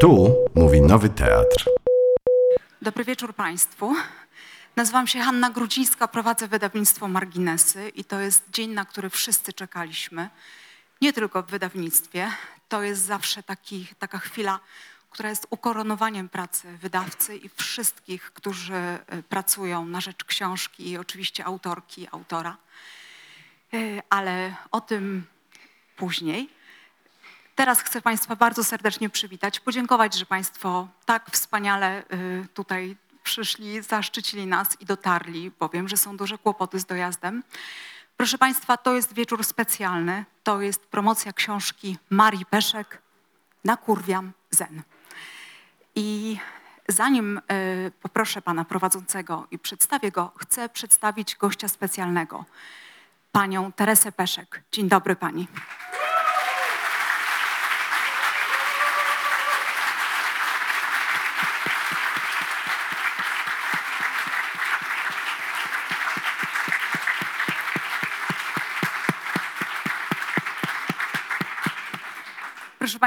Tu mówi Nowy Teatr. Dobry wieczór Państwu. Nazywam się Hanna Grudzińska, prowadzę wydawnictwo Marginesy i to jest dzień, na który wszyscy czekaliśmy. Nie tylko w wydawnictwie. To jest zawsze taki, taka chwila, która jest ukoronowaniem pracy wydawcy i wszystkich, którzy y, pracują na rzecz książki i oczywiście autorki autora. Y, Ale o tym później. Teraz chcę Państwa bardzo serdecznie przywitać, podziękować, że Państwo tak wspaniale y, tutaj przyszli, zaszczycili nas i dotarli, bo wiem, że są duże kłopoty z dojazdem. Proszę Państwa, to jest wieczór specjalny. To jest promocja książki Marii Peszek Nakurwiam Zen. I zanim y, poproszę Pana prowadzącego i przedstawię go, chcę przedstawić gościa specjalnego, Panią Teresę Peszek. Dzień dobry Pani.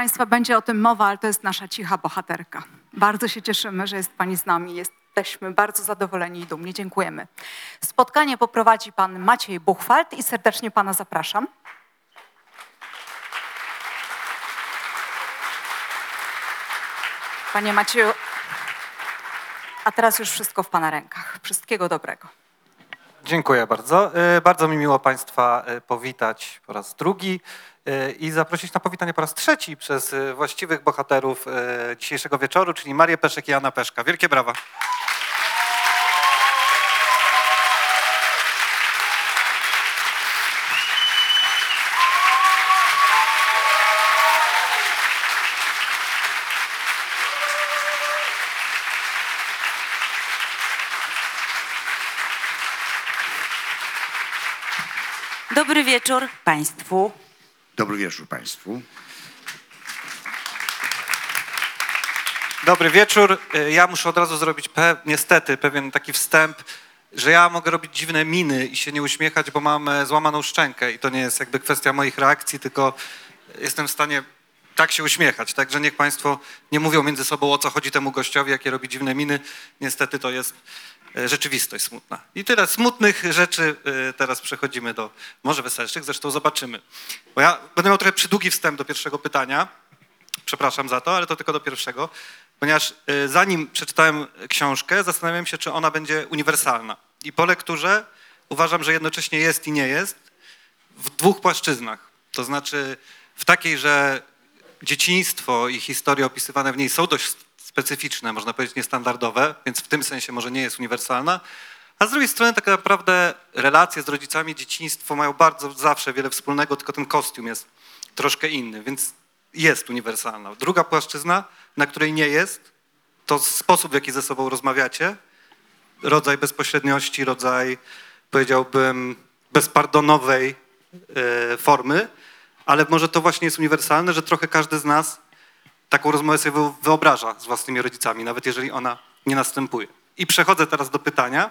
Państwa, będzie o tym mowa, ale to jest nasza cicha bohaterka. Bardzo się cieszymy, że jest Pani z nami. Jesteśmy bardzo zadowoleni i dumni. Dziękujemy. Spotkanie poprowadzi Pan Maciej Buchwald i serdecznie Pana zapraszam. Panie Macieju, a teraz już wszystko w Pana rękach. Wszystkiego dobrego. Dziękuję bardzo. E, Bardzo mi miło Państwa e, powitać po raz drugi e, i zaprosić na powitanie po raz trzeci przez właściwych bohaterów dzisiejszego wieczoru, czyli Marię Peszek i Jana Peszka. Wielkie brawa. Dobry wieczór Państwu. Dobry wieczór Państwu. Dobry wieczór. E, Ja muszę od razu zrobić pe- niestety pewien taki wstęp, że ja mogę robić dziwne miny i się nie uśmiechać, bo mam e, złamaną szczękę i to nie jest jakby kwestia moich reakcji, tylko jestem w stanie tak się uśmiechać. Także niech Państwo nie mówią między sobą o co chodzi temu gościowi, jakie robi dziwne miny. Niestety to jest e, rzeczywistość smutna. I tyle smutnych rzeczy e, teraz przechodzimy do może weselszych, zresztą zobaczymy. Bo ja będę miał trochę przydługi wstęp do pierwszego pytania. Przepraszam za to, ale to tylko do pierwszego, ponieważ y, zanim przeczytałem książkę, zastanawiałem się, czy ona będzie uniwersalna. I po lekturze uważam, że jednocześnie jest i nie jest w dwóch płaszczyznach. To znaczy w takiej, że dzieciństwo i historie opisywane w niej są dość specyficzne, można powiedzieć niestandardowe, więc w tym sensie może nie jest uniwersalna. A z drugiej strony tak naprawdę relacje z rodzicami, dzieciństwo mają bardzo zawsze wiele wspólnego, tylko ten kostium jest troszkę inny, więc jest uniwersalna. Druga płaszczyzna, na której nie jest, to sposób, w jaki ze sobą rozmawiacie, rodzaj bezpośredniości, rodzaj, powiedziałbym, bezpardonowej e, formy, ale może to właśnie jest uniwersalne, że trochę każdy z nas taką rozmowę sobie wyo- wyobraża z własnymi rodzicami, nawet jeżeli ona nie następuje. I przechodzę teraz do pytania.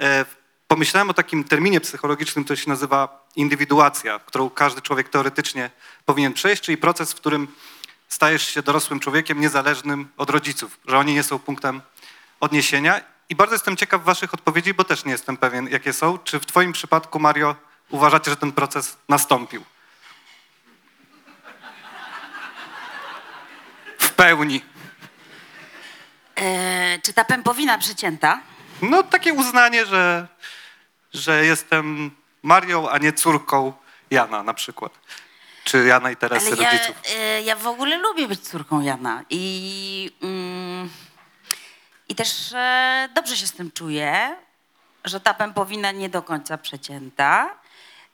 E, Pomyślałem o takim terminie psychologicznym, który się nazywa indywiduacja, którą każdy człowiek teoretycznie powinien przejść, czyli proces, w którym stajesz się dorosłym człowiekiem niezależnym od rodziców, że oni nie są punktem odniesienia. I bardzo jestem ciekaw waszych odpowiedzi, bo też nie jestem pewien, jakie są. Czy w twoim przypadku, Mario, uważacie, że ten proces nastąpił? Pełni. E, czy ta pępowina przecięta? No takie uznanie, że, że jestem Marią, a nie córką Jana na przykład. Czy Jana i Teresy Ale ja, rodziców. e, ja w ogóle lubię być córką Jana i, mm, i też e, dobrze się z tym czuję, że ta pępowina nie do końca przecięta,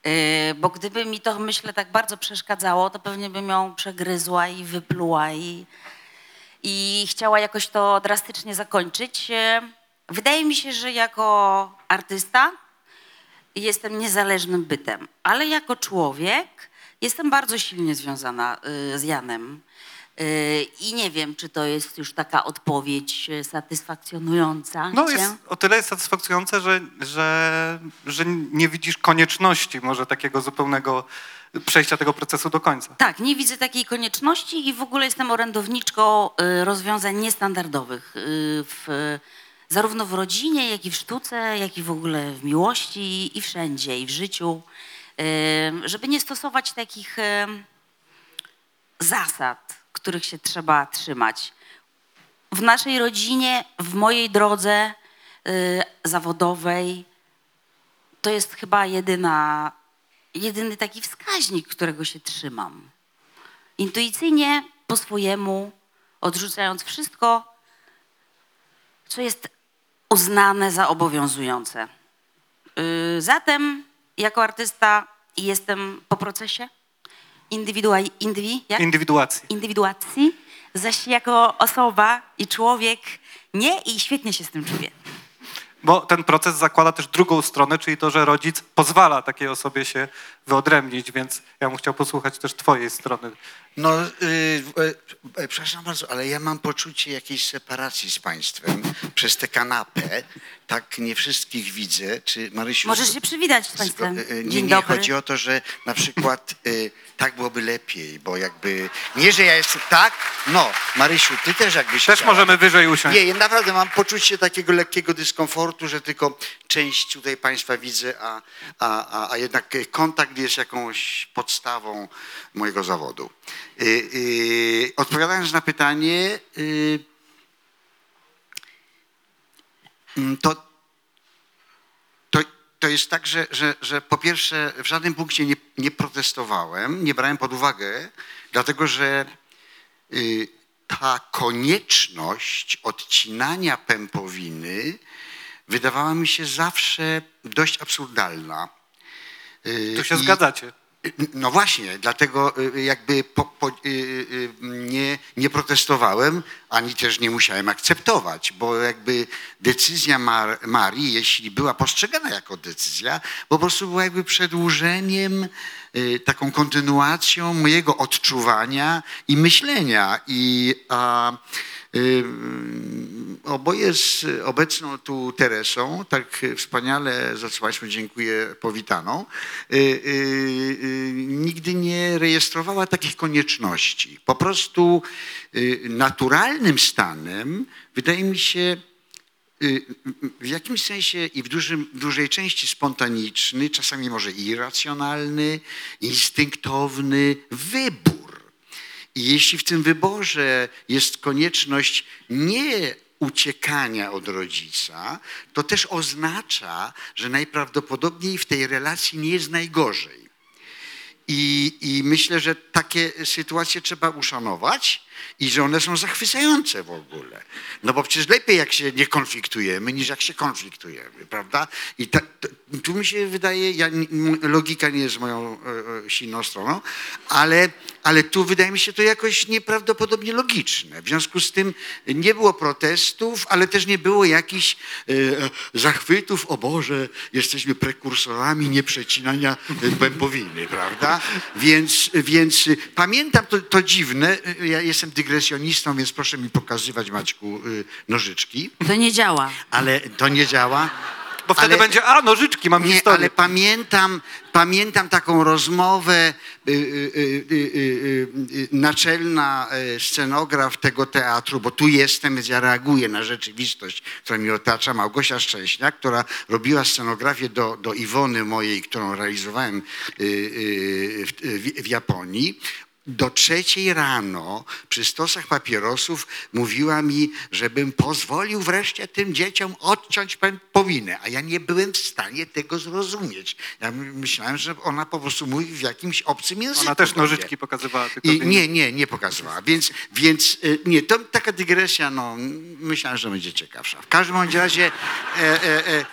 e, bo gdyby mi to, myślę, tak bardzo przeszkadzało, to pewnie bym ją przegryzła i wypluła i, i chciała jakoś to drastycznie zakończyć. E, Wydaje mi się, że jako artysta jestem niezależnym bytem, ale jako człowiek jestem bardzo silnie związana y, z Janem. Y, I nie wiem, czy to jest już taka odpowiedź y, satysfakcjonująca No cię. jest o tyle jest satysfakcjonujące, że, że, że nie widzisz konieczności może takiego zupełnego przejścia tego procesu do końca. Tak, nie widzę takiej konieczności i w ogóle jestem orędowniczką y, rozwiązań niestandardowych. W, zarówno w rodzinie, jak i w sztuce, jak i w ogóle w miłości i wszędzie, i w życiu. Żeby nie stosować takich zasad, których się trzeba trzymać. W naszej rodzinie, w mojej drodze y, zawodowej, to jest chyba jedyna, jedyny taki wskaźnik, którego się trzymam. Intuicyjnie, po swojemu, odrzucając wszystko, co jest uznane za obowiązujące. Yy, Zatem, jako artysta, jestem po procesie indywidua, indywi, jak? Indywiduacji. indywiduacji, zaś jako osoba i człowiek nie i świetnie się z tym czuję. Bo ten proces zakłada też drugą stronę, czyli to, że rodzic pozwala takiej osobie się wyodrębnić, więc ja bym chciał posłuchać też twojej strony. No, y, y, y, przepraszam bardzo, ale ja mam poczucie jakiejś separacji z państwem przez tę kanapę. Tak nie wszystkich widzę. Czy Marysiu... Możesz się przywitać z państwem. Y, y, Nie, Dzień nie, dobry. chodzi o to, że na przykład y, tak byłoby lepiej, bo jakby... Nie, że ja jestem... Tak? No, Marysiu, ty też jakbyś Też chciała. możemy wyżej usiąść. Nie, ja naprawdę mam poczucie takiego lekkiego dyskomfortu, że tylko część tutaj państwa widzę, a, a, a, a jednak kontakt jest jakąś podstawą mojego zawodu. Y, y, odpowiadając na pytanie, y, mm, to, to, to jest tak, że, że, że po pierwsze w żadnym punkcie nie, nie protestowałem, nie brałem pod uwagę, dlatego że ta konieczność odcinania pępowiny wydawała mi się zawsze dość absurdalna. Tu się i- zgadzacie. No właśnie, dlatego y, jakby po, po, y, y, nie, nie protestowałem, ani też nie musiałem akceptować, bo jakby decyzja Mar Marii, jeśli była postrzegana jako decyzja, po prostu była jakby przedłużeniem, y, taką kontynuacją mojego odczuwania i myślenia. I a, y, oboje z obecną tu Teresą, tak wspaniale, za co Państwu dziękuję, powitaną, y, y, y, nigdy nie rejestrowała takich konieczności. Po prostu y, naturalnym stanem, wydaje mi się, y, w jakimś sensie i w dużym, dużej części spontaniczny, czasami może irracjonalny, instynktowny wybór. I jeśli w tym wyborze jest konieczność nie uciekania od rodzica, to też oznacza, że najprawdopodobniej w tej relacji nie jest najgorzej. I, I myślę, że takie sytuacje trzeba uszanować i że one są zachwycające w ogóle. No bo przecież lepiej jak się nie konfliktujemy, niż jak się konfliktujemy, prawda? I ta, to, tu mi się wydaje, ja, logika nie jest moją e, e, silną stroną, ale, ale tu wydaje mi się to jakoś nieprawdopodobnie logiczne. W związku z tym nie było protestów, ale też nie było jakichś e, e, zachwytów, o Boże, jesteśmy prekursorami nieprzecinania e, pępowiny, prawda? Więc, więc pamiętam to, to dziwne, y, ja jestem dygresjonistą, więc proszę mi pokazywać, Maćku, y, nożyczki, To nie działa. ale to nie działa. Bo wtedy Ale- będzie, a nożyczki, mam Nie, historię. ale pamiętam, pamiętam taką rozmowę, y, y, y, y, y, y, naczelna y, scenograf tego teatru, bo tu jestem, więc ja reaguję na rzeczywistość, która mnie otacza, Małgosia Szczęśniak, która robiła scenografię do, do Iwony mojej, którą realizowałem y, y, w, w Japonii. Do trzeciej rano przy stosach papierosów mówiła mi, żebym pozwolił wreszcie tym dzieciom odciąć pępowinę, a ja nie byłem w stanie tego zrozumieć. Ja my- myślałem, że ona po prostu mówi w jakimś obcym języku. Ona też nożyczki pokazywała. Tylko I nie, nie, nie pokazywała. Więc, więc y, nie, to taka dygresja, no, myślałem, że będzie ciekawsza. W każdym razie e, e, e,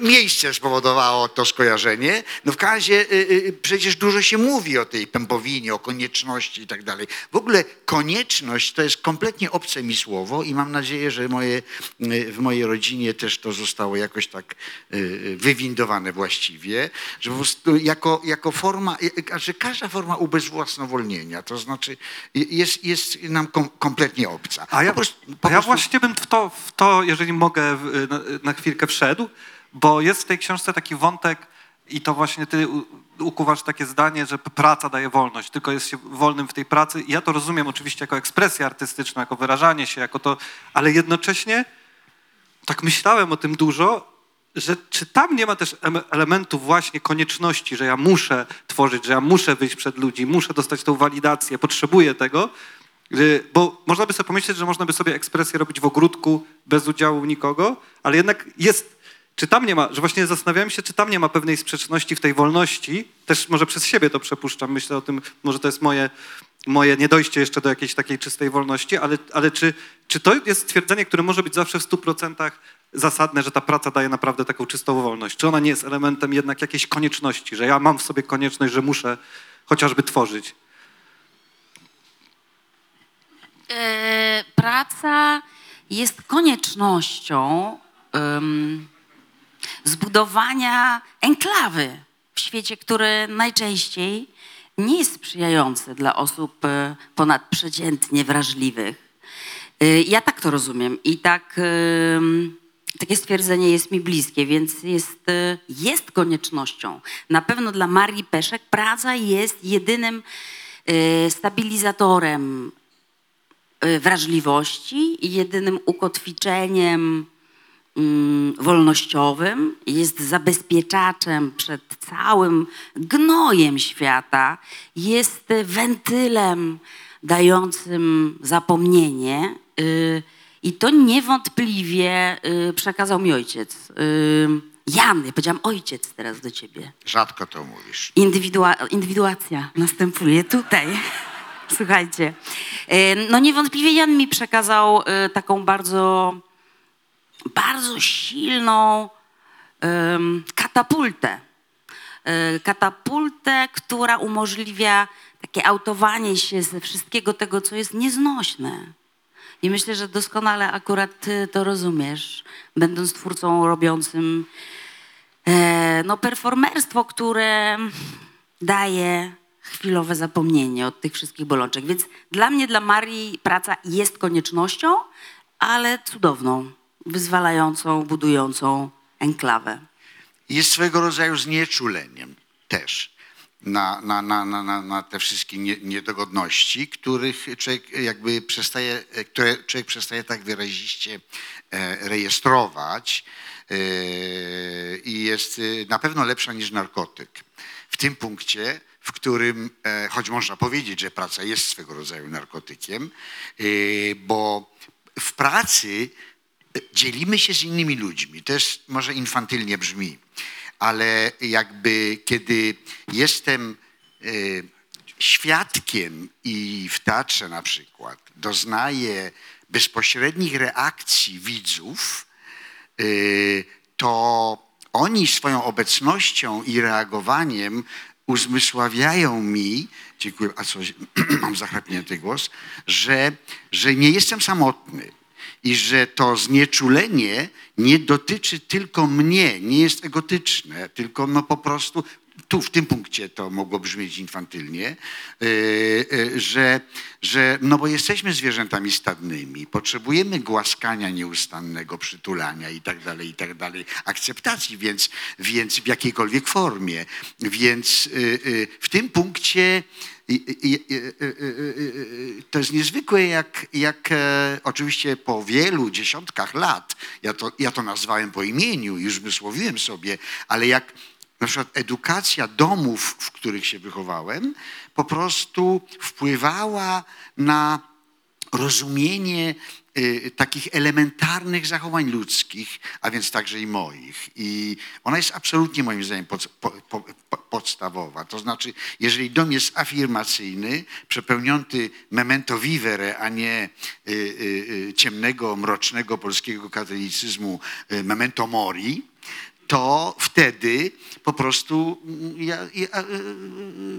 miejsce spowodowało to skojarzenie. No w każdym razie y, y, przecież dużo się mówi o tej pępowinie, o konieczności i tak dalej. W ogóle konieczność to jest kompletnie obce mi słowo i mam nadzieję, że moje, y, w mojej rodzinie też to zostało jakoś tak y, y, wywindowane właściwie, że po prostu jako, jako forma, y, że każda forma ubezwłasnowolnienia, to znaczy y, jest, jest nam kom, kompletnie obca. A ja, Po prostu- po a ja prostu- właśnie bym w to, w to, jeżeli mogę, na, na chwilkę wszedł, bo jest w tej książce taki wątek i to właśnie ty ukuwasz takie zdanie, że praca daje wolność, tylko jest się wolnym w tej pracy. Ja to rozumiem oczywiście jako ekspresję artystyczną, jako wyrażanie się, jako to, ale jednocześnie tak myślałem o tym dużo, że czy tam nie ma też em- elementu właśnie konieczności, że ja muszę tworzyć, że ja muszę wyjść przed ludzi, muszę dostać tą walidację, potrzebuję tego, y, bo można by sobie pomyśleć, że można by sobie ekspresję robić w ogródku bez udziału nikogo, ale jednak jest, czy tam nie ma, że właśnie zastanawiałem się, czy tam nie ma pewnej sprzeczności w tej wolności, też może przez siebie to przepuszczam, myślę o tym, może to jest moje, moje niedojście jeszcze do jakiejś takiej czystej wolności, ale, ale czy, czy to jest stwierdzenie, które może być zawsze w 100% zasadne, że ta praca daje naprawdę taką czystą wolność? Czy ona nie jest elementem jednak jakiejś konieczności, że ja mam w sobie konieczność, że muszę chociażby tworzyć? E, praca jest koniecznością zbudowania enklawy w świecie, który najczęściej nie jest sprzyjający dla osób e, ponadprzeciętnie wrażliwych. E, Ja tak to rozumiem i tak, em, takie stwierdzenie jest mi bliskie, więc jest, e, jest koniecznością. Na pewno dla Marii Peszek praca jest jedynym e, stabilizatorem wrażliwości i jedynym ukotwiczeniem wolnościowym, jest zabezpieczaczem przed całym gnojem świata, jest wentylem dającym zapomnienie. y, I to niewątpliwie y, przekazał mi ojciec. Y, Jan, ja powiedziałam ojciec teraz do ciebie. Rzadko to mówisz. Indywidua- indywiduacja następuje tutaj. Słuchajcie. No niewątpliwie Jan mi przekazał taką bardzo, bardzo silną em, katapultę. E, Katapultę, która umożliwia takie autowanie się ze wszystkiego tego, co jest nieznośne. I myślę, że doskonale akurat ty to rozumiesz, będąc twórcą robiącym e, no, performerstwo, które daje chwilowe zapomnienie od tych wszystkich bolączek. Więc dla mnie, dla Marii praca jest koniecznością, ale cudowną, wyzwalającą, budującą enklawę. Jest swego rodzaju znieczuleniem też na, na, na, na, na, te wszystkie nie, niedogodności, których człowiek jakby przestaje, które człowiek przestaje tak wyraziście e, rejestrować e, i jest e, na pewno lepsza niż narkotyk. W tym punkcie, w którym, choć można powiedzieć, że praca jest swego rodzaju narkotykiem, bo w pracy dzielimy się z innymi ludźmi. To jest może infantylnie brzmi, ale jakby kiedy jestem y, świadkiem i w teatrze na przykład doznaję bezpośrednich reakcji widzów, y, to oni swoją obecnością i reagowaniem uzmysławiają mi, dziękuję, a coś, mam zachrypnięty głos, że, że nie jestem samotny i że to znieczulenie nie dotyczy tylko mnie, nie jest egotyczne, tylko no po prostu tu w tym punkcie to mogło brzmieć infantylnie, yy, yy, że, że no bo jesteśmy zwierzętami stadnymi, potrzebujemy głaskania nieustannego, przytulania i tak dalej, i tak dalej, akceptacji, więc, więc w jakiejkolwiek formie. Więc yy, w tym punkcie i, i, i, to jest niezwykłe, jak, jak e, oczywiście po wielu dziesiątkach lat, ja to, ja to nazwałem po imieniu, już wysłowiłem sobie, ale jak na przykład edukacja domów, w których się wychowałem, po prostu wpływała na rozumienie takich elementarnych zachowań ludzkich, a więc także i moich. I ona jest absolutnie moim zdaniem pod, po, po, po, podstawowa. To znaczy, jeżeli dom jest afirmacyjny, przepełniony memento vivere, a nie y, y, y, ciemnego, mrocznego polskiego katolicyzmu y, memento mori, to wtedy po prostu mm, ja, ja, e,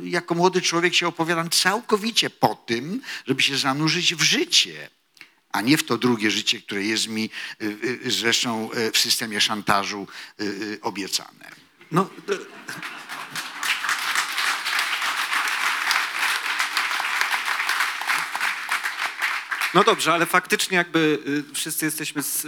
jako młody człowiek się opowiadam całkowicie po tym, żeby się zanurzyć w życie, a nie w to drugie życie, które jest mi y, y, zresztą y, w systemie szantażu obiecane. No, no dobrze, ale faktycznie jakby wszyscy jesteśmy z,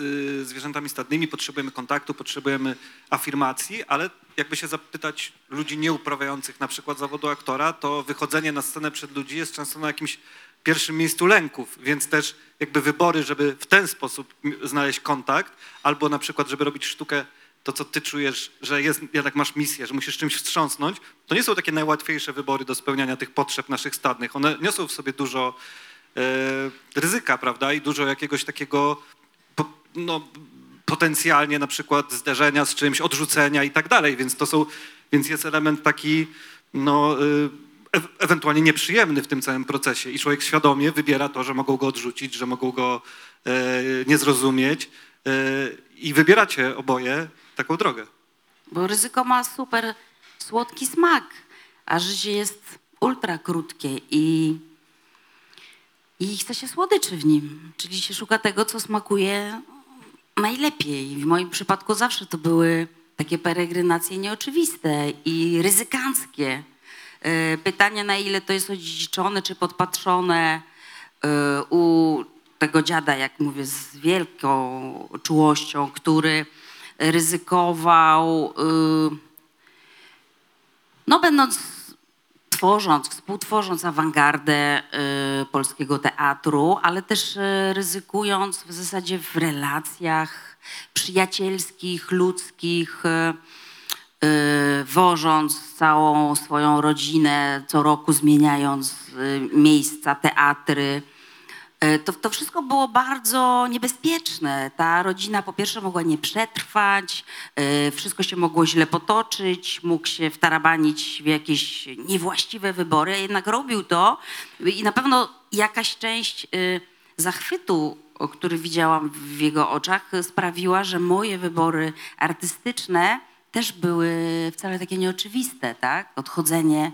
zwierzętami stadnymi, potrzebujemy kontaktu, potrzebujemy afirmacji, ale jakby się zapytać ludzi nieuprawiających na przykład zawodu aktora, to wychodzenie na scenę przed ludzi jest często na jakimś pierwszym miejscu lęków, więc też jakby wybory, żeby w ten sposób znaleźć kontakt, albo na przykład, żeby robić sztukę to, co ty czujesz, że jest, jednak masz misję, że musisz czymś wstrząsnąć, to nie są takie najłatwiejsze wybory do spełniania tych potrzeb naszych stadnych. One niosą w sobie dużo e, ryzyka, prawda, i dużo jakiegoś takiego no, potencjalnie na przykład zderzenia z czymś, odrzucenia i tak dalej, więc to są, więc jest element taki, no, y, ewentualnie nieprzyjemny w tym całym procesie i człowiek świadomie wybiera to, że mogą go odrzucić, że mogą go e, nie zrozumieć e, i wybieracie oboje taką drogę. Bo ryzyko ma super słodki smak, a życie jest ultra krótkie i, i chce się słodyczy w nim. Czyli się szuka tego, co smakuje najlepiej. W moim przypadku zawsze to były takie peregrinacje nieoczywiste i ryzykanckie. E, Pytanie, na ile to jest odziedziczone czy podpatrzone e, u tego dziada, jak mówię, z wielką czułością, który ryzykował, y, no będąc, tworząc, współtworząc awangardę y, polskiego teatru, ale też y, ryzykując w zasadzie w relacjach przyjacielskich, ludzkich, wożąc całą swoją rodzinę, co roku zmieniając y, miejsca, teatry. E, To, to wszystko było bardzo niebezpieczne. Ta rodzina po pierwsze mogła nie przetrwać, wszystko się mogło źle potoczyć, mógł się wtarabanić w jakieś niewłaściwe wybory, jednak robił to i na pewno jakaś część zachwytu, który widziałam w jego oczach, sprawiła, że moje wybory artystyczne też były wcale takie nieoczywiste, tak? Odchodzenie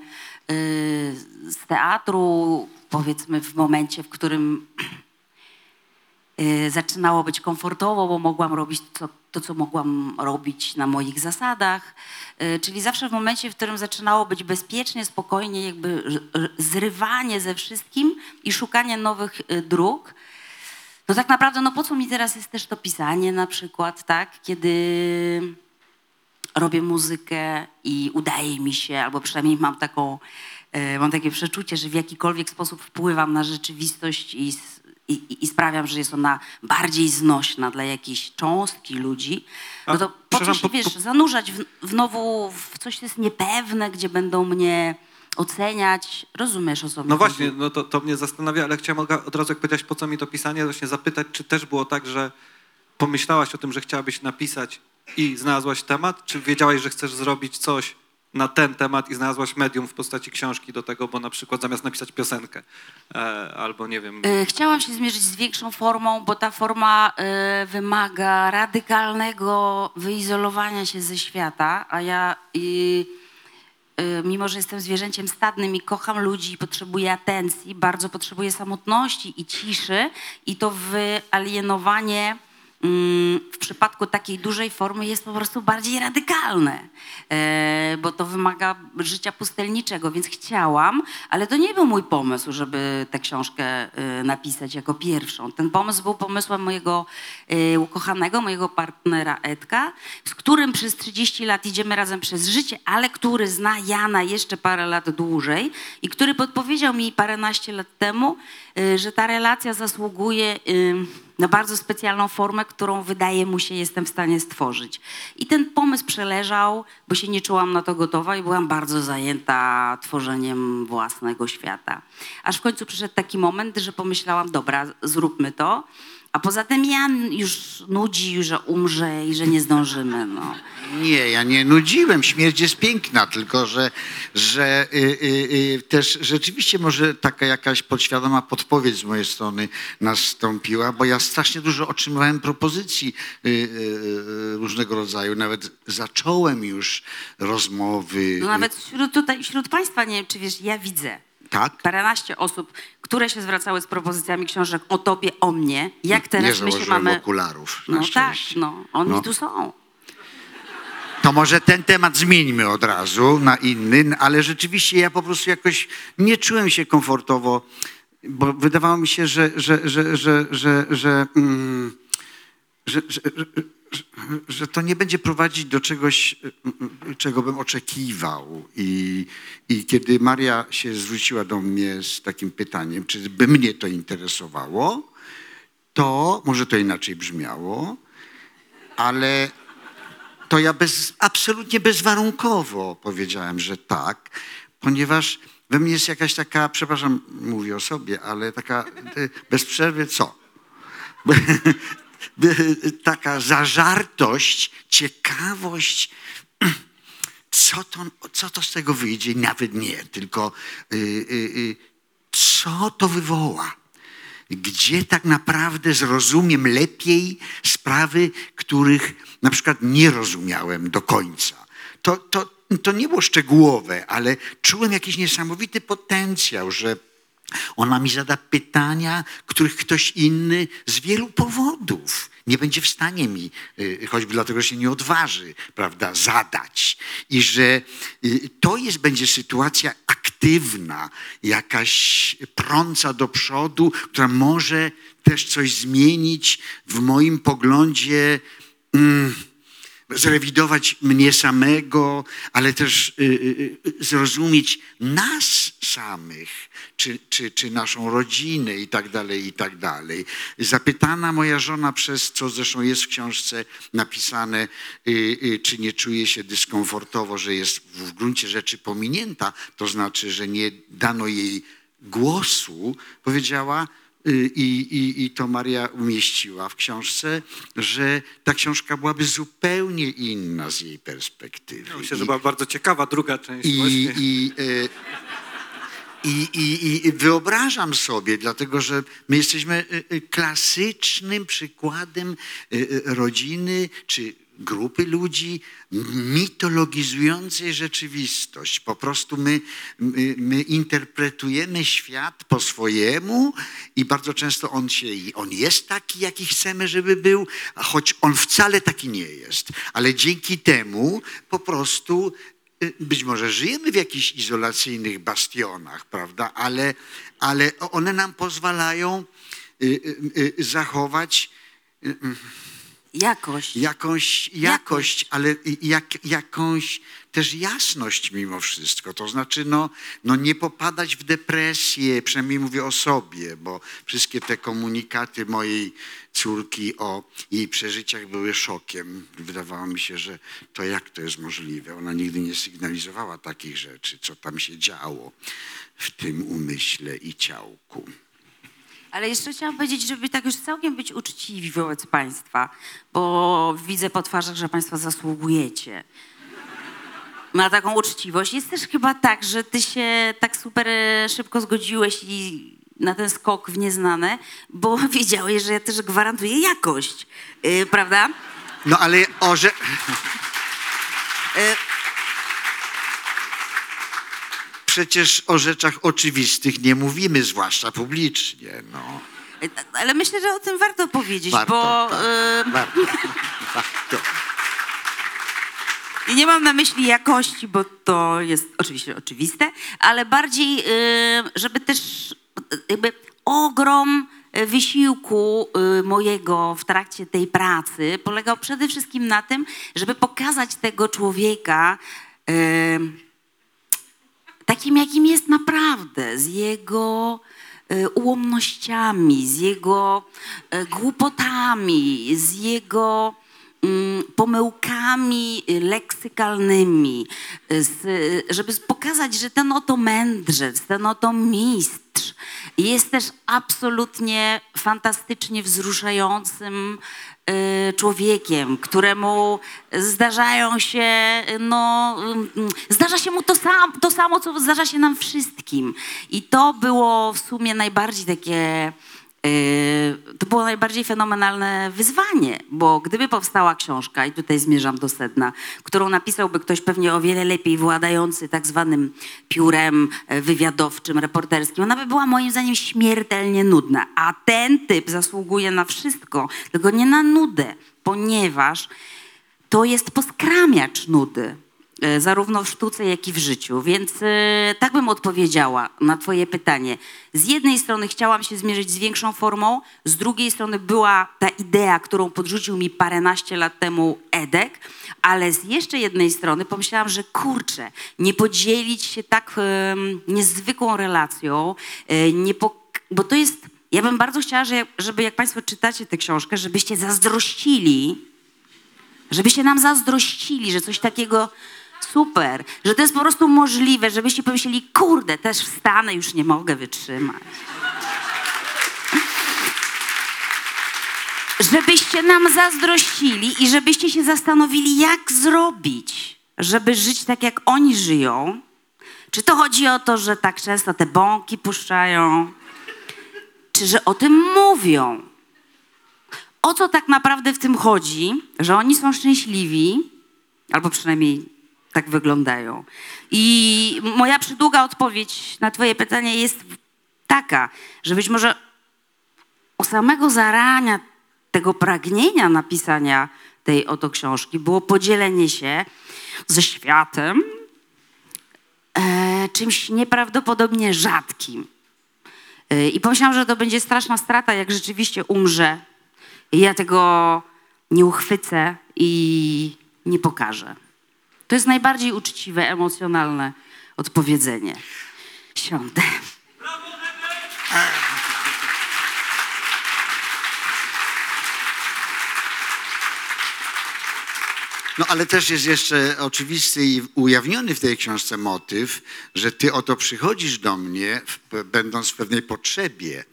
y, z teatru, powiedzmy w momencie, w którym y, zaczynało być komfortowo, bo mogłam robić to, to, co mogłam robić na moich zasadach. Y, Czyli zawsze w momencie, w którym zaczynało być bezpiecznie, spokojnie, jakby zrywanie ze wszystkim i szukanie nowych dróg. No tak naprawdę, no po co mi teraz jest też to pisanie na przykład, tak? Kiedy robię muzykę i udaje mi się, albo przynajmniej mam taką, e, mam takie przeczucie, że w jakikolwiek sposób wpływam na rzeczywistość i, i, i- sprawiam, że jest ona bardziej znośna dla jakiejś cząstki ludzi, no A, to po co się, po- wiesz, zanurzać w, w nowu, w coś, co jest niepewne, gdzie będą mnie oceniać. Rozumiesz, o co No chodzi? właśnie, no to, to mnie zastanawia, ale chciałem od- razu, jak powiedziałeś, po co mi to pisanie, właśnie zapytać, czy też było tak, że pomyślałaś o tym, że chciałabyś napisać i znalazłaś temat, czy wiedziałaś, że chcesz zrobić coś na ten temat i znalazłaś medium w postaci książki do tego, bo na przykład zamiast napisać piosenkę, e, albo nie wiem, E, Chciałam się zmierzyć z większą formą, bo ta forma e, wymaga radykalnego wyizolowania się ze świata, a ja mimo, że jestem zwierzęciem stadnym i kocham ludzi i potrzebuję atencji, bardzo potrzebuję samotności i ciszy i to wyalienowanie w przypadku takiej dużej formy jest po prostu bardziej radykalne, e, bo to wymaga życia pustelniczego, więc chciałam, ale to nie był mój pomysł, żeby tę książkę e, napisać jako pierwszą. Ten pomysł był pomysłem mojego e, ukochanego, mojego partnera Edka, z którym przez 30 lat idziemy razem przez życie, ale który zna Jana jeszcze parę lat dłużej i który podpowiedział mi paręnaście lat temu, że ta relacja zasługuje na bardzo specjalną formę, którą wydaje mu się jestem w stanie stworzyć. I ten pomysł przeleżał, bo się nie czułam na to gotowa i byłam bardzo zajęta tworzeniem własnego świata. Aż w końcu przyszedł taki moment, że pomyślałam, dobra, zróbmy to. A poza tym Jan już nudzi, że umrze i że nie zdążymy. No. Nie, ja nie nudziłem. Śmierć jest piękna, tylko że, że y, y, y, też rzeczywiście może taka jakaś podświadoma podpowiedź z mojej strony nastąpiła, bo ja strasznie dużo otrzymywałem propozycji y, y, y, różnego rodzaju. Nawet zacząłem już rozmowy. No nawet wśród, tutaj, wśród Państwa, nie wiem czy wiesz, ja widzę Tak? paręnaście osób, które się zwracały z propozycjami książek o tobie, o mnie. Jak nie teraz my się mamy... okularów. Na No tak, no, oni No. tu są. To może ten temat zmieńmy od razu na inny, ale rzeczywiście ja po prostu jakoś nie czułem się komfortowo, bo wydawało mi się, że, że, że, że, że, że, mm, że, że, że, że, to nie będzie prowadzić do czegoś, czego bym oczekiwał. I, I kiedy Maria się zwróciła do mnie z takim pytaniem, czy by mnie to interesowało, to może to inaczej brzmiało, ale to ja bez, absolutnie bezwarunkowo powiedziałem, że tak, ponieważ we mnie jest jakaś taka, przepraszam, mówię o sobie, ale taka bez przerwy co? Taka zażartość, ciekawość, co to, co to z tego wyjdzie? Nawet nie, tylko y, y, y, co to wywoła? Gdzie tak naprawdę zrozumiem lepiej sprawy, których na przykład nie rozumiałem do końca. To, to, to nie było szczegółowe, ale czułem jakiś niesamowity potencjał, że ona mi zada pytania, których ktoś inny z wielu powodów nie będzie w stanie mi, y, choćby dlatego, się nie odważy, prawda, zadać. I że y, to jest, będzie sytuacja aktywna, jakaś prąca do przodu, która może też coś zmienić w moim poglądzie. Mm, zrewidować mnie samego, ale też y, zrozumieć nas samych, czy, czy, czy naszą rodzinę i tak dalej, i tak dalej. Zapytana moja żona przez, co zresztą jest w książce napisane, y, y, czy nie czuje się dyskomfortowo, że jest w gruncie rzeczy pominięta, to znaczy, że nie dano jej głosu, powiedziała, y, i, i, i to Maria umieściła w książce, że ta książka byłaby zupełnie inna z jej perspektywy. Myślę, I- że była bardzo ciekawa druga część i, właśnie. i, e, i, i, I wyobrażam sobie, dlatego że my jesteśmy e, e, klasycznym przykładem e, rodziny czy grupy ludzi mitologizującej rzeczywistość. Po prostu my, my, my interpretujemy świat po swojemu i bardzo często on, się, on jest taki, jaki chcemy, żeby był, choć on wcale taki nie jest. Ale dzięki temu po prostu y, być może żyjemy w jakichś izolacyjnych bastionach, prawda, ale, ale one nam pozwalają y, y, y, zachować Jakość. jakąś jakość, ale jak, jakąś też jasność mimo wszystko. To znaczy, no, no nie popadać w depresję, przynajmniej mówię o sobie, bo wszystkie te komunikaty mojej córki o jej przeżyciach były szokiem. Wydawało mi się, że to jak to jest możliwe? Ona nigdy nie sygnalizowała takich rzeczy, co tam się działo w tym umyśle i ciałku. Ale jeszcze chciałam powiedzieć, żeby tak już całkiem być uczciwi wobec Państwa, bo widzę po twarzach, że Państwo zasługujecie na taką uczciwość. Jest też chyba tak, że Ty się tak super e, szybko zgodziłeś i na ten skok w nieznane, bo wiedziałeś, że ja też gwarantuję jakość, yy, prawda? No ale orze... Przecież o rzeczach oczywistych nie mówimy, zwłaszcza publicznie. No. Ale myślę, że o tym warto powiedzieć, Warto, bo... tak, warto, warto. I nie mam na myśli jakości, bo to jest oczywiście oczywiste, ale bardziej, y, żeby też jakby ogrom wysiłku y, mojego w trakcie tej pracy polegał przede wszystkim na tym, żeby pokazać tego człowieka y, takim, jakim jest naprawdę, z jego ułomnościami, z jego głupotami, z jego pomyłkami y, leksykalnymi, y, żeby pokazać, że ten oto mędrzec, ten oto mistrz jest też absolutnie fantastycznie wzruszającym y, człowiekiem, któremu zdarzają się, no, mm, zdarza się mu to, sam, to samo, co zdarza się nam wszystkim. I to było w sumie najbardziej takie to było najbardziej fenomenalne wyzwanie, bo gdyby powstała książka, i tutaj zmierzam do sedna, którą napisałby ktoś pewnie o wiele lepiej władający tak zwanym piórem e, wywiadowczym, reporterskim, ona by była moim zdaniem śmiertelnie nudna. A ten typ zasługuje na wszystko, tylko nie na nudę, ponieważ to jest poskramiacz nudy. E, Zarówno w sztuce, jak i w życiu. Więc e, tak bym odpowiedziała na Twoje pytanie. Z jednej strony chciałam się zmierzyć z większą formą, z drugiej strony była ta idea, którą podrzucił mi paręnaście lat temu Edek, ale z jeszcze jednej strony pomyślałam, że kurczę, nie podzielić się tak em, niezwykłą relacją, nie bo to jest. Ja bym bardzo chciała, że- żeby jak Państwo czytacie tę książkę, żebyście zazdrościli żebyście nam zazdrościli, że coś takiego super, że to jest po prostu możliwe, żebyście pomyśleli, kurde, też wstanę, już nie mogę wytrzymać. Żebyście nam zazdrościli i żebyście się zastanowili, jak zrobić, żeby żyć tak, jak oni żyją. Czy to chodzi o to, że tak często te bąki puszczają, czy że o tym mówią? o co tak naprawdę w tym chodzi, że oni są szczęśliwi, albo przynajmniej tak wyglądają. I moja przydługa odpowiedź na Twoje pytanie jest taka, że być może o samego zarania tego pragnienia napisania tej oto książki było podzielenie się ze światem e, czymś nieprawdopodobnie rzadkim. E, I pomyślałam, że to będzie straszna strata, jak rzeczywiście umrze i ja tego nie uchwycę i nie pokażę. To jest najbardziej uczciwe, emocjonalne odpowiedzenie. Siądę. No ale też jest jeszcze oczywisty i ujawniony w tej książce motyw, że ty oto przychodzisz do mnie, będąc w pewnej potrzebie,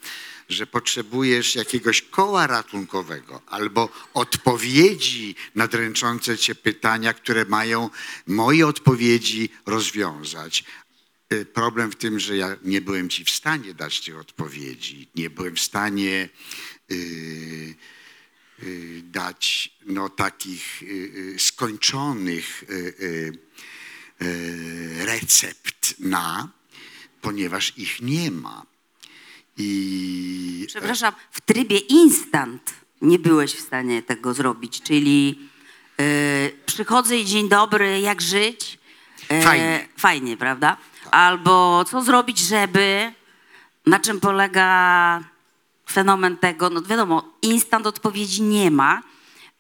że potrzebujesz jakiegoś koła ratunkowego albo odpowiedzi na dręczące cię pytania, które mają moje odpowiedzi rozwiązać. Y, Problem w tym, że ja nie byłem ci w stanie dać tych odpowiedzi, nie byłem w stanie yy, y, dać no, takich y, y, skończonych y, recept na, ponieważ ich nie ma. I Przepraszam, w trybie instant nie byłeś w stanie tego zrobić, czyli yy, przychodzę i dzień dobry, jak żyć? E, Fajnie. Fajnie, prawda? Albo co zrobić, żeby, na czym polega fenomen tego, no wiadomo, instant odpowiedzi nie ma,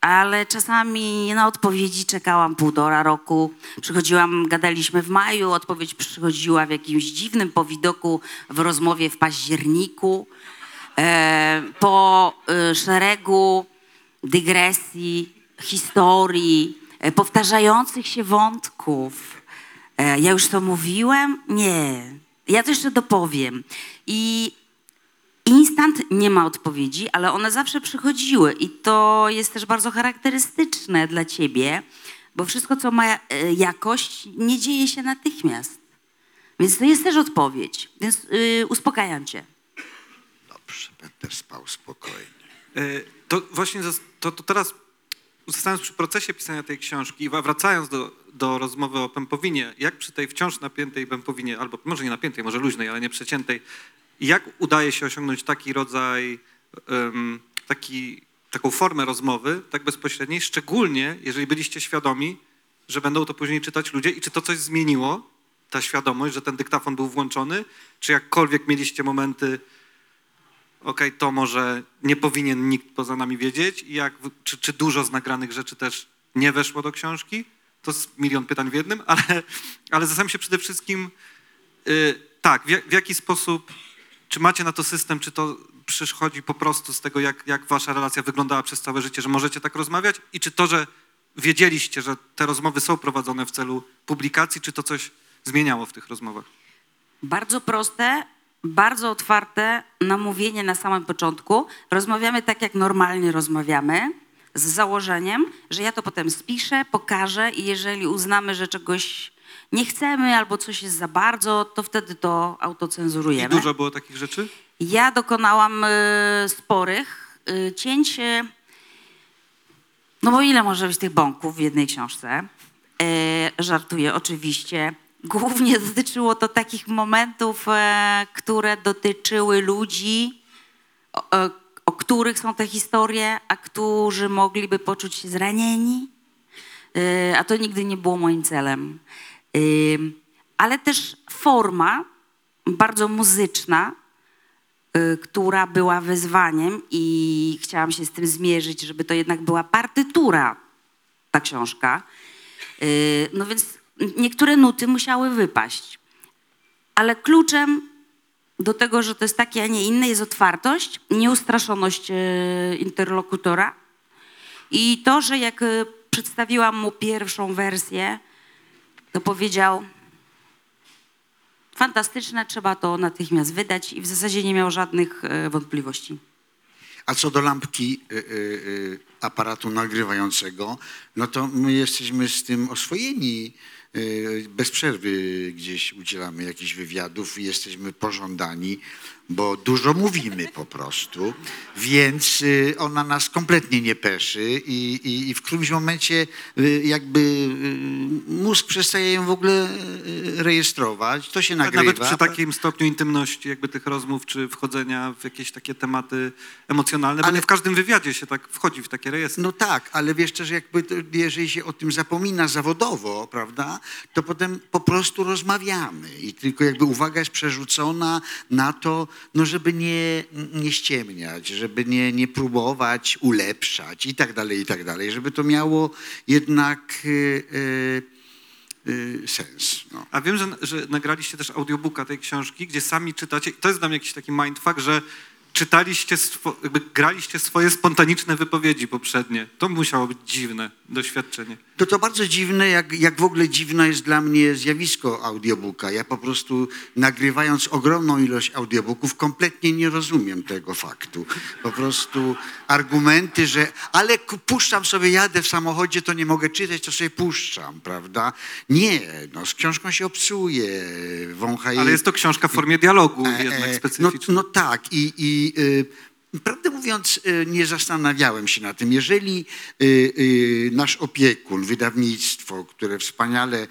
ale czasami na odpowiedzi czekałam półtora roku. Przychodziłam, gadaliśmy w maju, odpowiedź przychodziła w jakimś dziwnym powidoku w rozmowie w październiku. E, po e, szeregu dygresji, historii, e, powtarzających się wątków. Ja już to mówiłem? Nie. Ja to jeszcze dopowiem. I Instant nie ma odpowiedzi, ale one zawsze przychodziły i to jest też bardzo charakterystyczne dla ciebie, bo wszystko, co ma e, jakość, nie dzieje się natychmiast. Więc to jest też odpowiedź. Więc y, uspokajam cię. dobrze, będę spał spokojnie. Y, To właśnie to, to teraz zostając przy procesie pisania tej książki i wracając do, do rozmowy o pępowinie, jak przy tej wciąż napiętej pępowinie, albo może nie napiętej, może luźnej, ale nie jak udaje się osiągnąć taki rodzaj, taki, taką formę rozmowy, tak bezpośredniej, szczególnie jeżeli byliście świadomi, że będą to później czytać ludzie i czy to coś zmieniło, ta świadomość, że ten dyktafon był włączony, czy jakkolwiek mieliście momenty, okej, to może nie powinien nikt poza nami wiedzieć i jak, czy, czy dużo z nagranych rzeczy też nie weszło do książki? To jest milion pytań w jednym, ale, ale zastanawiam się przede wszystkim, y, tak, w, w jaki sposób, czy macie na to system, czy to przychodzi po prostu z tego, jak, jak wasza relacja wyglądała przez całe życie, że możecie tak rozmawiać i czy to, że wiedzieliście, że te rozmowy są prowadzone w celu publikacji, czy to coś zmieniało w tych rozmowach? Bardzo proste, bardzo otwarte na mówienie na samym początku. Rozmawiamy tak, jak normalnie rozmawiamy, z założeniem, że ja to potem spiszę, pokażę i jeżeli uznamy, że czegoś nie chcemy albo coś jest za bardzo, to wtedy to I autocenzurujemy. dużo było takich rzeczy? Ja dokonałam y, sporych y, cięć. y, No bo ile może być tych bąków w jednej książce? Y, żartuję oczywiście. Głównie dotyczyło to takich momentów, e, które dotyczyły ludzi, o, e, o których są te historie, a którzy mogliby poczuć się zranieni. Y, a to nigdy nie było moim celem. Ale też forma bardzo muzyczna, y, która była wyzwaniem i chciałam się z tym zmierzyć, żeby to jednak była partytura, ta książka. Y, No więc niektóre nuty musiały wypaść. Ale kluczem do tego, że to jest takie, a nie inne, jest otwartość, nieustraszoność y, interlokutora i to, że jak przedstawiłam mu pierwszą wersję, to powiedział, fantastyczne, trzeba to natychmiast wydać i w zasadzie nie miał żadnych e, wątpliwości. A co do lampki y, y, aparatu nagrywającego, no to my jesteśmy z tym oswojeni. Y, Bez przerwy gdzieś udzielamy jakichś wywiadów i jesteśmy pożądani, bo dużo mówimy po prostu, więc y, ona nas kompletnie nie peszy i, i, i w którymś momencie y, jakby y, mózg przestaje ją w ogóle rejestrować. To się nagrywa. Nawet przy takim stopniu intymności jakby tych rozmów, czy wchodzenia w jakieś takie tematy emocjonalne, bo Ale- nie w każdym wywiadzie się tak wchodzi w takie rejestry. No tak, ale wiesz też, jakby jeżeli się o tym zapomina zawodowo, prawda, to potem po prostu rozmawiamy i tylko jakby uwaga jest przerzucona na to, no żeby nie, nie ściemniać, żeby nie, nie próbować ulepszać i tak dalej, i tak dalej, żeby to miało jednak y, y, y, sens. No. A wiem, że, że nagraliście też audiobooka tej książki, gdzie sami czytacie, to jest dla mnie jakiś taki mindfuck, że czytaliście, jakby graliście swoje spontaniczne wypowiedzi poprzednie. To musiało być dziwne doświadczenie. To to bardzo dziwne, jak, jak w ogóle dziwne jest dla mnie zjawisko audiobooka. Ja po prostu nagrywając ogromną ilość audiobooków kompletnie nie rozumiem tego faktu. Po prostu argumenty, że ale puszczam sobie, jadę w samochodzie, to nie mogę czytać, to sobie puszczam, prawda? Nie, no z książką się obsuje, wącha jej... Ale jest to książka w formie dialogu E, jednak e, specyficznej. No, no tak i, i y, prawdę mówiąc y, nie zastanawiałem się na tym. Jeżeli y, y, nasz opiekun, wydawnictwo, które wspaniale,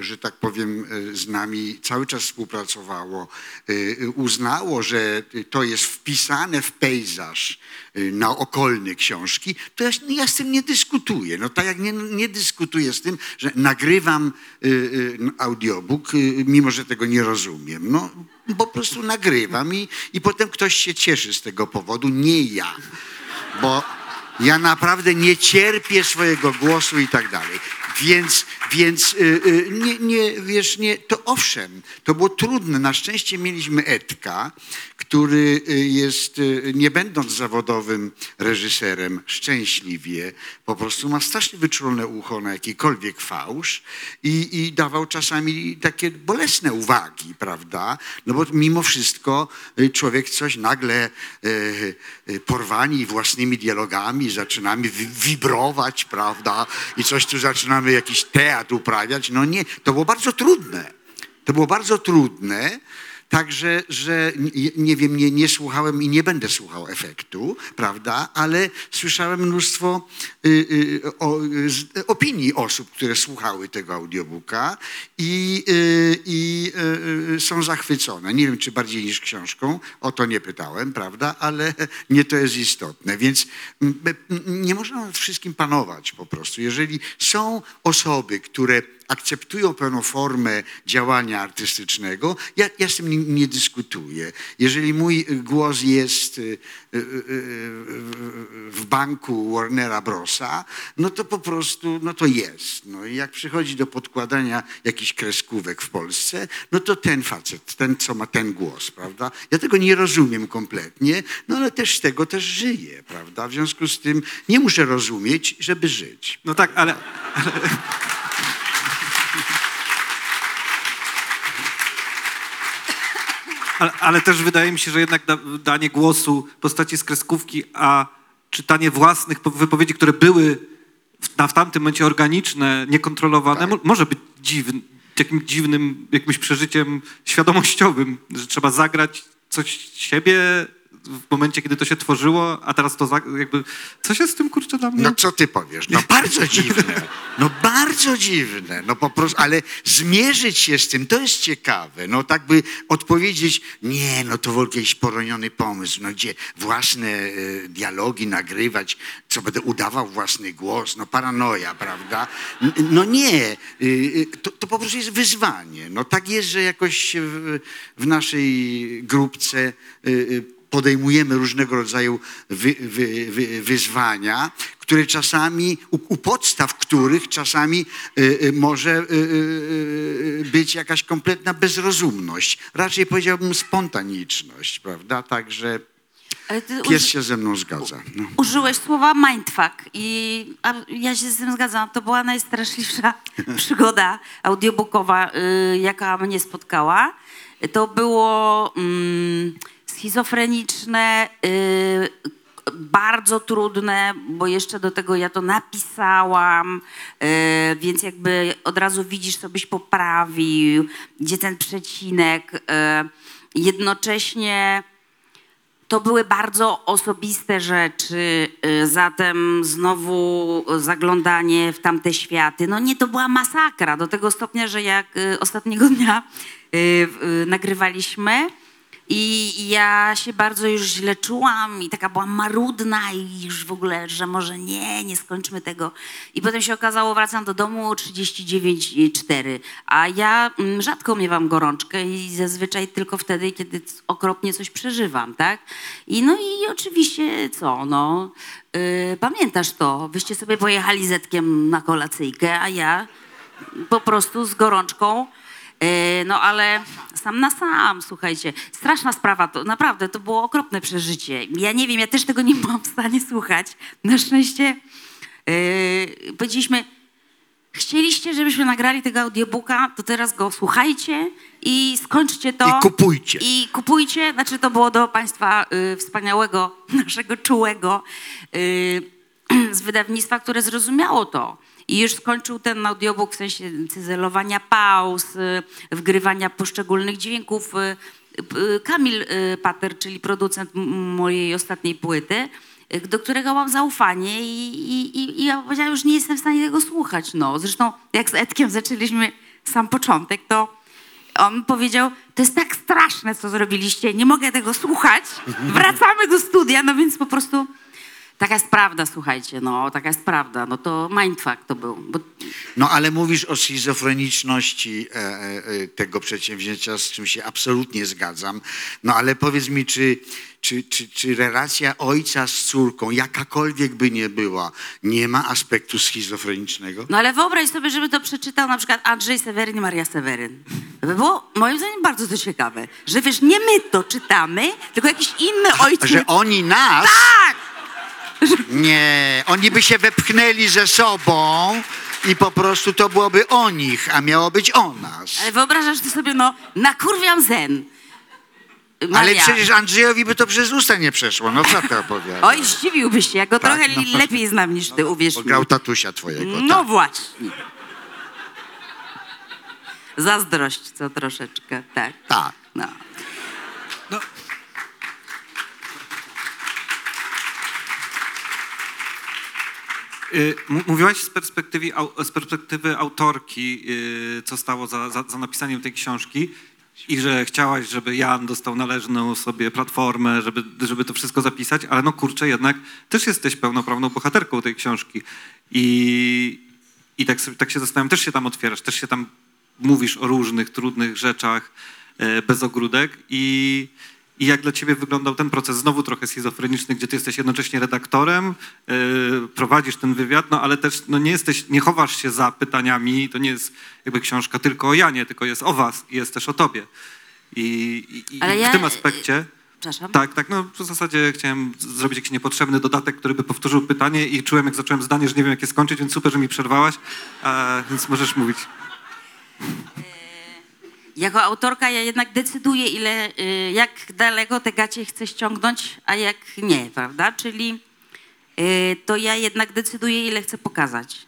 że tak powiem, y, z nami cały czas współpracowało, y, uznało, że to jest wpisane w pejzaż na okolny książki, to ja, no ja z tym nie dyskutuję. No tak jak nie, nie dyskutuję z tym, że nagrywam y, audiobook, mimo że tego nie rozumiem. No po prostu nagrywam i, i potem ktoś się cieszy z tego powodu, nie ja. Bo ja naprawdę nie cierpię swojego głosu i tak dalej. Więc, więc y, y, nie, nie, wiesz, nie, to owszem, to było trudne. Na szczęście mieliśmy Edka, który y, jest, y, nie będąc zawodowym reżyserem, szczęśliwie, po prostu ma strasznie wyczulone ucho na jakikolwiek fałsz i, i dawał czasami takie bolesne uwagi, prawda? No bo mimo wszystko człowiek coś nagle y, y, porwani własnymi dialogami zaczynamy wi- wibrować, prawda? I coś tu zaczynamy jakiś teatr uprawiać. No nie, to było bardzo trudne. To było bardzo trudne. Także, że nie, wiem, nie, nie słuchałem i nie będę słuchał efektu, prawda, ale słyszałem mnóstwo y, y, o, opinii osób, które słuchały tego audiobooka i, y, i y, y, są zachwycone. Nie wiem, czy bardziej niż książką, o to nie pytałem, prawda, ale nie to jest istotne. Więc mm, m, nie można nad wszystkim panować po prostu. Jeżeli są osoby, które akceptują pewną formę działania artystycznego, ja, ja z tym nie, nie dyskutuję. Jeżeli mój głos jest y, y, y, w banku Warnera Brosa, no to po prostu no to jest. No i jak przychodzi do podkładania jakichś kreskówek w Polsce, no to ten facet, ten, co ma ten głos, prawda? Ja tego nie rozumiem kompletnie, no ale też z tego też żyję, prawda? W związku z tym nie muszę rozumieć, żeby żyć. No tak, ale, Ale, ale też wydaje mi się, że jednak da, danie głosu postaci z kreskówki, a czytanie własnych po- wypowiedzi, które były w, na, w tamtym momencie organiczne, niekontrolowane, Tak. mo, może być dziwny, takim dziwnym jakimś przeżyciem świadomościowym, że trzeba zagrać coś siebie w momencie, kiedy to się tworzyło, a teraz to za, jakby... Co się z tym, kurczę, dla mnie... No co ty powiesz? No bardzo dziwne. No bardzo dziwne. No po prostu, ale zmierzyć się z tym, to jest ciekawe. No tak by odpowiedzieć, nie, no to w ogóle jakiś poroniony pomysł, no gdzie własne e, dialogi nagrywać, co będę udawał własny głos, no paranoja, prawda? No nie, y, y, to, to po prostu jest wyzwanie. No tak jest, że jakoś w, w naszej grupce y, y, podejmujemy różnego rodzaju wy, wy, wy, wyzwania, które czasami, u, u podstaw których czasami y, y, może y, y, y, być jakaś kompletna bezrozumność. Raczej powiedziałbym spontaniczność, prawda? Także pies się ze mną zgadza. No. Użyłeś słowa mindfuck i ja się z tym zgadzam. To była najstraszliwsza przygoda audiobookowa, y, jaka mnie spotkała. To było mm, schizofreniczne, y, bardzo trudne, bo jeszcze do tego ja to napisałam, y, więc jakby od razu widzisz, co byś poprawił, gdzie ten przecinek. y, Jednocześnie to były bardzo osobiste rzeczy, zatem znowu zaglądanie w tamte światy. No nie, to była masakra do tego stopnia, że jak ostatniego dnia nagrywaliśmy i ja się bardzo już źle czułam i taka byłam marudna i już w ogóle, że może nie, nie skończmy tego. I potem się okazało, wracam do domu 39,4, a ja mm, rzadko miewam gorączkę i zazwyczaj tylko wtedy, kiedy okropnie coś przeżywam, tak? I no i oczywiście co, no, yy, pamiętasz to, wyście sobie pojechali zetkiem na kolacyjkę, a ja po prostu z gorączką. E, No ale sam na sam, słuchajcie, straszna sprawa, to naprawdę to było okropne przeżycie. Ja nie wiem, ja też tego nie byłam w stanie słuchać. Na szczęście yy, powiedzieliśmy, chcieliście, żebyśmy nagrali tego audiobooka, to teraz go słuchajcie i skończcie to. I kupujcie. I kupujcie, znaczy to było do państwa y, wspaniałego, naszego czułego y, z wydawnictwa, które zrozumiało to. I już skończył ten audiobook w sensie cyzelowania pauz, y, wgrywania poszczególnych dźwięków. y, y, Kamil Pater, czyli producent mojej ostatniej płyty, do którego mam zaufanie i, i, i- i ja powiedziałam, już nie jestem w stanie tego słuchać. No. Zresztą jak z Edkiem zaczęliśmy sam początek, to on powiedział, to jest tak straszne, co zrobiliście, nie mogę tego słuchać, wracamy do studia, no więc po prostu taka jest prawda, słuchajcie, no taka jest prawda, no to mindfuck to był. Bo No ale mówisz o schizofreniczności e, e, tego przedsięwzięcia, z czym się absolutnie zgadzam. No ale powiedz mi, czy, czy, czy, czy relacja ojca z córką, jakakolwiek by nie była, nie ma aspektu schizofrenicznego? No ale wyobraź sobie, żeby to przeczytał na przykład Andrzej Seweryn i Maria Seweryn. To by było moim zdaniem bardzo to ciekawe, że wiesz, nie my to czytamy, tylko jakiś inny ojciec. Że oni nas... Tak! Nie, oni by się wepchnęli ze sobą i po prostu to byłoby o nich, a miało być o nas. Ale wyobrażasz ty sobie, no, nakurwiam zen. Ale Maria. przecież Andrzejowi by to przez usta nie przeszło. No co ty opowiadasz? Oj, zdziwiłbyś się, ja go Tak, trochę no. lepiej znam niż ty, uwierz mi. grał tatusia twojego. No tak. właśnie. Zazdrość co troszeczkę, tak. tak. No. Y, Mówiłaś z perspektywy, z perspektywy autorki, y, co stało za, za, za napisaniem tej książki i że chciałaś, żeby Jan dostał należną sobie platformę, żeby, żeby to wszystko zapisać, ale no kurczę, jednak też jesteś pełnoprawną bohaterką tej książki. I, i tak, tak się zastanawiam, też się tam otwierasz, też się tam mówisz o różnych trudnych rzeczach e, bez ogródek i, i jak dla ciebie wyglądał ten proces, znowu trochę schizofreniczny, gdzie ty jesteś jednocześnie redaktorem, e, prowadzisz ten wywiad, no ale też no, nie jesteś, nie chowasz się za pytaniami, to nie jest jakby książka tylko o Janie, tylko jest o was i jest też o tobie. I, i, i Ale w ja- tym aspekcie... Przepraszam. Tak, tak, no w zasadzie chciałem zrobić jakiś niepotrzebny dodatek, który by powtórzył pytanie i czułem, jak zacząłem zdanie, że nie wiem, jak je skończyć, więc super, że mi przerwałaś, a, więc możesz mówić. Jako autorka ja jednak decyduję, ile, y, jak daleko te gacie chcę ściągnąć, a jak nie, prawda? Czyli y, to ja jednak decyduję, ile chcę pokazać.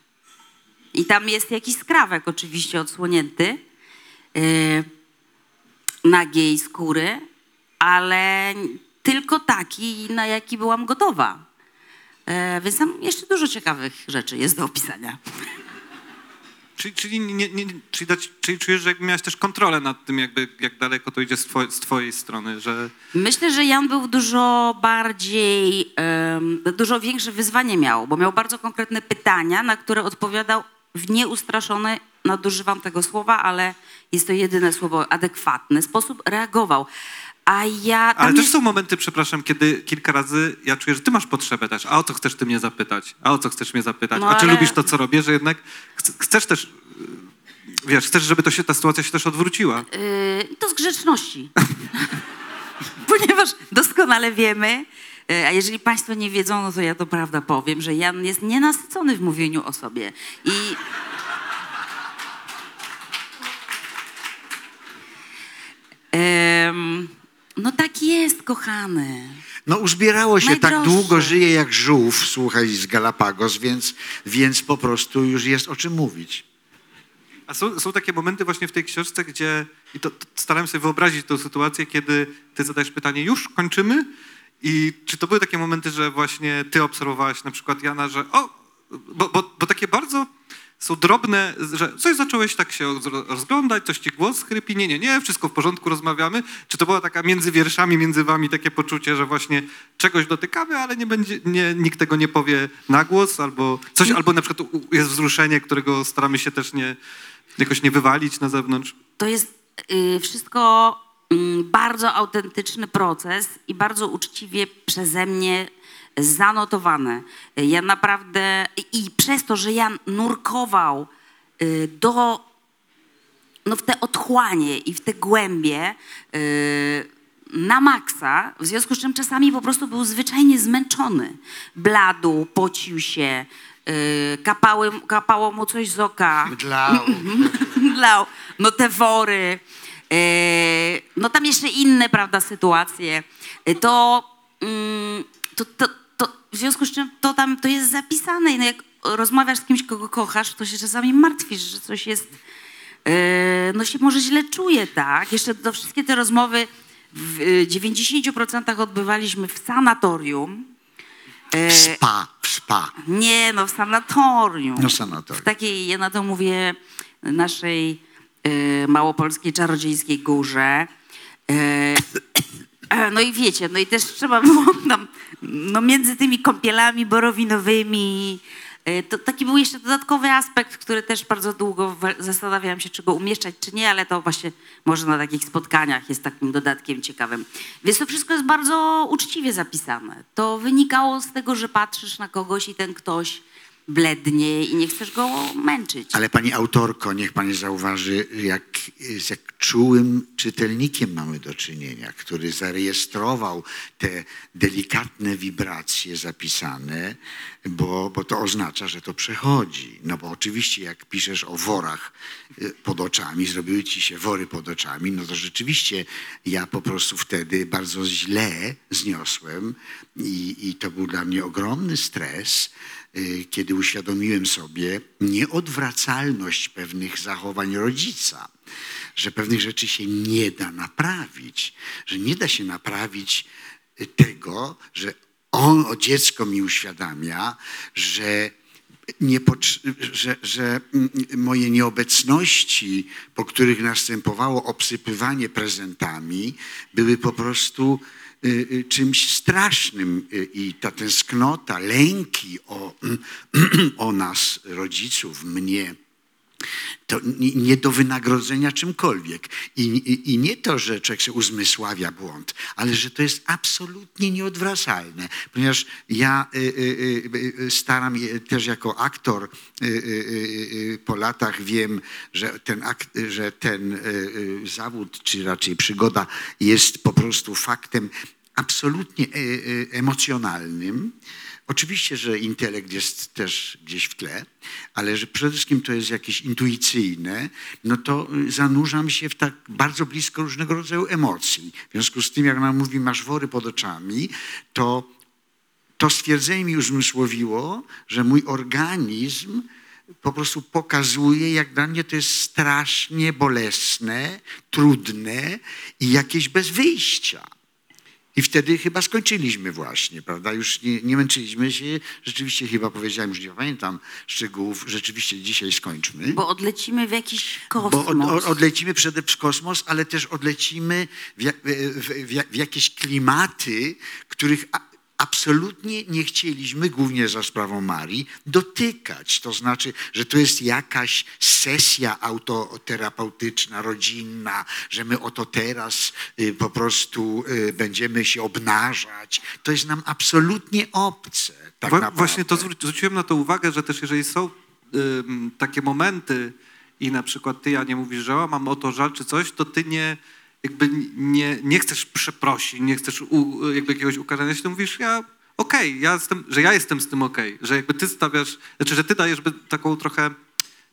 I tam jest jakiś skrawek oczywiście odsłonięty y, nagiej skóry, ale tylko taki, na jaki byłam gotowa. E, więc tam jeszcze dużo ciekawych rzeczy jest do opisania. Czyli, czyli, nie, nie, czyli, dać, czyli czujesz, że jakby miałeś też kontrolę nad tym, jakby, jak daleko to idzie z, twoj, z twojej strony, że... Myślę, że Jan był dużo bardziej, em, dużo większe wyzwanie miał, bo miał bardzo konkretne pytania, na które odpowiadał w nieustraszony, nadużywam tego słowa, ale jest to jedyne słowo, adekwatny sposób, reagował. A ja Ale też jest- są momenty, przepraszam, kiedy kilka razy ja czuję, że ty masz potrzebę też. A o co chcesz ty mnie zapytać? A o co chcesz mnie zapytać? No A czy ale- lubisz to, co robię? Że jednak ch- chcesz też, yy, wiesz, chcesz, żeby to się, ta sytuacja się też odwróciła. Yy, to z grzeczności. Ponieważ doskonale wiemy, yy, a jeżeli Państwo nie wiedzą, no to ja to prawda powiem, że Jan jest nienasycony w mówieniu o sobie. I no tak jest, kochany. No uzbierało się, tak długo żyje jak żółw, słuchaj, z Galapagos, więc, więc po prostu już jest o czym mówić. A są, są takie momenty właśnie w tej książce, gdzie, i to, to staram się sobie wyobrazić tę sytuację, kiedy ty zadajesz pytanie, już kończymy? I czy to były takie momenty, że właśnie ty obserwowałaś na przykład Jana, że o, bo, bo, bo takie bardzo są drobne, że coś zacząłeś tak się rozglądać, coś ci głos chrypi, nie, nie, nie, wszystko w porządku, rozmawiamy. Czy to była taka między wierszami, między wami takie poczucie, że właśnie czegoś dotykamy, ale nie będzie, nie, nikt tego nie powie na głos, albo coś, albo na przykład jest wzruszenie, którego staramy się też nie, jakoś nie wywalić na zewnątrz. to jest y, wszystko mm, bardzo autentyczny proces i bardzo uczciwie przeze mnie zanotowane. Y, Ja naprawdę i przez to, że Jan nurkował y, do no w te otchłanie i w te głębie yy, na maksa, w związku z czym czasami po prostu był zwyczajnie zmęczony. Bladł, pocił się, yy, kapały, kapało mu coś z oka. Mdlał. Mdlał. No te wory, no tam jeszcze inne, prawda, sytuacje. Mm, to, to, to w związku z czym to tam, to jest zapisane i no jak rozmawiasz z kimś, kogo kochasz, to się czasami martwisz, że coś jest, yy, no się może źle czuje, tak? Jeszcze to wszystkie te rozmowy w yy, 90% odbywaliśmy w sanatorium. W spa, w spa. Nie, no w sanatorium. No, sanatorium. W takiej, ja na to mówię, naszej małopolskiej czarodziejskiej górze. Y, no i wiecie, no i też trzeba było tam, no między tymi kąpielami borowinowymi, y, to taki był jeszcze dodatkowy aspekt, który też bardzo długo zastanawiałam się, czy go umieszczać, czy nie, ale to właśnie może na takich spotkaniach jest takim dodatkiem ciekawym. Więc to wszystko jest bardzo uczciwie zapisane. To wynikało z tego, że patrzysz na kogoś i ten ktoś blednie i nie chcesz go męczyć. Ale pani autorko, niech pani zauważy, jak, jak czułym czytelnikiem mamy do czynienia, który zarejestrował te delikatne wibracje zapisane, bo, bo to oznacza, że to przechodzi. No bo oczywiście jak piszesz o worach y, pod oczami, zrobiły ci się wory pod oczami, no to rzeczywiście ja po prostu wtedy bardzo źle zniosłem i, i to był dla mnie ogromny stres, y, kiedy uświadomiłem sobie nieodwracalność pewnych zachowań rodzica, że pewnych rzeczy się nie da naprawić, że nie da się naprawić tego, że on, o dziecko mi uświadamia, że nie że, że moje nieobecności, po których następowało obsypywanie prezentami, były po prostu y, y, czymś strasznym y, i ta tęsknota, lęki o, o nas, rodziców, mnie, to nie, do wynagrodzenia czymkolwiek. I, i, I nie to, że człowiek sobie uzmysławia błąd, ale że to jest absolutnie nieodwracalne. Ponieważ ja y, y, y, y, staram się też jako aktor y, y, po latach wiem, że ten, że ten zawód, czy raczej przygoda jest po prostu faktem absolutnie emocjonalnym. Oczywiście, że intelekt jest też gdzieś w tle, ale że przede wszystkim to jest jakieś intuicyjne, no to zanurzam się w tak bardzo blisko różnego rodzaju emocji. W związku z tym, jak nam mówi, masz wory pod oczami, to to stwierdzenie mi uzmysłowiło, że mój organizm po prostu pokazuje, jak dla mnie to jest strasznie bolesne, trudne i jakieś bez wyjścia. I wtedy chyba skończyliśmy właśnie, prawda? Już nie, nie męczyliśmy się. Rzeczywiście chyba powiedziałem, już nie pamiętam szczegółów, rzeczywiście dzisiaj skończmy. Bo odlecimy w jakiś Bo kosmos. od, od, odlecimy przede w kosmos, ale też odlecimy w, w, w, w jakieś klimaty, których absolutnie nie chcieliśmy, głównie za sprawą Marii, dotykać. To znaczy, że to jest jakaś sesja autoterapeutyczna, rodzinna, że my oto teraz y, po prostu y, będziemy się obnażać. To jest nam absolutnie obce. Tak naprawdę. Właśnie to zwró- zwróciłem na to uwagę, że też jeżeli są takie momenty i na przykład ty, ja nie mówisz, że o, mam o to żal czy coś, to ty nie jakby nie, nie chcesz przeprosić, nie chcesz u, jakby jakiegoś ukarania się, to mówisz, ja okej, ja jestem, że ja jestem z tym okej, że jakby ty stawiasz, znaczy, że ty dajesz taką trochę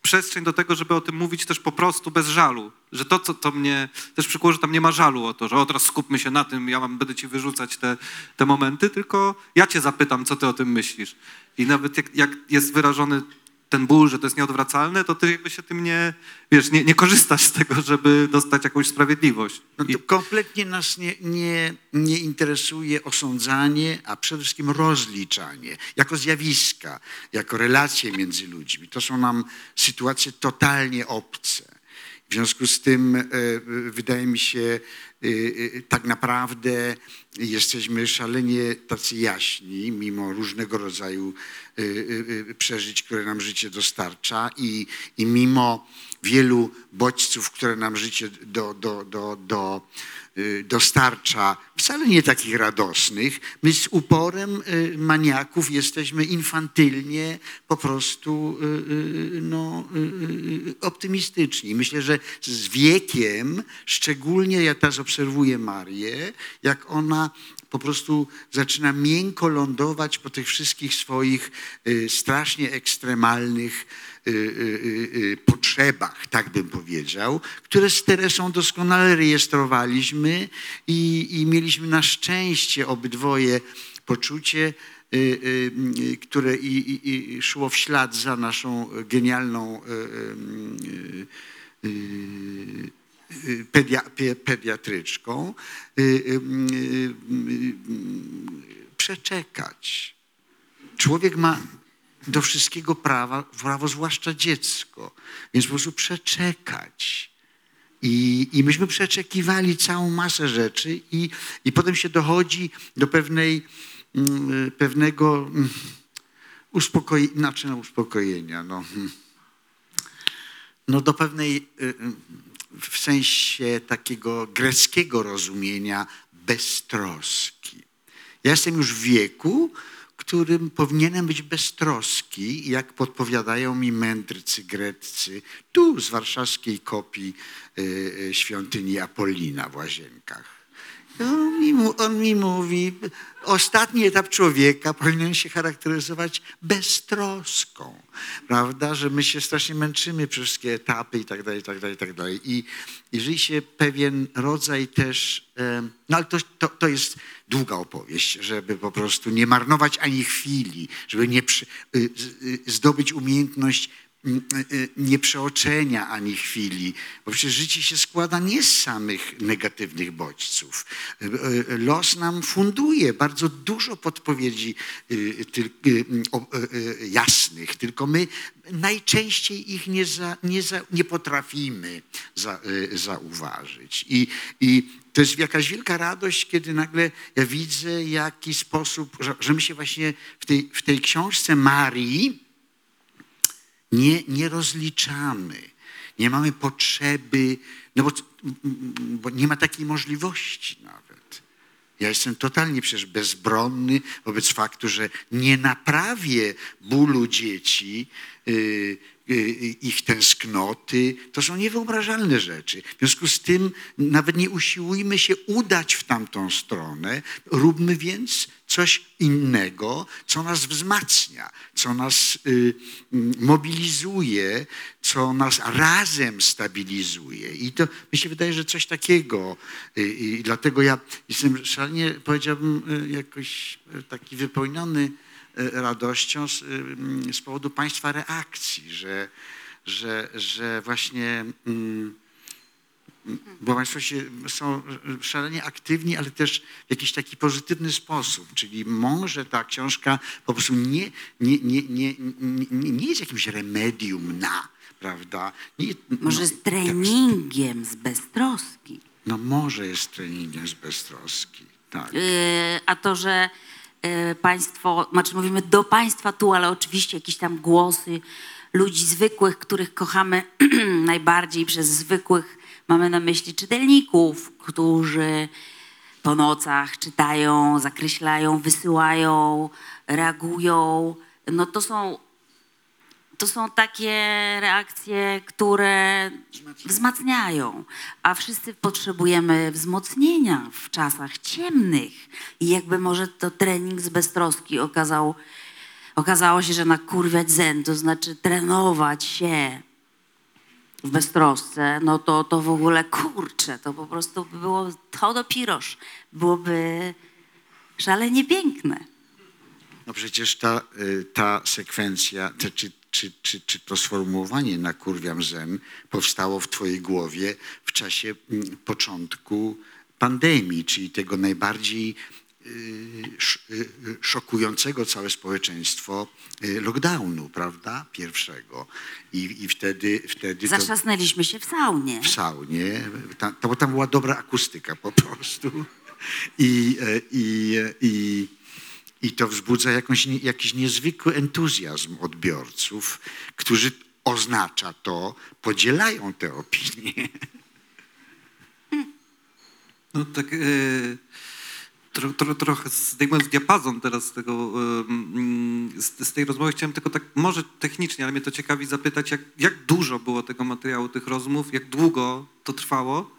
przestrzeń do tego, żeby o tym mówić też po prostu bez żalu. Że to, co to mnie też przykuło, że tam nie ma żalu o to, że o teraz skupmy się na tym, ja mam, będę ci wyrzucać te, te momenty, tylko ja cię zapytam, co ty o tym myślisz. I nawet jak, jak jest wyrażony ten ból, że to jest nieodwracalne, to ty jakby się tym nie, wiesz, nie, nie korzystasz z tego, żeby dostać jakąś sprawiedliwość. No to kompletnie nas nie, nie, nie interesuje osądzanie, a przede wszystkim rozliczanie jako zjawiska, jako relacje między ludźmi. To są nam sytuacje totalnie obce. W związku z tym e, wydaje mi się, e, e, tak naprawdę jesteśmy szalenie tacy jaśni, mimo różnego rodzaju e, e, e, przeżyć, które nam życie dostarcza i, i mimo wielu bodźców, które nam życie do, do, do, do, dostarcza, wcale nie takich radosnych, my z uporem y, maniaków jesteśmy infantylnie po prostu y, y, no, y, y, optymistyczni. Myślę, że z wiekiem, szczególnie ja teraz obserwuję Marię, jak ona po prostu zaczyna miękko lądować po tych wszystkich swoich y, strasznie ekstremalnych y, y, potrzebach, tak bym powiedział, które z Teresą doskonale rejestrowaliśmy i, i mieliśmy na szczęście obydwoje poczucie, które i, i, i szło w ślad za naszą genialną pedia, pediatryczką, y, y, y, przeczekać. Człowiek ma do wszystkiego prawa, prawo, zwłaszcza dziecko, więc po prostu przeczekać. I, I myśmy przeczekiwali całą masę rzeczy i, i potem się dochodzi do pewnej, mm, pewnego mm, uspokojenia, znaczy uspokojenia, no, hmm. no do pewnej, w sensie takiego greckiego rozumienia beztroski. Ja jestem już w wieku, którym powinienem być beztroski, jak podpowiadają mi mędrcy greccy, tu z warszawskiej kopii y, y, świątyni Apollina w Łazienkach. On mi, on mi mówi, ostatni etap człowieka powinien się charakteryzować beztroską, prawda, że my się strasznie męczymy przez wszystkie etapy i tak dalej, i tak dalej, i tak dalej. I jeżeli się pewien rodzaj też, no ale to, to, to jest długa opowieść, żeby po prostu nie marnować ani chwili, żeby nie przy, y, y, zdobyć umiejętność nie przeoczenia ani chwili, bo przecież życie się składa nie z samych negatywnych bodźców. Y, Los nam funduje bardzo dużo podpowiedzi jasnych, tylko my najczęściej ich nie, za, nie, za, nie potrafimy za, zauważyć. I, I to jest jakaś wielka radość, kiedy nagle ja widzę, jaki sposób, że, że my się właśnie w tej, w tej książce Marii, nie, nie rozliczamy, nie mamy potrzeby, no bo, bo nie ma takiej możliwości nawet. Ja jestem totalnie przecież bezbronny wobec faktu, że nie naprawię bólu dzieci y, ich tęsknoty. To są niewyobrażalne rzeczy. W związku z tym nawet nie usiłujmy się udać w tamtą stronę. Róbmy więc coś innego, co nas wzmacnia, co nas y, mobilizuje, co nas razem stabilizuje. I to mi się wydaje, że coś takiego. Y, I dlatego ja jestem szalenie, powiedziałbym, y, jakoś y, taki wypełniony y, radością z, y, mm, z powodu Państwa reakcji, że, że, że właśnie. mm, bo Państwo się, są szalenie aktywni, ale też w jakiś taki pozytywny sposób. Czyli może ta książka po prostu nie, nie, nie, nie, nie, nie jest jakimś remedium na, prawda? Nie, Może no, z treningiem z beztroski. No może jest treningiem z beztroski, tak. Yy, a to, że państwo, znaczy mówimy do państwa tu, ale oczywiście jakieś tam głosy ludzi zwykłych, których kochamy najbardziej przez zwykłych, mamy na myśli czytelników, którzy po nocach czytają, zakreślają, wysyłają, reagują. No to są to są takie reakcje, które wzmacniają, a wszyscy potrzebujemy wzmocnienia w czasach ciemnych. I jakby może to trening z beztroski okazał, okazało się, że nakurwiać zen, to znaczy trenować się w beztrosce, no to, to w ogóle kurczę, to po prostu by było to dopiroż, byłoby szalenie piękne. No przecież ta, y, ta sekwencja, czy, czy, czy, czy to sformułowanie na kurwiam zen powstało w twojej głowie w czasie mm, początku pandemii, czyli tego najbardziej y, y, y, szokującego całe społeczeństwo lockdownu, prawda? Pierwszego. I, i wtedy, wtedy to Zaszasnęliśmy się w saunie. w saunie, ta, to, bo tam była dobra akustyka po prostu. I, e, i, e, i, i to wzbudza jakąś, jakiś niezwykły entuzjazm odbiorców, którzy oznacza to, podzielają te opinie. No tak e, tro, tro, trochę zdejmując diapazon teraz z tego, z, z tej rozmowy, chciałem tylko tak może technicznie, ale mnie to ciekawi zapytać, jak, jak dużo było tego materiału, tych rozmów, jak długo to trwało,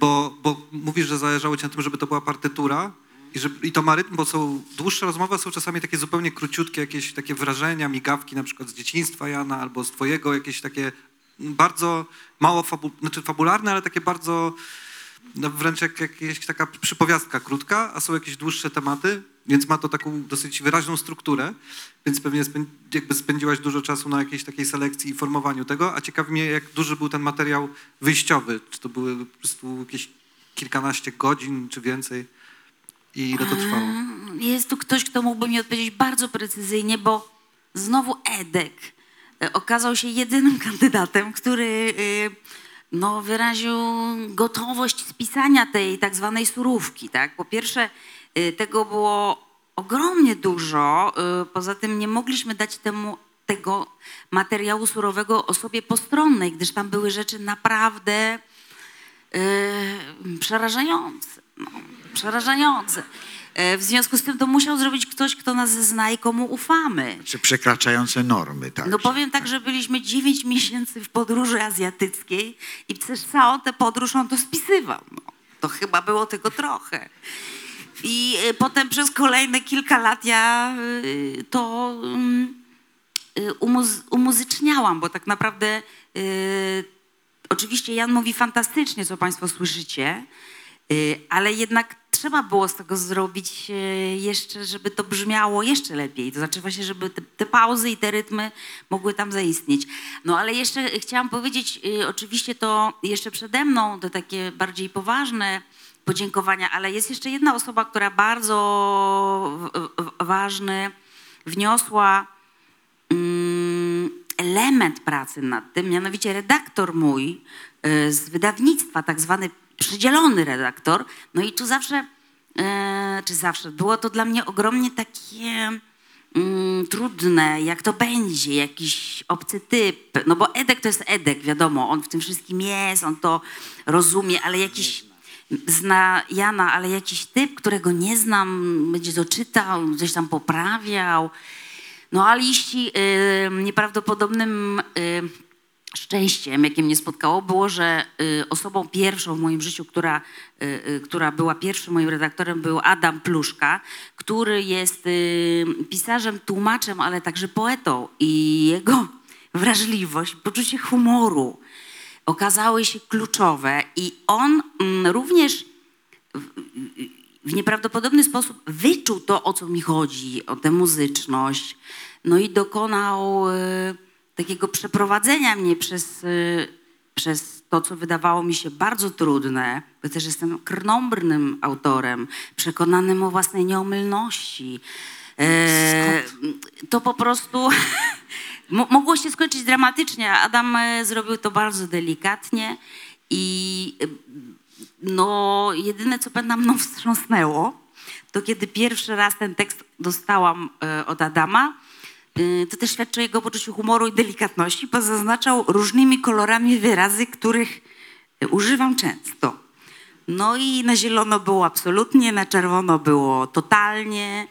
bo, bo mówisz, że zależało ci na tym, żeby to była partytura i, że, i to ma rytm, bo są dłuższe rozmowy, są czasami takie zupełnie króciutkie jakieś takie wrażenia, migawki na przykład z dzieciństwa Jana albo z twojego, jakieś takie bardzo mało fabu, znaczy fabularne, ale takie bardzo no wręcz jak jakaś taka przypowiastka krótka, a są jakieś dłuższe tematy, więc ma to taką dosyć wyraźną strukturę, więc pewnie spę- jakby spędziłaś dużo czasu na jakiejś takiej selekcji i formowaniu tego, a ciekawi mnie, jak duży był ten materiał wyjściowy, czy to były po prostu jakieś kilkanaście godzin, czy więcej i ile to trwało? Jest tu ktoś, kto mógłby mi odpowiedzieć bardzo precyzyjnie, bo znowu Edek e, okazał się jedynym kandydatem, który e, no, wyraził gotowość spisania tej tak zwanej surówki. Tak? Po pierwsze, e, tego było ogromnie dużo. Poza tym nie mogliśmy dać temu tego materiału surowego osobie postronnej, gdyż tam były rzeczy naprawdę Yy, przerażające. No, przerażające. Yy, W związku z tym to musiał zrobić ktoś, kto nas zna i komu ufamy. Czy przekraczające normy, tak? No powiem tak, że byliśmy 9 miesięcy w podróży azjatyckiej i przez całą tę podróż on to spisywał. No, to chyba było tego trochę. I y, potem przez kolejne kilka lat ja y, to ym, y, umuz- umuzyczniałam, bo tak naprawdę oczywiście Jan mówi fantastycznie, co Państwo słyszycie, ale jednak trzeba było z tego zrobić y, jeszcze, żeby to brzmiało jeszcze lepiej. To znaczy właśnie, żeby te, te pauzy i te rytmy mogły tam zaistnieć. No ale jeszcze chciałam powiedzieć, y, oczywiście to jeszcze przede mną, to takie bardziej poważne podziękowania, ale jest jeszcze jedna osoba, która bardzo ważny wniosła mm, element pracy nad tym, mianowicie redaktor mój y, z wydawnictwa, tak zwany przydzielony redaktor. No i tu zawsze, e, czy zawsze, było to dla mnie ogromnie takie mm, trudne, jak to będzie, jakiś obcy typ. No bo Edek to jest Edek, wiadomo, on w tym wszystkim jest, on to rozumie, ale jakiś zna Jana, ale jakiś typ, którego nie znam, będzie to czytał, coś tam poprawiał. No a liści y, nieprawdopodobnym y, szczęściem, jakie mnie spotkało, było, że y, osobą pierwszą w moim życiu, która, y, y, która była pierwszym moim redaktorem, był Adam Pluszka, który jest pisarzem, tłumaczem, ale także poetą. I jego wrażliwość, poczucie humoru okazały się kluczowe. I on mm, również w nieprawdopodobny sposób wyczuł to, o co mi chodzi, o tę muzyczność, no i dokonał takiego przeprowadzenia mnie przez, e, przez to, co wydawało mi się bardzo trudne, bo też jestem krnąbrnym autorem, przekonanym o własnej nieomylności. E, to po prostu mo- mogło się skończyć dramatycznie. Adam e, zrobił to bardzo delikatnie i e, no, jedyne, co pamiętam mną wstrząsnęło, to kiedy pierwszy raz ten tekst dostałam e, od Adama, to też świadczy o jego poczuciu humoru i delikatności, bo zaznaczał różnymi kolorami wyrazy, których e, używam często. No i na zielono było absolutnie, na czerwono było totalnie,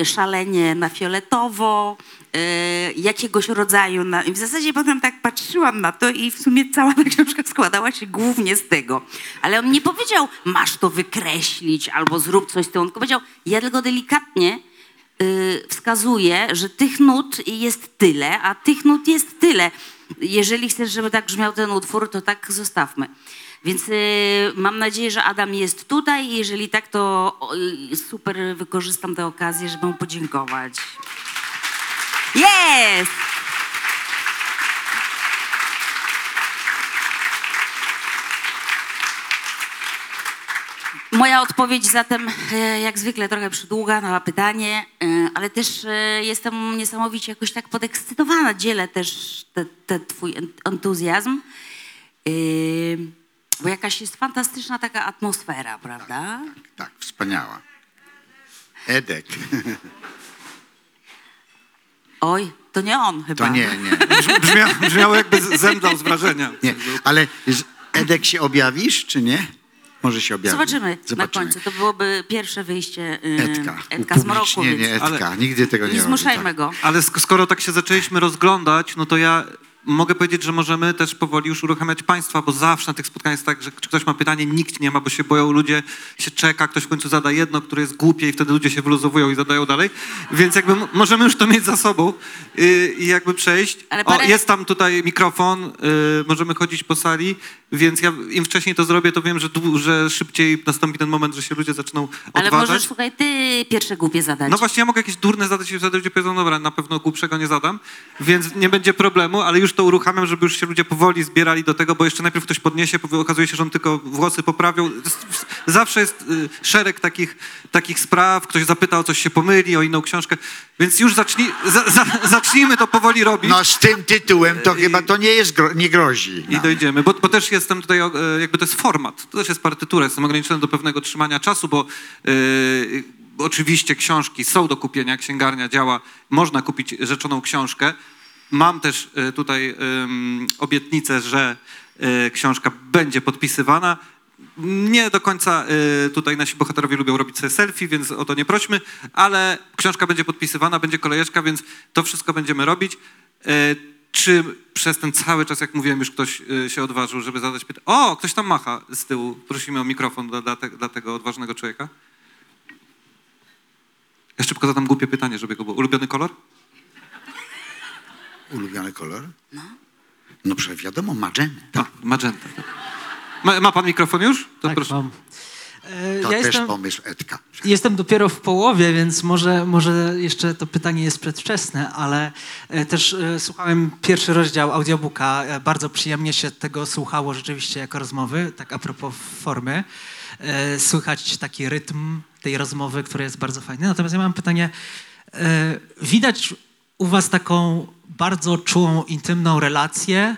y, szalenie na fioletowo, y, jakiegoś rodzaju. Na... I w zasadzie potem tak patrzyłam na to i w sumie cała ta książka składała się głównie z tego. Ale on nie powiedział, masz to wykreślić albo zrób coś z tym. On powiedział, ja tylko delikatnie y, wskazuje, że tych nut jest tyle, a tych nut jest tyle. Jeżeli chcesz, żeby tak brzmiał ten utwór, to tak zostawmy. Więc y, mam nadzieję, że Adam jest tutaj. i Jeżeli tak, to y, super wykorzystam tę okazję, żeby mu podziękować. Jest! Moja odpowiedź zatem, e, jak zwykle, trochę przydługa na pytanie, e, ale też e, jestem niesamowicie jakoś tak podekscytowana. Dzielę też te, te twój en- entuzjazm, bo jakaś jest fantastyczna taka atmosfera, prawda? Tak, wspaniała. Edek. Oj, to nie on chyba. To nie, nie. Brzmiało, brzmiało jakby zemdlał z wrażenia. nie. Ale Edek się objawisz, czy nie? Może się objawi. Zobaczymy, na końcu. To byłoby pierwsze wyjście y, Edka. Edka z mroku. Upublicznienie Więc Edka. Nigdy tego nie nie zmuszajmy tak. go. Ale sk- skoro tak się zaczęliśmy rozglądać, no to ja mogę powiedzieć, że możemy też powoli już uruchamiać państwa, bo zawsze na tych spotkaniach jest tak, że czy ktoś ma pytanie, nikt nie ma, bo się boją ludzie, się czeka, ktoś w końcu zada jedno, które jest głupie i wtedy ludzie się wyluzowują i zadają dalej. Więc jakby m- możemy już to mieć za sobą yy, i jakby przejść. Ale O, parę- jest tam tutaj mikrofon, yy, możemy chodzić po sali, więc ja im wcześniej to zrobię, to wiem, że, dłu- że szybciej nastąpi ten moment, że się ludzie zaczną Ale odważać. możesz, słuchaj, ty pierwsze głupie zadać. No właśnie, ja mogę jakieś durne zadać i wtedy ludzie powiedzą, dobra, na pewno głupszego nie zadam, więc nie będzie problemu, ale już to uruchamiam, żeby już się ludzie powoli zbierali do tego, bo jeszcze najpierw ktoś podniesie, okazuje się, że on tylko włosy jest- Zawsze jest y, szereg takich, takich spraw, ktoś zapyta o coś się pomyli, o inną książkę, więc już zacznij, za, za, zacznijmy to powoli robić. No z tym tytułem to chyba to nie jest, gro, nie grozi. I dojdziemy, bo, bo też jestem tutaj, e, jakby to jest format, to też jest partytura, jestem ograniczony do pewnego trzymania czasu, bo yy, oczywiście książki są do kupienia, księgarnia działa, można kupić rzeczoną książkę. Mam też e, tutaj obietnicę, że e, książka będzie podpisywana. Nie do końca e, tutaj nasi bohaterowie lubią robić sobie selfie, więc o to nie prośmy, ale książka będzie podpisywana, będzie kolejeczka, więc to wszystko będziemy robić. E, Czy przez ten cały czas, jak mówiłem, już ktoś e, się odważył, żeby zadać pytanie? O, ktoś tam macha z tyłu. Prosimy o mikrofon dla, dla, te, dla tego odważnego człowieka. Ja szybko zadam głupie pytanie, żeby go było. Ulubiony kolor? Ulubiony kolor? No. No przecież wiadomo, magenta. A, magenta. Ma, ma pan mikrofon już? To Tak, proszę. mam. E, To Ja też jestem, pomysł Edka. jestem dopiero w połowie, więc może, może jeszcze to pytanie jest przedwczesne, ale e, też e, słuchałem pierwszy rozdział audiobooka. Bardzo przyjemnie się tego słuchało rzeczywiście jako rozmowy, tak a propos formy. Słychać taki rytm tej rozmowy, który jest bardzo fajny. Natomiast ja mam pytanie. Widać u was taką bardzo czułą, intymną relację,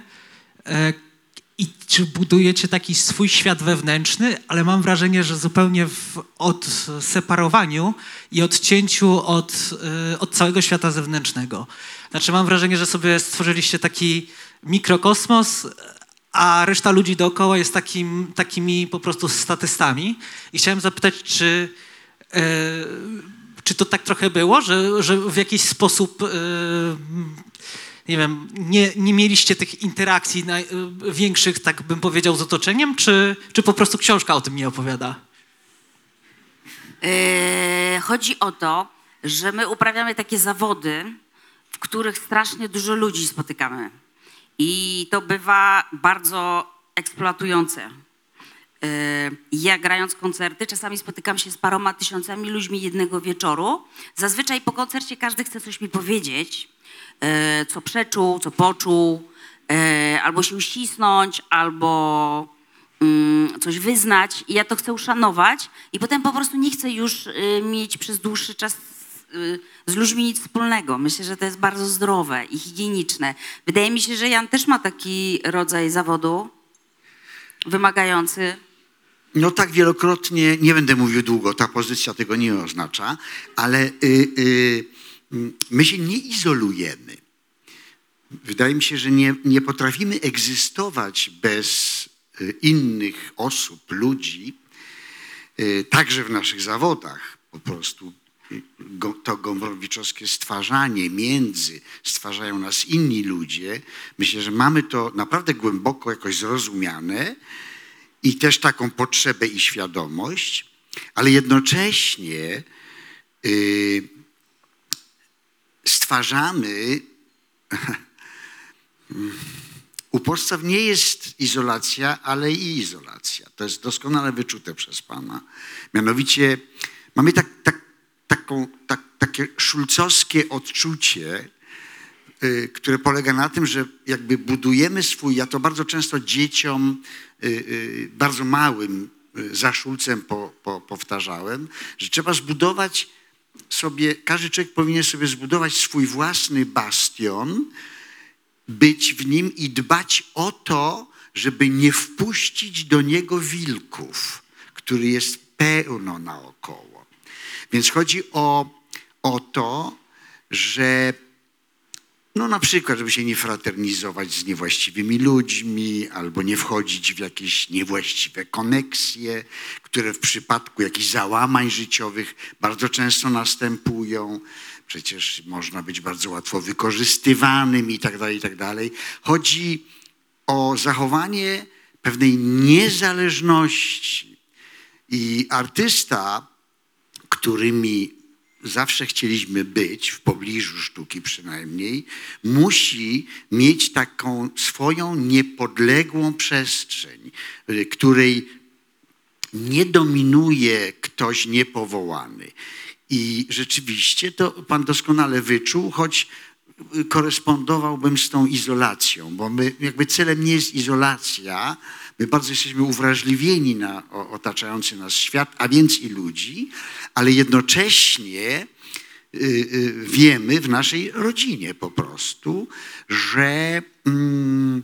i czy budujecie taki swój świat wewnętrzny, ale mam wrażenie, że zupełnie w odseparowaniu i odcięciu od, y, od całego świata zewnętrznego. Znaczy mam wrażenie, że sobie stworzyliście taki mikrokosmos, a reszta ludzi dookoła jest takim, takimi po prostu statystami. I chciałem zapytać, czy e, czy to tak trochę było, że, że w jakiś sposób, e, nie wiem, nie, nie mieliście tych interakcji naj, e, większych, tak bym powiedział, z otoczeniem, czy, czy po prostu książka o tym nie opowiada? Yy, chodzi o to, że my uprawiamy takie zawody, w których strasznie dużo ludzi spotykamy. I to bywa bardzo eksploatujące. Yy, Ja grając koncerty, czasami spotykam się z paroma tysiącami ludźmi jednego wieczoru. Zazwyczaj po koncercie każdy chce coś mi powiedzieć, co przeczuł, co poczuł, yy, albo się uścisnąć, albo mm, coś wyznać i ja to chcę uszanować i potem po prostu nie chcę już y, mieć przez dłuższy czas y, z ludźmi nic wspólnego. Myślę, że to jest bardzo zdrowe i higieniczne. Wydaje mi się, że Jan też ma taki rodzaj zawodu wymagający. No tak wielokrotnie, nie będę mówił długo, ta pozycja tego nie oznacza, ale y, y, mm, my się nie izolujemy. Wydaje mi się, że nie, nie potrafimy egzystować bez y, innych osób, ludzi, y, także w naszych zawodach. Po prostu go- to gombrowiczowe stwarzanie między stwarzają nas inni ludzie. Myślę, że mamy to naprawdę głęboko jakoś zrozumiane i też taką potrzebę i świadomość, ale jednocześnie stwarzamy. U podstaw nie jest izolacja, ale i izolacja. To jest doskonale wyczute przez Pana. Mianowicie mamy tak, tak, taką, tak, takie szulcowskie odczucie, y, które polega na tym, że jakby budujemy swój, ja to bardzo często dzieciom, y, y, bardzo małym, za szulcem po, po, powtarzałem, że trzeba zbudować sobie, każdy człowiek powinien sobie zbudować swój własny bastion, być w nim i dbać o to, żeby nie wpuścić do niego wilków, który jest pełno naokoło. Więc chodzi o, o to, że no na przykład, żeby się nie fraternizować z niewłaściwymi ludźmi albo nie wchodzić w jakieś niewłaściwe koneksje, które w przypadku jakichś załamań życiowych bardzo często następują. Przecież można być bardzo łatwo wykorzystywanym i tak dalej, i tak dalej. Chodzi o zachowanie pewnej niezależności. I artysta, którymi zawsze chcieliśmy być, w pobliżu sztuki przynajmniej, musi mieć taką swoją niepodległą przestrzeń, y, której nie dominuje ktoś niepowołany. I rzeczywiście to pan doskonale wyczuł, choć y, korespondowałbym z tą izolacją, bo my, jakby celem nie jest izolacja, my bardzo jesteśmy uwrażliwieni na otaczający nas świat, a więc i ludzi, ale jednocześnie y, y, wiemy w naszej rodzinie po prostu, że mm,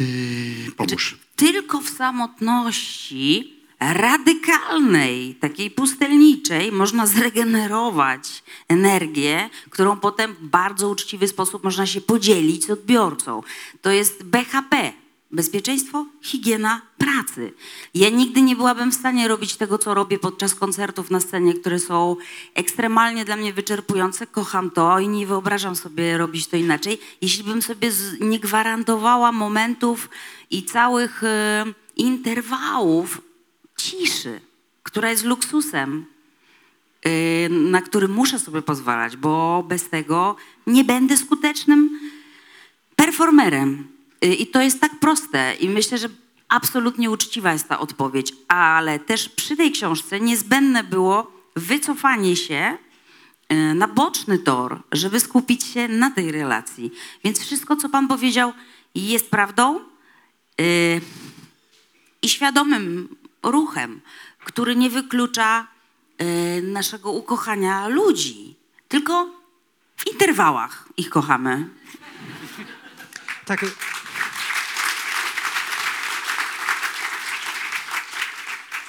y, pomóż. Tylko w samotności radykalnej, takiej pustelniczej, można zregenerować energię, którą potem w bardzo uczciwy sposób można się podzielić z odbiorcą. To jest BHP. Bezpieczeństwo, higiena pracy. Ja nigdy nie byłabym w stanie robić tego, co robię podczas koncertów na scenie, które są ekstremalnie dla mnie wyczerpujące. Kocham to i nie wyobrażam sobie robić to inaczej. Jeśli bym sobie nie gwarantowała momentów i całych e, interwałów ciszy, która jest luksusem, y, na który muszę sobie pozwalać, bo bez tego nie będę skutecznym performerem. Y, I to jest tak proste i myślę, że absolutnie uczciwa jest ta odpowiedź, ale też przy tej książce niezbędne było wycofanie się y, na boczny tor, żeby skupić się na tej relacji. Więc wszystko, co pan powiedział, jest prawdą y, i świadomym ruchem, który nie wyklucza naszego ukochania ludzi, tylko w interwałach ich kochamy. Tak.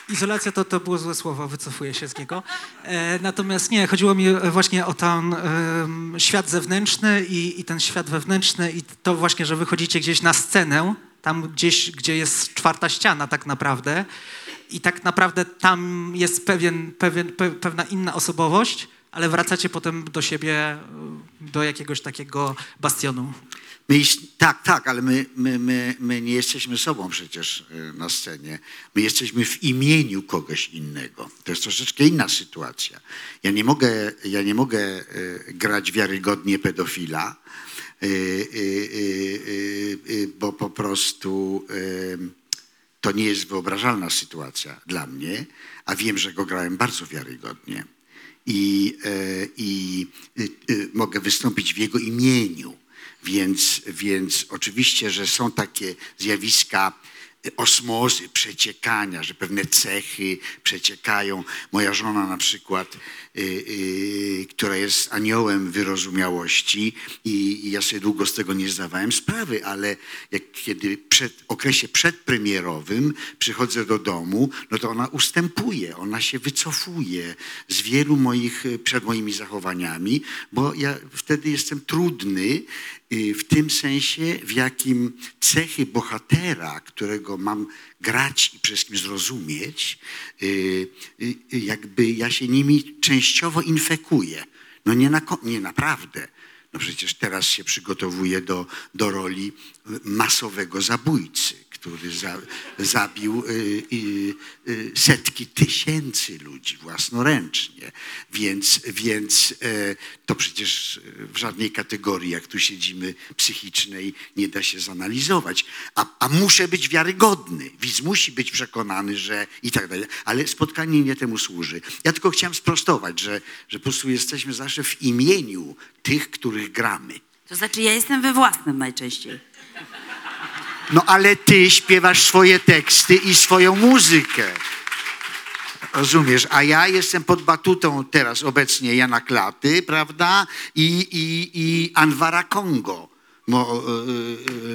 Izolacja to, to było złe słowo, wycofuję się z niego. E, natomiast nie, chodziło mi e, właśnie o ten em, świat zewnętrzny i, i ten świat wewnętrzny i to właśnie, że wychodzicie gdzieś na scenę, tam gdzieś, gdzie jest czwarta ściana tak naprawdę i tak naprawdę tam jest pewien, pewien, pe, pewna inna osobowość, ale wracacie potem do siebie, do jakiegoś takiego bastionu. My, tak, tak, ale my, my, my, my nie jesteśmy sobą przecież y, na scenie. My jesteśmy w imieniu kogoś innego. To jest troszeczkę inna sytuacja. Ja nie mogę, ja nie mogę y, grać wiarygodnie pedofila, y, bo po prostu to nie jest wyobrażalna sytuacja dla mnie, a wiem, że go grałem bardzo wiarygodnie. I, i y, mogę wystąpić w jego imieniu. Więc, więc oczywiście, że są takie zjawiska osmozy, przeciekania, że pewne cechy przeciekają. Moja żona na przykład, y, y, która jest aniołem wyrozumiałości i, i ja sobie długo z tego nie zdawałem sprawy, ale jak kiedy przed okresie przedpremierowym przychodzę do domu, no to ona ustępuje, ona się wycofuje z wielu moich, y, przed moimi zachowaniami, bo ja wtedy jestem trudny y, w tym sensie, w jakim cechy bohatera, którego mam grać i przez kim zrozumieć, y, y, y, jakby ja się nimi częściowo infekuję. No nie, na, nie naprawdę. No przecież teraz się przygotowuję do, do roli masowego zabójcy, który za, zabił y, y, setki tysięcy ludzi własnoręcznie. Więc, więc e, to przecież w żadnej kategorii, jak tu siedzimy, psychicznej nie da się zanalizować. A, a muszę być wiarygodny. Widz musi być przekonany, że i tak dalej. Ale spotkanie nie temu służy. Ja tylko chciałem sprostować, że, że po prostu jesteśmy zawsze w imieniu tych, których gramy. To znaczy, ja jestem we własnym najczęściej. No ale ty śpiewasz swoje teksty i swoją muzykę. Rozumiesz? A ja jestem pod batutą teraz obecnie Jana Klaty, prawda? I, i, i Anwara Kongo,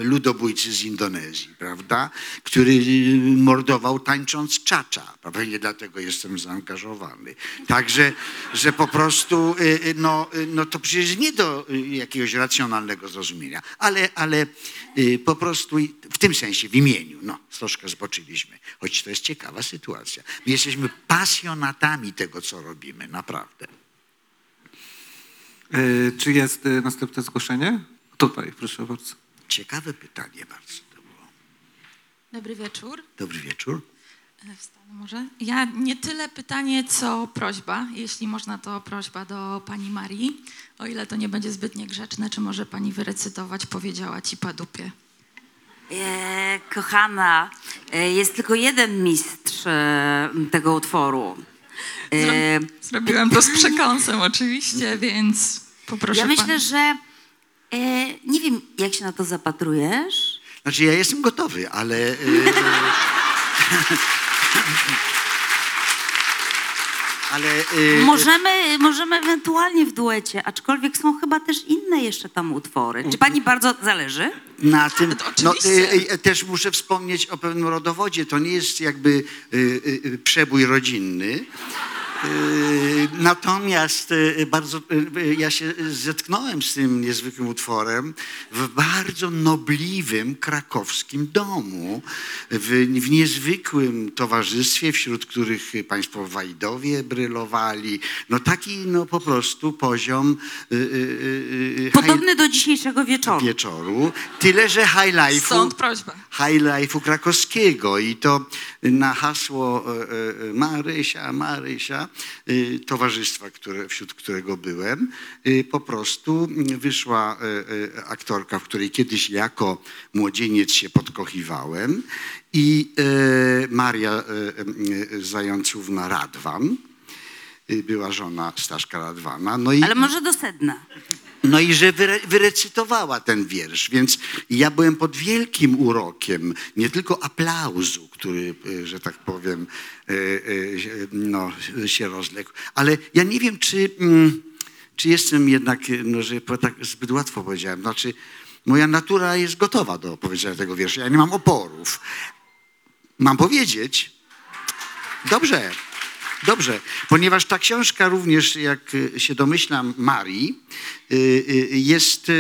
ludobójcy z Indonezji, prawda? Który e, mordował tańcząc czacza. Pewnie dlatego jestem zaangażowany. Także, że po prostu, e, e, no, e, no to przecież nie do e, jakiegoś racjonalnego zrozumienia, ale, ale e, po prostu w tym sensie, w imieniu, no, troszkę zboczyliśmy. Choć to jest ciekawa sytuacja. My jesteśmy pasjonatami tego, co robimy, naprawdę. Czy jest następne zgłoszenie? Tutaj, proszę bardzo. Ciekawe pytanie bardzo to było. Dobry wieczór. Dobry wieczór. E, Wstanę może. Ja nie tyle pytanie, co prośba. Jeśli można, to prośba do pani Marii. O ile to nie będzie zbyt niegrzeczne, czy może pani wyrecytować powiedziała ci padupie? E, kochana, e, jest tylko jeden mistrz e, tego utworu. E, Zrobiłam to z przekąsem oczywiście, więc poproszę ja myślę, pani. że e, nie wiem, jak się na to zapatrujesz. Znaczy ja jestem gotowy, ale... e, ale... e, Możemy, możemy ewentualnie w duecie, aczkolwiek są chyba też inne jeszcze tam utwory. Czy pani bardzo zależy? Na tym, To no, oczywiście. y, y, też muszę wspomnieć o pewnym rodowodzie. To nie jest jakby y, przebój rodzinny. Y, Natomiast y, bardzo, y, y, ja się zetknąłem z tym niezwykłym utworem w bardzo nobliwym krakowskim domu, w, w niezwykłym towarzystwie, wśród których państwo Wajdowie brylowali. No taki no po prostu poziom Podobny do dzisiejszego wieczoru. wieczoru. Tyle, że high life'u high life'u krakowskiego i to na hasło Marysia, Marysia, e, towarzystwa, które, wśród którego byłem, e, po prostu wyszła e, aktorka, w której kiedyś jako młodzieniec się podkochiwałem i Maria Zającówna Radwan, była żona Staszka Radwana. No i, Ale może do sedna. no i że wyre, wyrecytowała ten wiersz, więc ja byłem pod wielkim urokiem, nie tylko aplauzu, który, e, że tak powiem, się- no, się rozległ, ale ja nie wiem, czy, mm, czy jestem jednak, no, że tak zbyt łatwo powiedziałem, znaczy moja natura jest gotowa do powiedzenia tego wiersza, ja nie mam oporów. Mam powiedzieć? Dobrze, dobrze, ponieważ ta książka również, jak y, się domyślam, Marii, y, y, jest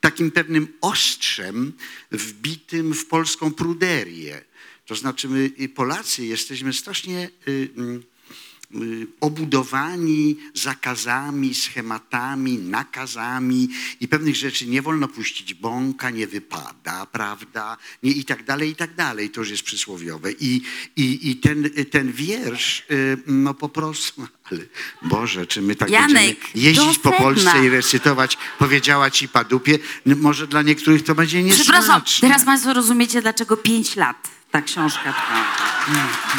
takim pewnym ostrzem wbitym w polską pruderię. To znaczy my Polacy jesteśmy strasznie mm, obudowani zakazami, schematami, nakazami i pewnych rzeczy nie wolno puścić bąka, nie wypada, prawda, nie, i tak dalej, i tak dalej. To już jest przysłowiowe. I, i, i ten, ten wiersz, y, no po prostu, ale Boże, czy my tak Janek, będziemy jeździć po. Polsce i recytować, powiedziała ci padupie, N- może dla niektórych to będzie niesmaczne. Przepraszam, teraz Państwo rozumiecie, dlaczego pięć lat ta książka trwa.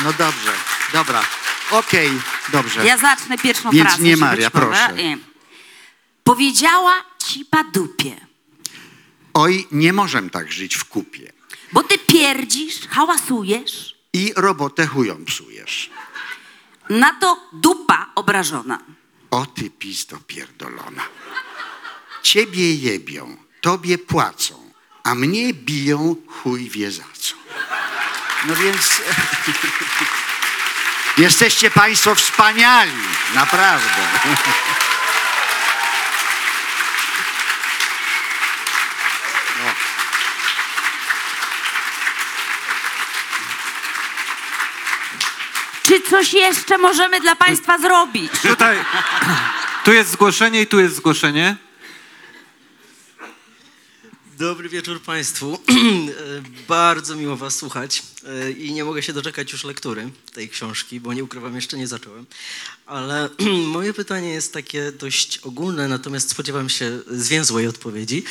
No dobrze, dobra, okej, dobrze. Ja zacznę pierwszą Więc frazę. nie żeby Maria, proszę. Nie. Powiedziała ci padupie, Oj, nie możemy tak żyć w kupie. bo ty pierdzisz, hałasujesz, I robotę chują psujesz. na to dupa obrażona. O ty pizdo pierdolona. Ciebie jebią, tobie płacą, a mnie biją chuj wie za co. No więc jesteście państwo wspaniali, naprawdę. No. Czy coś jeszcze możemy dla Państwa zrobić? Tutaj, tu jest zgłoszenie i tu jest zgłoszenie. Dobry wieczór Państwu. Bardzo miło Was słuchać e, i nie mogę się doczekać już lektury tej książki, bo nie ukrywam, jeszcze nie zacząłem. Ale moje pytanie jest takie dość ogólne, natomiast spodziewam się zwięzłej odpowiedzi.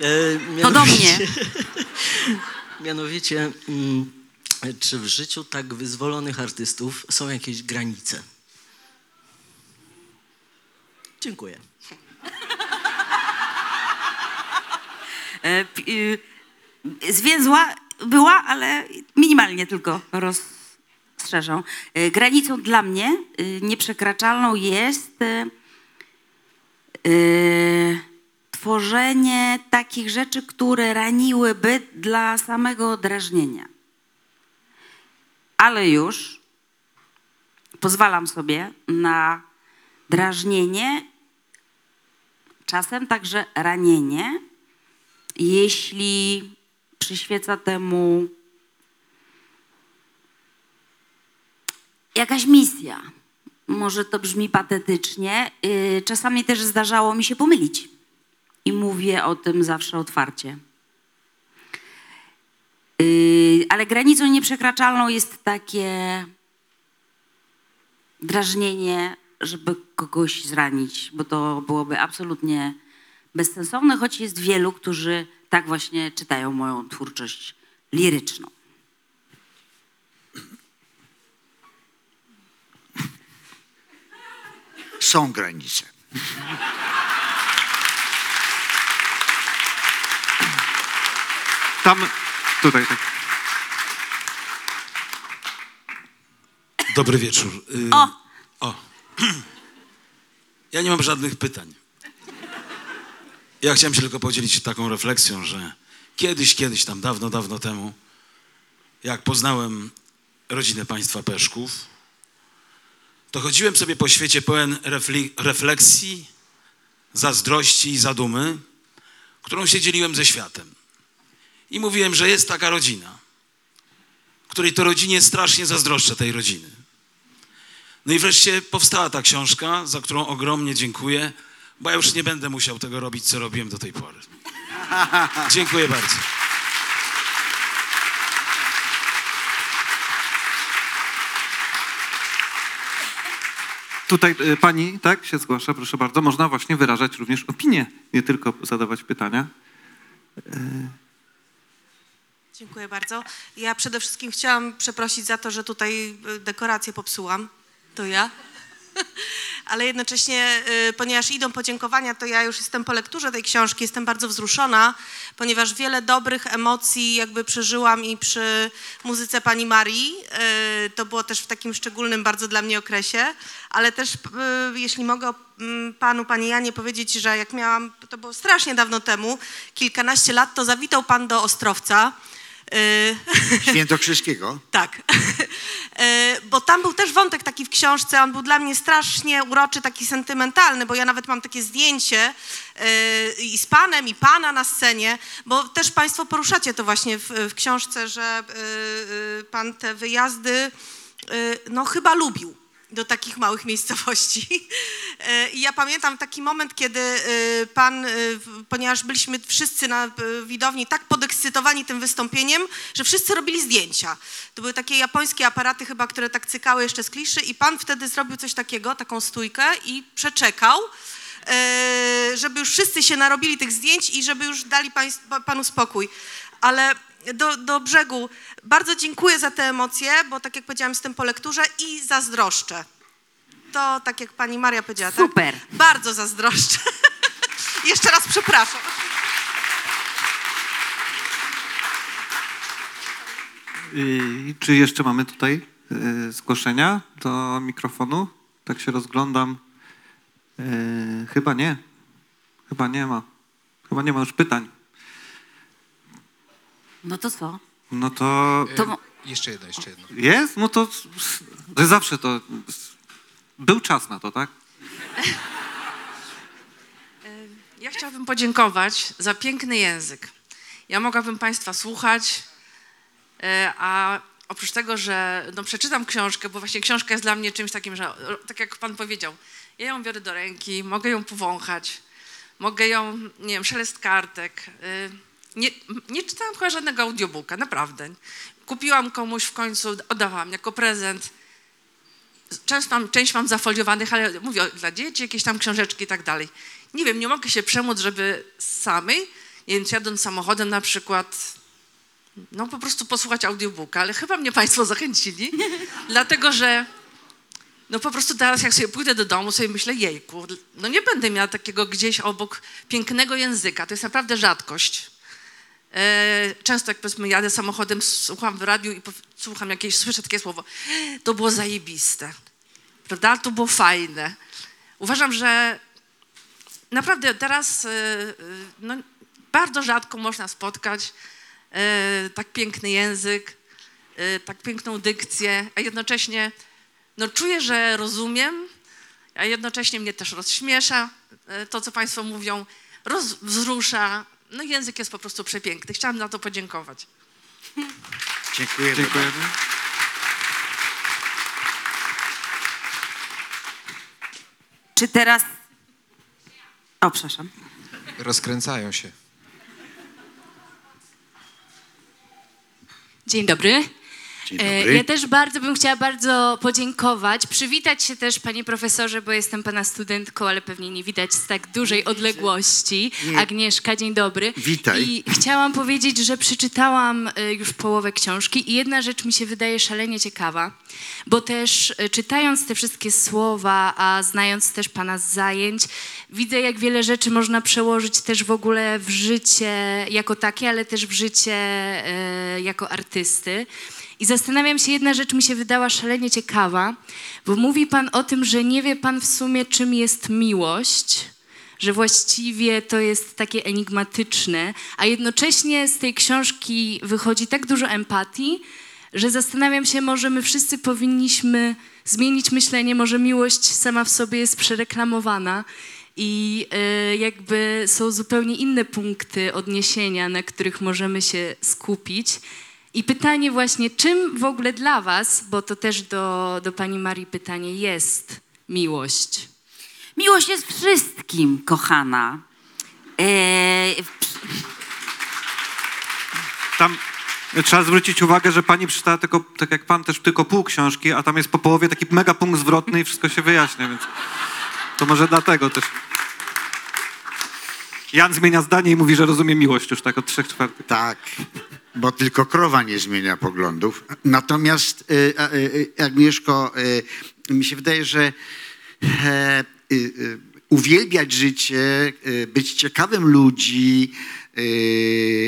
E, To do mianowicie- Mianowicie, mm, czy w życiu tak wyzwolonych artystów są jakieś granice? Dziękuję. E, y, Zwięzła była, ale minimalnie tylko rozszerzą. E, Granicą dla mnie y, nieprzekraczalną jest e, y, tworzenie takich rzeczy, które raniłyby dla samego drażnienia. Ale już pozwalam sobie na drażnienie, czasem także ranienie, jeśli przyświeca temu jakaś misja. Może to brzmi patetycznie. yy, Czasami też zdarzało mi się pomylić. I mówię o tym zawsze otwarcie. Yy, Ale granicą nieprzekraczalną jest takie drażnienie, żeby kogoś zranić, bo to byłoby absolutnie bezsensowne, choć jest wielu, którzy tak właśnie czytają moją twórczość liryczną. Są granice. Tam, tutaj, tak. Dobry wieczór. Y, O! o. Ja nie mam żadnych pytań. Ja chciałem się tylko podzielić taką refleksją, że kiedyś, kiedyś tam, dawno, dawno temu, jak poznałem rodzinę państwa Peszków, to chodziłem sobie po świecie pełen refleksji, zazdrości i zadumy, którą się dzieliłem ze światem. I mówiłem, że jest taka rodzina, której to rodzinie strasznie zazdroszczę tej rodziny. No i wreszcie powstała ta książka, za którą ogromnie dziękuję, bo ja już nie będę musiał tego robić, co robiłem do tej pory. Dziękuję bardzo. Tutaj y, pani, tak, się zgłasza, proszę bardzo. Można właśnie wyrażać również opinię, nie tylko zadawać pytania. Dziękuję bardzo. Ja przede wszystkim chciałam przeprosić za to, że tutaj y, dekorację popsułam. To ja. Ale jednocześnie, y, ponieważ idą podziękowania, to ja już jestem po lekturze tej książki, jestem bardzo wzruszona, ponieważ wiele dobrych emocji jakby przeżyłam i przy muzyce pani Marii. Y, To było też w takim szczególnym bardzo dla mnie okresie, ale też, y, jeśli mogę mm, panu, pani Janie powiedzieć, że jak miałam, to było strasznie dawno temu, kilkanaście lat, to zawitał pan do Ostrowca Świętokrzyskiego. tak. E, Bo tam był też wątek taki w książce, on był dla mnie strasznie uroczy, taki sentymentalny, bo ja nawet mam takie zdjęcie e, i z panem, i pana na scenie, bo też państwo poruszacie to właśnie w, w książce, że e, e, pan te wyjazdy e, no chyba lubił do takich małych miejscowości. E, I ja pamiętam taki moment, kiedy e, pan, e, ponieważ byliśmy wszyscy na widowni tak podekscytowani tym wystąpieniem, że wszyscy robili zdjęcia. To były takie japońskie aparaty chyba, które tak cykały jeszcze z kliszy i pan wtedy zrobił coś takiego, taką stójkę i przeczekał, żeby już wszyscy się narobili tych zdjęć i żeby już dali panu spokój. Ale do, do brzegu. Bardzo dziękuję za te emocje, bo tak jak powiedziałam, jestem po lekturze i zazdroszczę. To tak jak pani Maria powiedziała, Super. tak? Bardzo zazdroszczę. Jeszcze raz przepraszam. I czy jeszcze mamy tutaj y, zgłoszenia do mikrofonu? Tak się rozglądam. Y, chyba nie. Chyba nie ma. Chyba nie ma już pytań. No to co? No to To mo- Jeszcze jedno, jeszcze jedno. jest? No to, to zawsze to... Był czas na to, tak? Ja chciałabym podziękować za piękny język. Ja mogłabym Państwa słuchać, e, a oprócz tego, że no, przeczytam książkę, bo właśnie książka jest dla mnie czymś takim, że tak jak Pan powiedział, ja ją biorę do ręki, mogę ją powąchać, mogę ją, nie wiem, szelest kartek. Nie, nie czytałam chyba żadnego audiobooka, naprawdę. Kupiłam komuś w końcu, oddawałam jako prezent. Często mam, część mam zafoliowanych, ale mówię dla dzieci, jakieś tam książeczki i tak dalej. Nie wiem, nie mogę się przemóc, żeby samej, nie wiem, jadąc samochodem na przykład, no po prostu posłuchać audiobooka, ale chyba mnie Państwo zachęcili, dlatego że no po prostu teraz jak sobie pójdę do domu, sobie myślę, jejku, no nie będę miała takiego gdzieś obok pięknego języka, to jest naprawdę rzadkość. E, Często jak powiedzmy jadę samochodem, słucham w radiu i słucham jakieś, słyszę takie słowo, to było zajebiste, prawda, to było fajne. Uważam, że naprawdę teraz e, e, no, bardzo rzadko można spotkać tak piękny język, tak piękną dykcję, a jednocześnie no, czuję, że rozumiem, a jednocześnie mnie też rozśmiesza to, co Państwo mówią, roz, wzrusza. No język jest po prostu przepiękny. Chciałam na to podziękować. Dziękuję. Dziękujemy. Czy teraz... O, przepraszam. Rozkręcają się. Dzień dobry. E. Ja też bardzo bym chciała bardzo podziękować, przywitać się też panie profesorze, bo jestem pana studentką, ale pewnie nie widać z tak dużej odległości. Nie. Agnieszka, dzień dobry. Witaj. I chciałam powiedzieć, że przeczytałam e, już połowę książki i jedna rzecz mi się wydaje szalenie ciekawa, bo też e, czytając te wszystkie słowa, a znając też pana z zajęć, widzę jak wiele rzeczy można przełożyć też w ogóle w życie jako takie, ale też w życie jako artysty. I zastanawiam się, jedna rzecz mi się wydała szalenie ciekawa, bo mówi Pan o tym, że nie wie Pan w sumie, czym jest miłość, że właściwie to jest takie enigmatyczne, a jednocześnie z tej książki wychodzi tak dużo empatii, że zastanawiam się, może my wszyscy powinniśmy zmienić myślenie, może miłość sama w sobie jest przereklamowana i e, jakby są zupełnie inne punkty odniesienia, na których możemy się skupić. I pytanie właśnie, czym w ogóle dla Was, bo to też do, do Pani Marii pytanie, jest miłość? Miłość jest wszystkim, kochana. E, Tam trzeba zwrócić uwagę, że pani przeczytała tylko, tak jak pan też tylko pół książki, a tam jest po połowie taki mega punkt zwrotny i wszystko się wyjaśnia, więc to może dlatego też. Jan zmienia zdanie i mówi, że rozumie miłość już tak od trzech czwartych. Tak, bo tylko krowa nie zmienia poglądów. Natomiast y, y, y, y, mi się wydaje, że e, y, y, uwielbiać życie, być ciekawym ludzi,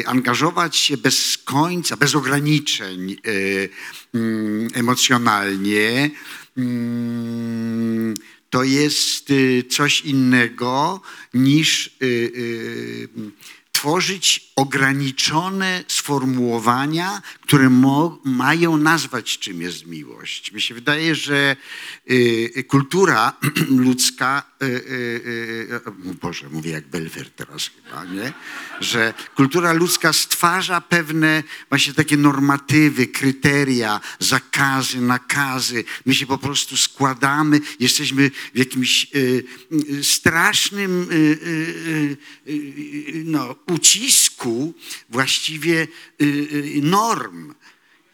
angażować się bez końca, bez ograniczeń mm, emocjonalnie, mm, to jest y, coś innego niż y, y, tworzyć ograniczone sformułowania, które mają nazwać, czym jest miłość. Mi się wydaje, że y, kultura ludzka, y, y, y, y, Boże, mówię jak Belfer teraz chyba, nie? Że kultura ludzka stwarza pewne właśnie takie normatywy, kryteria, zakazy, nakazy. My się po prostu składamy, jesteśmy w jakimś y, y, strasznym y, y, y, y, no, ucisku właściwie y, y, norm.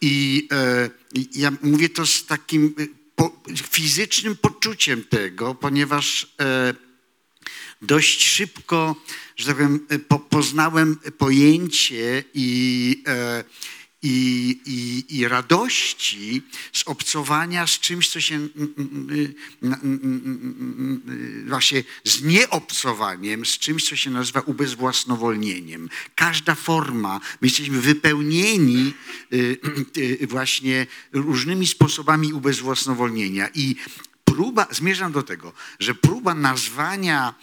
I e, i ja mówię to z takim y, fizycznym poczuciem tego, ponieważ e, dość szybko, że tak powiem, po, poznałem pojęcie i, e, i, i, i radości z obcowania z czymś, co się właśnie z nieobcowaniem, z czymś, co się nazywa ubezwłasnowolnieniem. Każda forma, my jesteśmy wypełnieni y, y, właśnie różnymi sposobami ubezwłasnowolnienia i próba, zmierzam do tego, że próba nazwania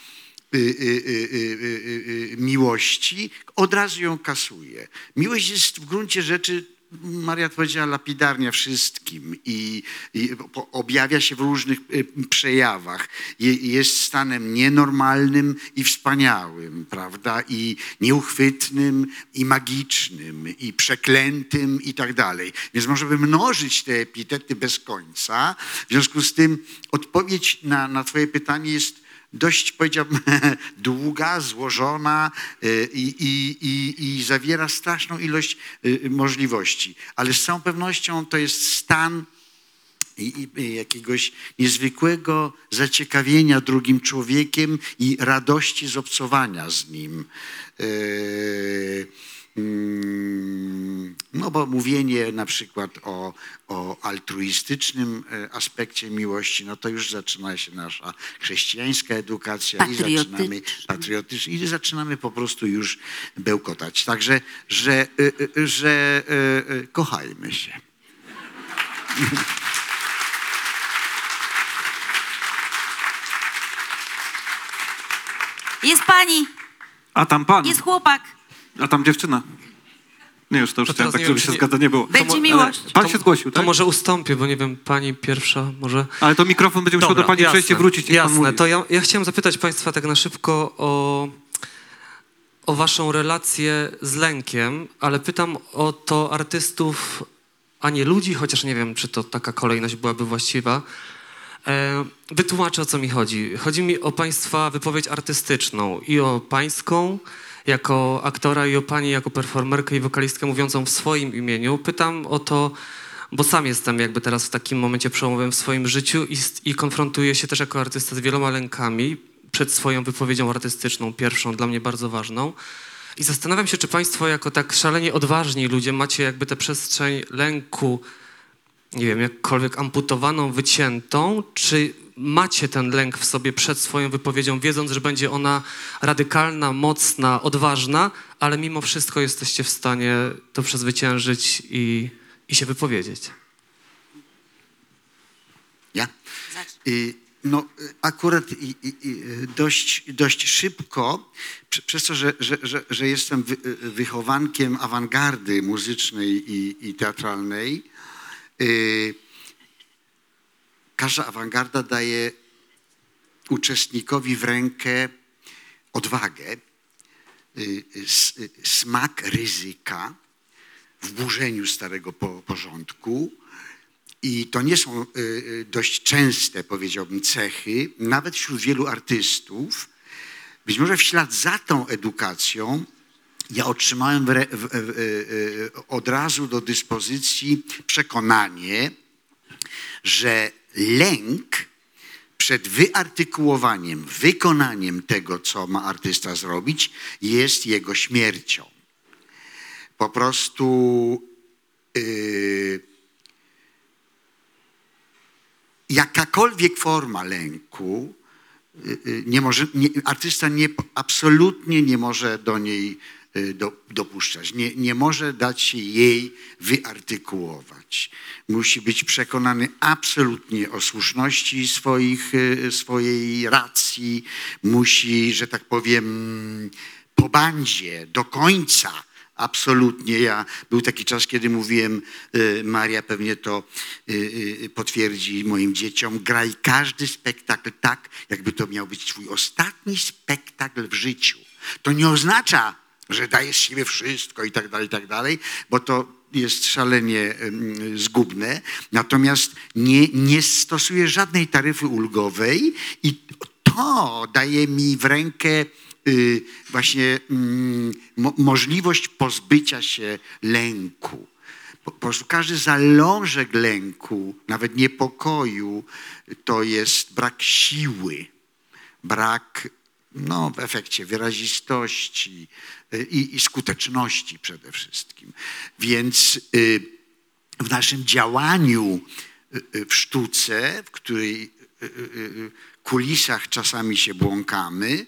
miłości od razu ją kasuje. Miłość jest w gruncie rzeczy, Maria powiedziała, lapidarnia wszystkim i, i objawia się w różnych y, przejawach. Je, jest stanem nienormalnym i wspaniałym, prawda? I nieuchwytnym, i magicznym, i przeklętym i tak dalej. Więc możemy mnożyć te epitety bez końca. W związku z tym odpowiedź na, na twoje pytanie jest dość, powiedziałbym, długa, złożona y, i, i, i, i zawiera straszną ilość y, możliwości. Ale z całą pewnością to jest stan jakiegoś niezwykłego zaciekawienia drugim człowiekiem i radości z obcowania z nim. Yy, No bo mówienie na przykład o, o altruistycznym e, aspekcie miłości, no to już zaczyna się nasza chrześcijańska edukacja i zaczynamy patriotycznie i zaczynamy po prostu już bełkotać. Także, że, e, e, że e, e, kochajmy się. Jest pani, A tam pan, jest chłopak. A tam dziewczyna. Nie, już to już To chciałem tak, żeby się nie- zgadza nie było. Będzie miłość. Pan to- się zgłosił, To tak? może ustąpię, bo nie wiem, pani pierwsza może... Ale to mikrofon będzie musiał do pani jasne, przejść i wrócić. Jasne, to ja, ja chciałem zapytać państwa tak na szybko o, o waszą relację z lękiem, ale pytam o to artystów, a nie ludzi, chociaż nie wiem, czy to taka kolejność byłaby właściwa. E, wytłumaczę, o co mi chodzi. Chodzi mi o państwa wypowiedź artystyczną i o pańską jako aktora i o pani jako performerkę i wokalistkę mówiącą w swoim imieniu. Pytam o to, bo sam jestem jakby teraz w takim momencie przełomowym w swoim życiu i, i konfrontuję się też jako artysta z wieloma lękami przed swoją wypowiedzią artystyczną, pierwszą, dla mnie bardzo ważną. I zastanawiam się, czy państwo jako tak szalenie odważni ludzie macie jakby tę przestrzeń lęku, nie wiem, jakkolwiek amputowaną, wyciętą, czy macie ten lęk w sobie przed swoją wypowiedzią, wiedząc, że będzie ona radykalna, mocna, odważna, ale mimo wszystko jesteście w stanie to przezwyciężyć i, i się wypowiedzieć? Ja? Y, No, akurat i, i, i, dość, dość szybko, prze- przez to, że, że, że, że jestem wy, wychowankiem awangardy muzycznej i, i teatralnej, y, każda awangarda daje uczestnikowi w rękę odwagę, y, y, y, smak ryzyka w burzeniu starego po- porządku, i to nie są dość częste, powiedziałbym, cechy, nawet wśród wielu artystów. Być może w ślad za tą edukacją ja otrzymałem w, w, w, od razu do dyspozycji przekonanie, że lęk przed wyartykułowaniem, wykonaniem tego, co ma artysta zrobić, jest jego śmiercią. Po prostu yy, jakakolwiek forma lęku, y, y, nie może, nie, artysta nie, absolutnie nie może do niej do, dopuszczać. Nie, nie może dać się jej wyartykułować. Musi być przekonany absolutnie o słuszności swoich, y, swojej racji. Musi, że tak powiem, po bandzie, do końca. Absolutnie. Ja, był taki czas, kiedy mówiłem, y, Maria pewnie to y, y, potwierdzi moim dzieciom, graj każdy spektakl tak, jakby to miał być twój ostatni spektakl w życiu. To nie oznacza, że dajesz siebie wszystko i tak dalej, i tak dalej, bo to jest szalenie zgubne. Natomiast nie, nie stosuję żadnej taryfy ulgowej i to daje mi w rękę y, właśnie mm, mo, możliwość pozbycia się lęku. Po, prostu każdy zalążek lęku, nawet niepokoju, to jest brak siły, brak no, w efekcie wyrazistości i, i skuteczności przede wszystkim. Więc y, w naszym działaniu y, y, w sztuce, w której y, y, y, kulisach czasami się błąkamy,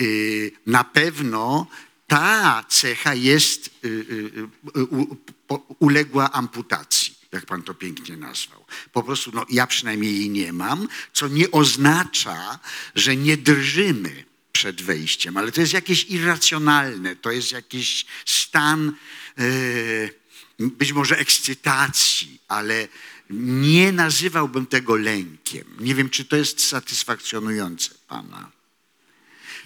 y, na pewno ta cecha jest y, y, y, uległa amputacji, jak pan to pięknie nazwał. Po prostu no, ja przynajmniej jej nie mam, co nie oznacza, że nie drżymy przed wejściem, ale to jest jakieś irracjonalne, to jest jakiś stan e, być może ekscytacji, ale nie nazywałbym tego lękiem. Nie wiem, czy to jest satysfakcjonujące pana.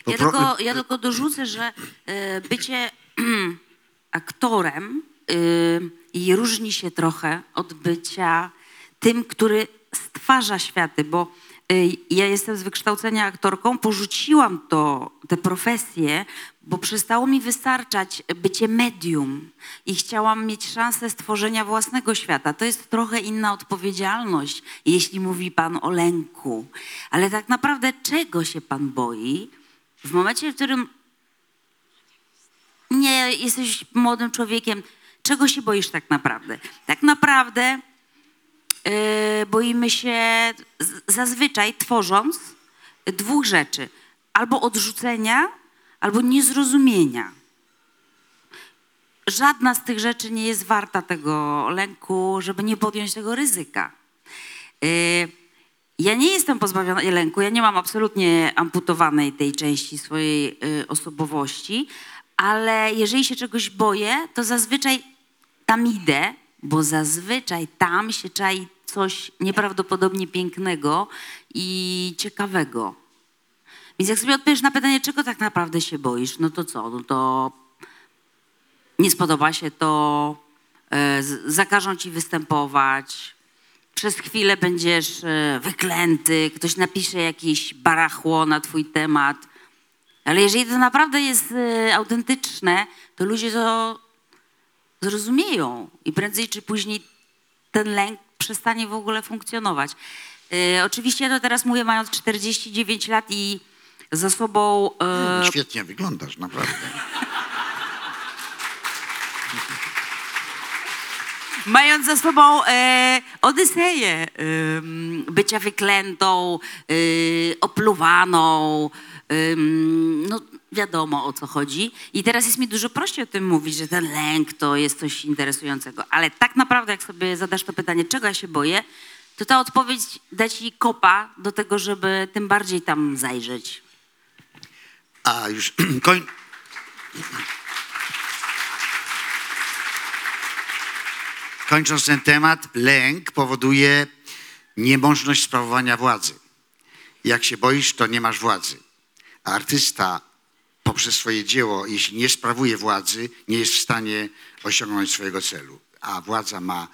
Ja pro- tylko, ja tylko dorzucę, że e, bycie aktorem e, i różni się trochę od bycia tym, który stwarza światy, bo ja jestem z wykształcenia aktorką, porzuciłam to, tę profesję, bo przestało mi wystarczać bycie medium i chciałam mieć szansę stworzenia własnego świata. To jest trochę inna odpowiedzialność, jeśli mówi Pan o lęku. Ale tak naprawdę czego się Pan boi w momencie, w którym nie jesteś młodym człowiekiem, czego się boisz tak naprawdę? Tak naprawdę boimy się zazwyczaj tworząc dwóch rzeczy. Albo odrzucenia, albo niezrozumienia. Żadna z tych rzeczy nie jest warta tego lęku, żeby nie podjąć tego ryzyka. Yy, ja nie jestem pozbawiona lęku, ja nie mam absolutnie amputowanej tej części swojej y, osobowości, ale jeżeli się czegoś boję, to zazwyczaj tam idę, bo zazwyczaj tam się czai coś nieprawdopodobnie pięknego i ciekawego. Więc jak sobie odpowiesz na pytanie, czego tak naprawdę się boisz, no to co? No to nie spodoba się to, e, zakażą ci występować, przez chwilę będziesz e, wyklęty, ktoś napisze jakieś barachło na twój temat. Ale jeżeli to naprawdę jest e, autentyczne, to ludzie to zrozumieją i prędzej czy później ten lęk przestanie w ogóle funkcjonować. E, oczywiście ja to teraz mówię mając 49 lat i za sobą... e, Świetnie wyglądasz, naprawdę. Mając za sobą e, odyseję ym, bycia wyklętą, y, opluwaną, ym, no wiadomo o co chodzi. I teraz jest mi dużo prościej o tym mówić, że ten lęk to jest coś interesującego. Ale tak naprawdę, jak sobie zadasz to pytanie, czego ja się boję, to ta odpowiedź da ci kopa do tego, żeby tym bardziej tam zajrzeć. A już koń... Kończąc ten temat, lęk powoduje niemożność sprawowania władzy. Jak się boisz, to nie masz władzy. Artysta poprzez swoje dzieło, jeśli nie sprawuje władzy, nie jest w stanie osiągnąć swojego celu. A władza ma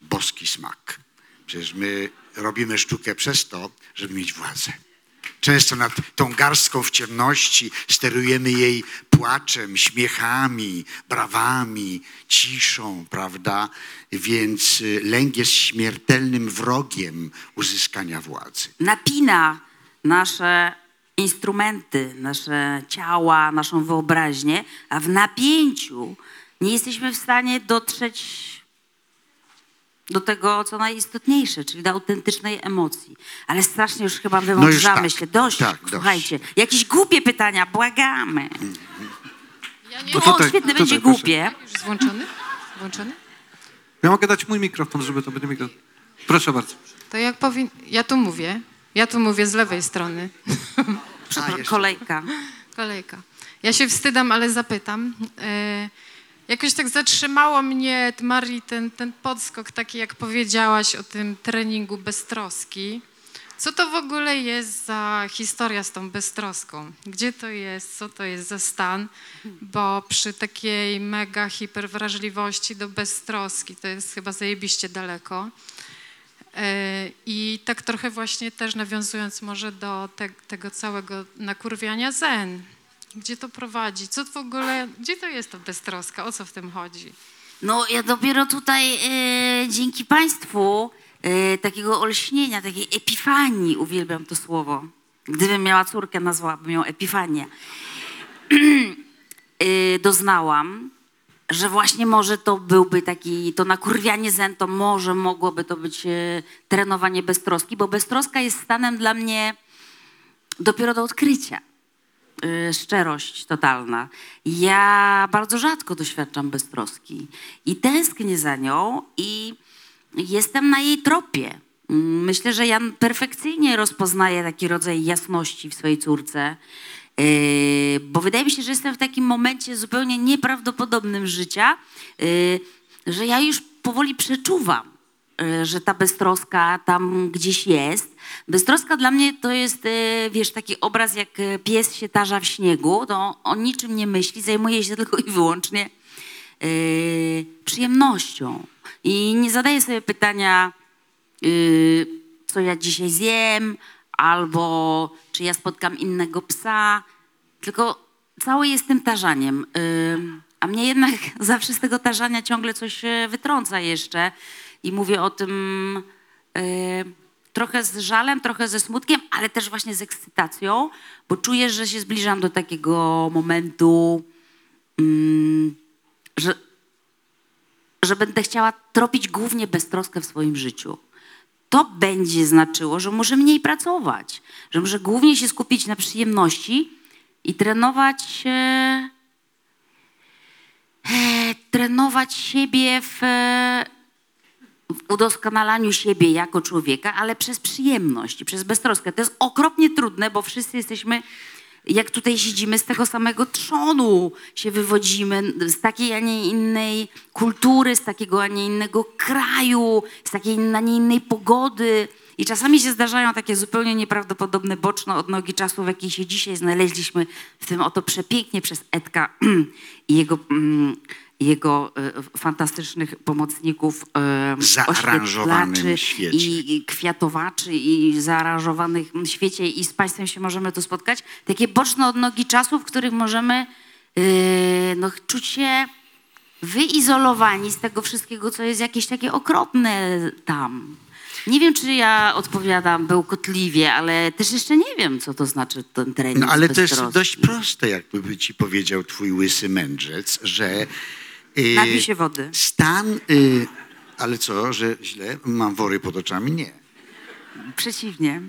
boski smak. Przecież my robimy sztukę przez to, żeby mieć władzę. Często nad tą garstką w ciemności sterujemy jej płaczem, śmiechami, brawami, ciszą, prawda? Więc y, lęk jest śmiertelnym wrogiem uzyskania władzy. napina nasze instrumenty, nasze ciała, naszą wyobraźnię, a w napięciu nie jesteśmy w stanie dotrzeć do tego, co najistotniejsze, czyli do autentycznej emocji. Ale strasznie już chyba wymądrzamy No tak. się. Dość, Tak, dość. słuchajcie. Jakieś głupie pytania, błagamy. No o, tutaj, świetne, tutaj, będzie proszę. głupie. Już jest włączony? Włączony? Ja mogę dać mój mikrofon, żeby to będzie mikrofon. Proszę bardzo. To jak powin... Ja tu mówię. Ja tu mówię z lewej strony. Kolejka. Kolejka. Ja się wstydam, ale zapytam. E, jakoś tak zatrzymało mnie, Marii, ten, ten podskok, taki jak powiedziałaś o tym treningu beztroski. Co to w ogóle jest za historia z tą beztroską? Gdzie to jest? Co to jest za stan? Bo przy takiej mega hiperwrażliwości do beztroski to jest chyba zajebiście daleko. E, I tak trochę właśnie też nawiązując może do te, tego całego nakurwiania zen. Gdzie to prowadzi? Co w ogóle, gdzie to jest to beztroska? O co w tym chodzi? No ja dopiero tutaj e, dzięki Państwu e, takiego olśnienia, takiej epifanii, uwielbiam to słowo. Gdybym miała córkę, nazwałabym ją Epifania. doznałam, że właśnie może to byłby taki, to nakurwianie zen, to może mogłoby to być e, trenowanie beztroski, bo beztroska jest stanem dla mnie dopiero do odkrycia. Y, szczerość totalna. Ja bardzo rzadko doświadczam beztroski i tęsknię za nią i jestem na jej tropie. Mm, Myślę, że Jan perfekcyjnie rozpoznaje taki rodzaj jasności w swojej córce, bo wydaje mi się, że jestem w takim momencie zupełnie nieprawdopodobnym życia, yy, że ja już powoli przeczuwam, yy, że ta beztroska tam gdzieś jest. Beztroska dla mnie to jest, wiesz, taki obraz jak pies się tarza w śniegu, to o niczym nie myśli, zajmuje się tylko i wyłącznie przyjemnością. I nie zadaje sobie pytania, co ja dzisiaj zjem, albo czy ja spotkam innego psa, tylko cały jestem tarzaniem. A mnie jednak zawsze z tego tarzania ciągle coś e, wytrąca jeszcze i mówię o tym y, trochę z żalem, trochę ze smutkiem, ale też właśnie z ekscytacją, bo czuję, że się zbliżam do takiego momentu, że, że będę chciała tropić głównie beztroskę w swoim życiu to będzie znaczyło, że muszę mniej pracować, że muszę głównie się skupić na przyjemności i trenować, e, e, trenować siebie w, e, w udoskonalaniu siebie jako człowieka, ale przez przyjemność, przez beztroskę. To jest okropnie trudne, bo wszyscy jesteśmy jak tutaj siedzimy, z tego samego trzonu się wywodzimy, z takiej, a nie innej kultury, z takiego, a nie innego kraju, z takiej, a nie innej pogody. I czasami się zdarzają takie zupełnie nieprawdopodobne boczne odnogi czasu, w jakiej się dzisiaj znaleźliśmy, w tym oto przepięknie przez Edka i jego, mm, jego e, fantastycznych pomocników, e, Zaaranżowanym oświetlaczy świecie. i kwiatowaczy i zaaranżowanych świecie i z Państwem się możemy tu spotkać. Takie boczne odnogi czasu, w których możemy yy, no, czuć się wyizolowani z tego wszystkiego, co jest jakieś takie okropne tam. Nie wiem, czy ja odpowiadam bełkotliwie, ale też jeszcze nie wiem, co to znaczy ten trening No ale to jest dość proste, jakby by ci powiedział twój łysy mędrzec, że... y, Napij się wody. Stan... Y, ale co, że źle? Mam wory pod oczami? Nie. Przeciwnie.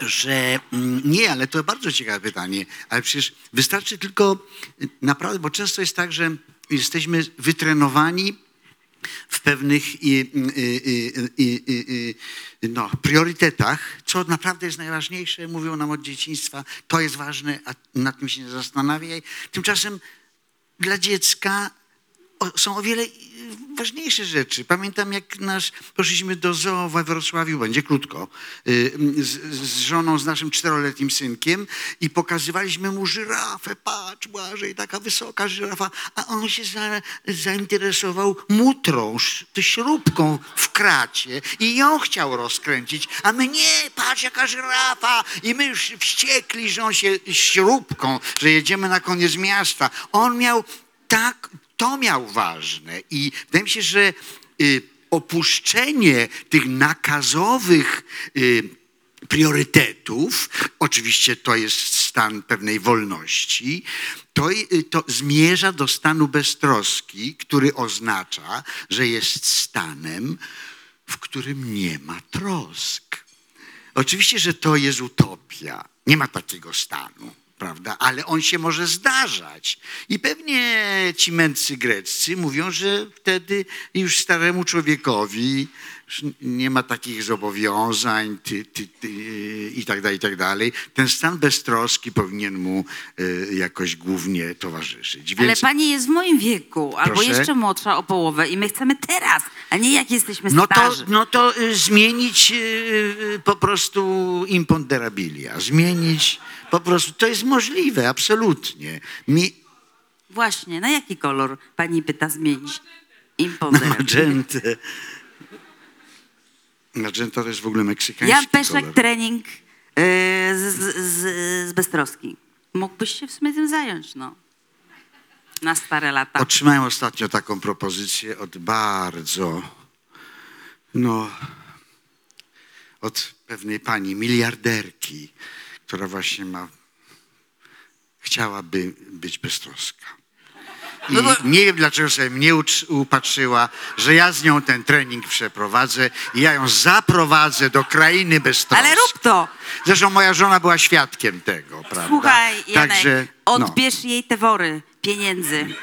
że mm, nie, ale to bardzo ciekawe pytanie, ale przecież wystarczy tylko naprawdę, bo często jest tak, że jesteśmy wytrenowani w pewnych y, y, y, no, priorytetach, co naprawdę jest najważniejsze, mówią nam od dzieciństwa, to jest ważne, a nad tym się nie zastanawiaj. Tymczasem dla dziecka są o wiele y, ważniejsze rzeczy. Pamiętam, jak nasz, poszliśmy do zoo we Wrocławiu, będzie krótko, y, z, z żoną, z naszym czteroletnim synkiem i pokazywaliśmy mu żyrafę. Patrz, Błażej, taka wysoka żyrafa. A on się za, zainteresował mutrą, śrubką w kracie i ją chciał rozkręcić. A my nie, patrz, jaka żyrafa. I my już wściekli, że on się śrubką, że jedziemy na koniec miasta. On miał tak, to miał ważne i wydaje mi się, że y, opuszczenie tych nakazowych y, priorytetów, oczywiście to jest stan pewnej wolności, to, y, to zmierza do stanu beztroski, który oznacza, że jest stanem, w którym nie ma trosk. Oczywiście, że to jest utopia. Nie ma takiego stanu, prawda? Ale on się może zdarzać. I pewnie ci mędrcy greccy mówią, że wtedy już staremu człowiekowi nie ma takich zobowiązań ty, ty, ty, i tak dalej, i tak dalej. Ten stan beztroski powinien mu y, jakoś głównie towarzyszyć. Ale Więc pani jest w moim wieku, albo Proszę? jeszcze młodsza o połowę i my chcemy teraz, a nie jak jesteśmy no to, no to y, zmienić y, y, po prostu imponderabilia. Zmienić po prostu, to jest możliwe, absolutnie. Mi, Właśnie, na jaki kolor pani pyta zmienić? na Imponderable. magentę. Magenta to jest w ogóle meksykański Jan Peszek, kolor. trening y, z, z, z. Mógłbyś się w sumie tym zająć, no. Na stare lata. Otrzymałem ostatnio taką propozycję od bardzo, no, od pewnej pani miliarderki, która właśnie ma, chciałaby być beztroska. I No bo- nie wiem, dlaczego sobie mnie upatrzyła, że ja z nią ten trening przeprowadzę i ja ją zaprowadzę do krainy beztroski. Ale rób to! Zresztą moja żona była świadkiem tego, prawda? Słuchaj, Janek, Także, no. odbierz jej te wory pieniędzy.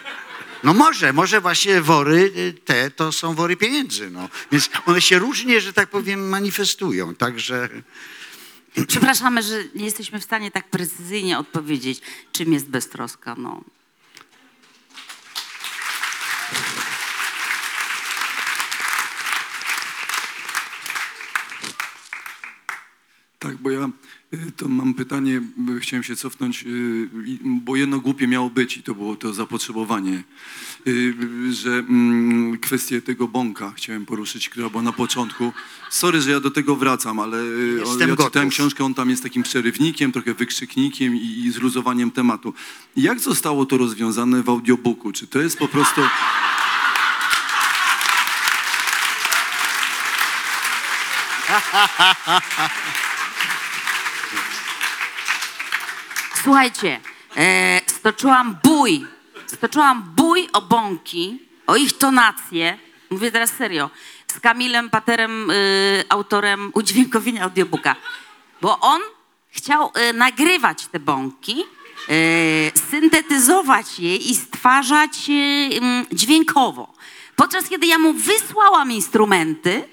No może, może właśnie wory y, te to są wory pieniędzy, no. Więc one się różnie, że tak powiem, manifestują, także... Przepraszamy, że nie jesteśmy w stanie tak precyzyjnie odpowiedzieć, czym jest beztroska, no. Tak, bo ja y, to mam pytanie, chciałem się cofnąć, y, bo jedno głupie miało być i to było to zapotrzebowanie, y, że mm, kwestię tego bąka chciałem poruszyć, która była na początku. Sorry, że ja do tego wracam, ale Jestem ja gotów. czytałem książkę, on tam jest takim przerywnikiem, trochę wykrzyknikiem i, i zluzowaniem tematu. Jak zostało to rozwiązane w audiobooku? Czy to jest po prostu... Słuchajcie, e, stoczyłam bój, stoczyłam bój o bąki, o ich tonację, mówię teraz serio, z Kamilem Paterem, y, autorem udźwiękowienia audiobooka, bo on chciał y, nagrywać te bąki, y, syntetyzować je i stwarzać y, dźwiękowo. Podczas kiedy ja mu wysłałam instrumenty,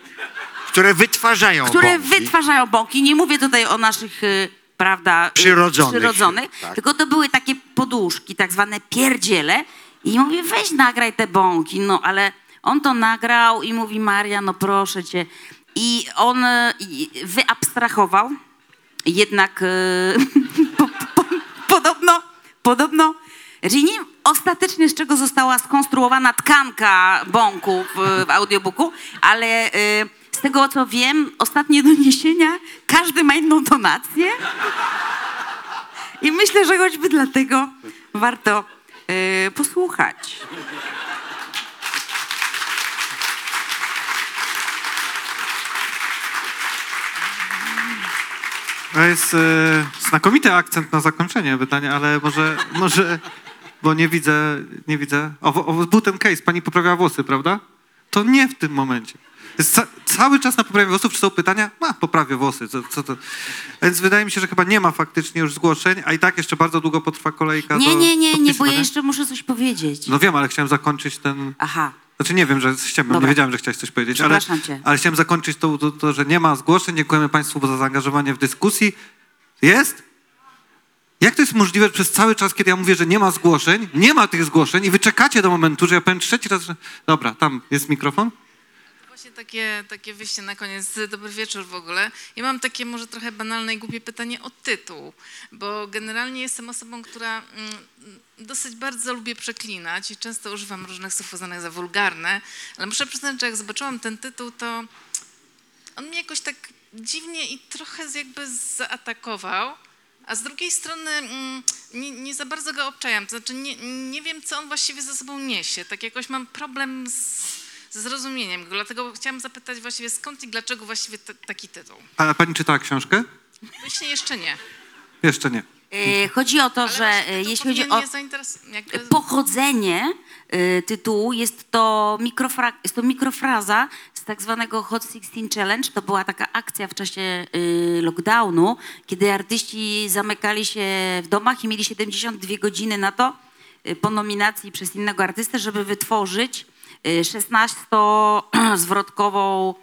Które wytwarzają które bąki. wytwarzają bąki. Nie mówię tutaj o naszych, y, prawda, y, Przyrodzonych, przyrodzonych tak. tylko to były takie poduszki, tak zwane pierdziele. I mówię, weź nagraj te bąki, no ale on to nagrał i mówi, Maria, no proszę cię. I on y, wyabstrahował, jednak y, po, po, podobno, podobno, że nie wiem ostatecznie z czego została skonstruowana tkanka bąku w, audiobooku, ale tego co wiem, ostatnie doniesienia, każdy ma inną tonację. I myślę, że choćby dlatego warto y, posłuchać. To jest e, znakomity akcent na zakończenie pytania, ale może, może bo nie widzę, nie widzę. O, o, był ten case, pani poprawiała włosy, prawda? To nie w tym momencie. Ca cały czas na poprawie włosów, czy są pytania? Ma, poprawię włosy. Co, co to? Więc wydaje mi się, że chyba nie ma faktycznie już zgłoszeń, a i tak jeszcze bardzo długo potrwa kolejka Nie, do nie, nie, nie, bo ja jeszcze muszę coś powiedzieć. No wiem, ale chciałem zakończyć ten... Aha. Znaczy nie wiem, że chciałem, nie wiedziałem, że chciałeś coś powiedzieć, ale, cię. ale chciałem zakończyć to, to, to, że nie ma zgłoszeń. Dziękujemy Państwu za zaangażowanie w dyskusji. Jest? Jak to jest możliwe, że przez cały czas, kiedy ja mówię, że nie ma zgłoszeń, nie ma tych zgłoszeń i wy czekacie do momentu, że ja powiem trzeci raz, że... Dobra, tam jest mikrofon. Właśnie takie, takie wyjście na koniec. Dobry wieczór w ogóle. Ja mam takie może trochę banalne i głupie pytanie o tytuł, bo generalnie jestem osobą, która mm, dosyć bardzo lubię przeklinać i często używam różnych słów uznanych za wulgarne, ale muszę przyznać, że jak zobaczyłam ten tytuł, to on mnie jakoś tak dziwnie i trochę jakby zaatakował. A z drugiej strony mm, nie, nie za bardzo go obczajam. To znaczy nie, nie wiem, co on właściwie ze sobą niesie. Tak jakoś mam problem z, ze zrozumieniem go. Dlatego chciałam zapytać właściwie skąd i dlaczego właściwie taki tytuł. A pani czytała książkę? Właśnie jeszcze nie. Jeszcze nie. E, chodzi o to, że e, jeśli chodzi o jakby- pochodzenie e, tytułu, jest to, mikrofra, jest to mikrofraza z tak zwanego Hot 16 Challenge. To była taka akcja w czasie lockdownu, kiedy artyści zamykali się w domach i mieli 72 godziny na to, po nominacji przez innego artystę, żeby wytworzyć 16-zwrotkową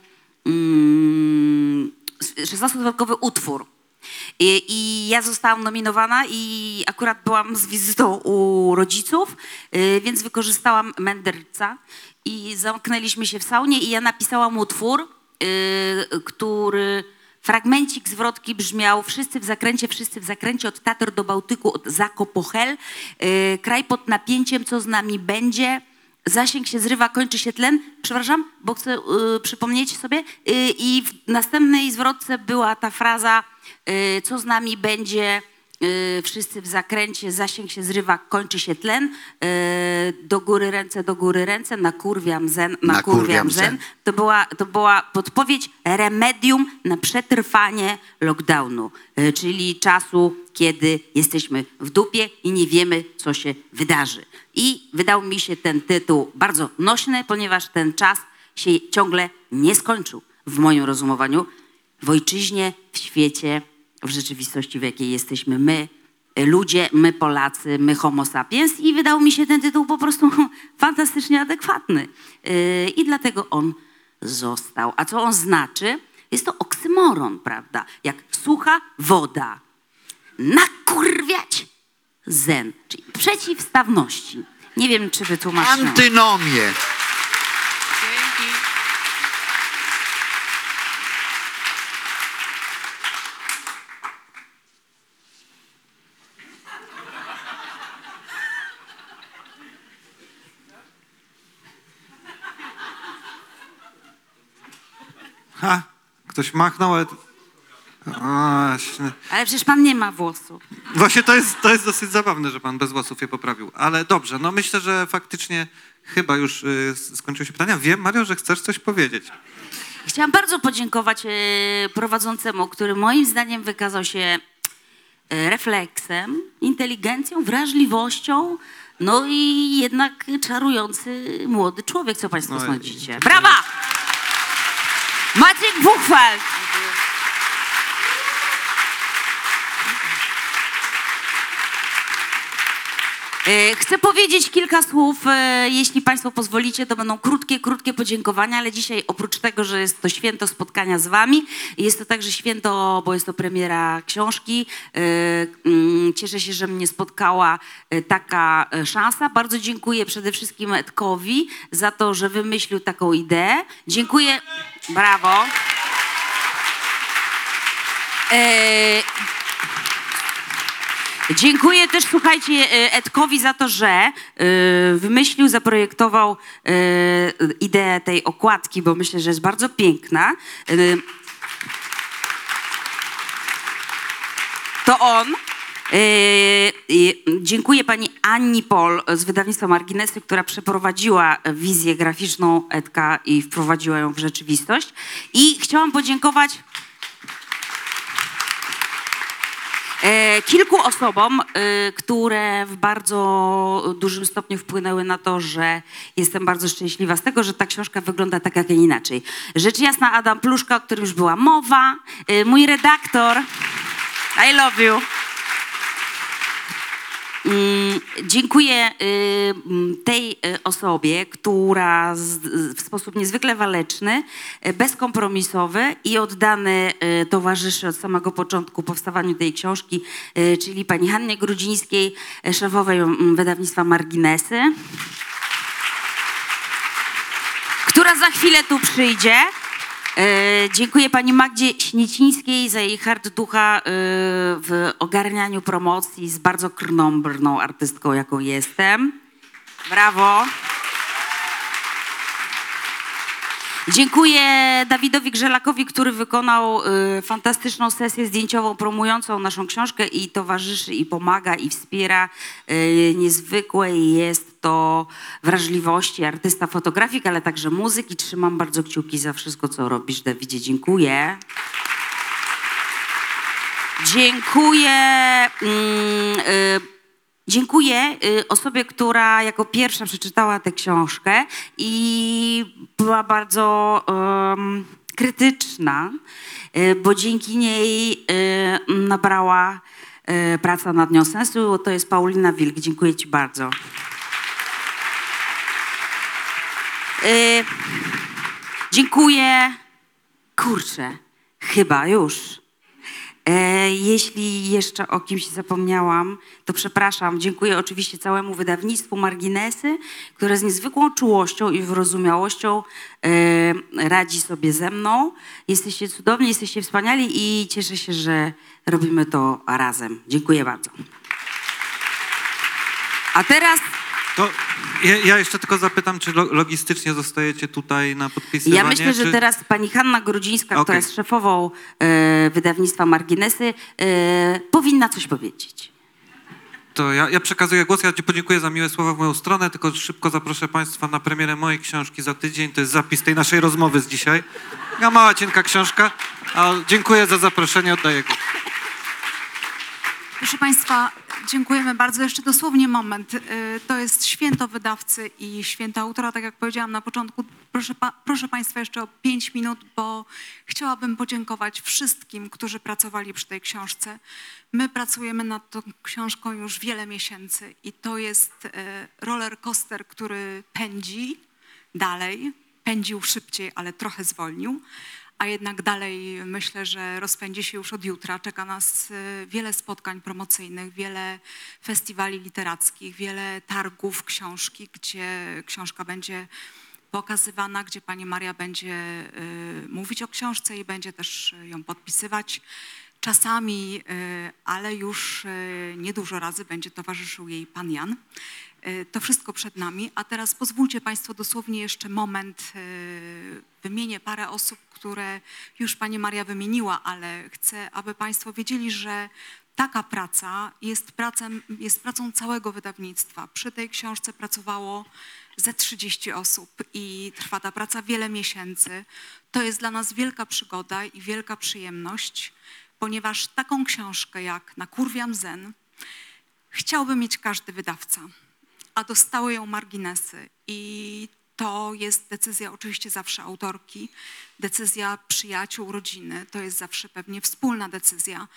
mm, 16-dodatkowy utwór. I, I ja zostałam nominowana i akurat byłam z wizytą u rodziców, y, więc wykorzystałam mędrca i zamknęliśmy się w saunie i ja napisałam utwór, y, który fragmencik zwrotki brzmiał wszyscy w zakręcie, wszyscy w zakręcie od Tater do Bałtyku, od Zakopochel, y, kraj pod napięciem, co z nami będzie, zasięg się zrywa, kończy się tlen, przepraszam, bo chcę y, przypomnieć sobie. Y, i w następnej zwrotce była ta fraza, y, co z nami będzie, wszyscy w zakręcie, zasięg się zrywa, kończy się tlen, y, do góry ręce, do góry ręce, nakurwiam zen, nakurwiam Nakurwiam zen. zen. To była, to była podpowiedź, remedium na przetrwanie lockdownu, y, czyli czasu, kiedy jesteśmy w dupie i nie wiemy, co się wydarzy. I wydał mi się ten tytuł bardzo nośny, ponieważ ten czas się ciągle nie skończył w moim rozumowaniu. W ojczyźnie, w świecie, w rzeczywistości, w jakiej jesteśmy my, y, ludzie, my Polacy, my homo sapiens i wydał mi się ten tytuł po prostu fantastycznie adekwatny. Yy, I dlatego on został. A co on znaczy? Jest to oksymoron, prawda? Jak sucha woda. Nakurwiać zen, czyli przeciwstawności. Nie wiem, czy wytłumaczyłam. Antynomię. Ha, ktoś machnął, ale... A, śne- Ale przecież pan nie ma włosów. Właśnie to jest, to jest dosyć zabawne, że pan bez włosów je poprawił. Ale dobrze, no myślę, że faktycznie chyba już y, skończyły się pytania. Wiem, Mario, że chcesz coś powiedzieć. Chciałam bardzo podziękować e, prowadzącemu, który moim zdaniem wykazał się e, refleksem, inteligencją, wrażliwością, no i jednak czarujący młody człowiek. Co państwo No sądzicie? Brawa! Maciek Buchwald! Chcę powiedzieć kilka słów, e, jeśli Państwo pozwolicie, to będą krótkie, krótkie podziękowania, ale dzisiaj oprócz tego, że jest to święto spotkania z Wami, jest to także święto, bo jest to premiera książki. E, mm, Cieszę się, że mnie spotkała e, taka e, szansa. Bardzo dziękuję przede wszystkim Edkowi za to, że wymyślił taką ideę. Dziękuję. Brawo. E, Dziękuję też, słuchajcie, e, Edkowi za to, że e, wymyślił, zaprojektował e, ideę tej okładki, bo myślę, że jest bardzo piękna. To on. Dziękuję pani Anni Pol z wydawnictwa Marginesy, która przeprowadziła wizję graficzną Edka i wprowadziła ją w rzeczywistość. I chciałam podziękować E, kilku osobom, e, które w bardzo dużym stopniu wpłynęły na to, że jestem bardzo szczęśliwa z tego, że ta książka wygląda tak, jak nie inaczej. Rzecz jasna Adam Pluszka, o którym już była mowa, e, mój redaktor, I love you. Mm, Dziękuję y, tej y, osobie, która w sposób niezwykle waleczny, y, bezkompromisowy i oddany y, towarzyszy od samego początku powstawaniu tej książki, y, czyli pani Hannie Grudzińskiej, y, szefowej mm, wydawnictwa Marginesy, która za chwilę tu przyjdzie. E, Dziękuję pani Magdzie Śniecińskiej za jej hard ducha e, w ogarnianiu promocji z bardzo krnąbrną artystką, jaką jestem. Brawo. Dziękuję Dawidowi Grzelakowi, który wykonał y, fantastyczną sesję zdjęciową promującą naszą książkę i towarzyszy, i pomaga, i wspiera. Y, niezwykłej jest to wrażliwości artysta, fotografik, ale także muzyk i trzymam bardzo kciuki za wszystko, co robisz, Dawidzie. Dziękuję. Dziękuję. Mm, y, Dziękuję y, osobie, która jako pierwsza przeczytała tę książkę i była bardzo em, krytyczna, y, bo dzięki niej y, nabrała y, praca nad nią sensu. To jest Paulina Wilk. Dziękuję Ci bardzo. Dziękuję Kurczę, chyba już. E, jeśli jeszcze o kimś zapomniałam, to przepraszam. Dziękuję oczywiście całemu wydawnictwu Marginesy, które z niezwykłą czułością i wyrozumiałością e, radzi sobie ze mną. Jesteście cudowni, jesteście wspaniali i cieszę się, że robimy to razem. Dziękuję bardzo. A teraz To ja, ja jeszcze tylko zapytam, czy lo, logistycznie zostajecie tutaj na podpisywanie? Ja myślę, że czy... teraz pani Hanna Grudzińska, która Okej. jest szefową e, wydawnictwa Marginesy, e, powinna coś powiedzieć. To ja, ja przekazuję głos, ja Ci podziękuję za miłe słowa w moją stronę, tylko szybko zaproszę Państwa na premierę mojej książki za tydzień. To jest zapis tej naszej rozmowy z dzisiaj. Ja mała, cienka książka. A dziękuję za zaproszenie, oddaję głos. Proszę Państwa, dziękujemy bardzo. Jeszcze dosłownie moment. Y, To jest święto wydawcy i święto autora, tak jak powiedziałam na początku. Proszę, proszę Państwa jeszcze o pięć minut, bo chciałabym podziękować wszystkim, którzy pracowali przy tej książce. My pracujemy nad tą książką już wiele miesięcy i to jest y, roller coaster, który pędzi dalej, pędził szybciej, ale trochę zwolnił a jednak dalej myślę, że rozpędzi się już od jutra. Czeka nas y, wiele spotkań promocyjnych, wiele festiwali literackich, wiele targów książki, gdzie książka będzie pokazywana, gdzie pani Maria będzie y, mówić o książce i będzie też ją podpisywać. Czasami, y, ale już niedużo razy będzie towarzyszył jej pan Jan. Y, To wszystko przed nami, a teraz pozwólcie Państwo dosłownie jeszcze moment, y, wymienię parę osób, które już Pani Maria wymieniła, ale chcę, aby Państwo wiedzieli, że taka praca jest, pracem, jest pracą całego wydawnictwa. Przy tej książce pracowało ze 30 osób i trwa ta praca wiele miesięcy. To jest dla nas wielka przygoda i wielka przyjemność, ponieważ taką książkę jak Nakurwiam Zen chciałby mieć każdy wydawca a dostały ją marginesy. I to jest decyzja oczywiście zawsze autorki, decyzja przyjaciół, rodziny, to jest zawsze pewnie wspólna decyzja,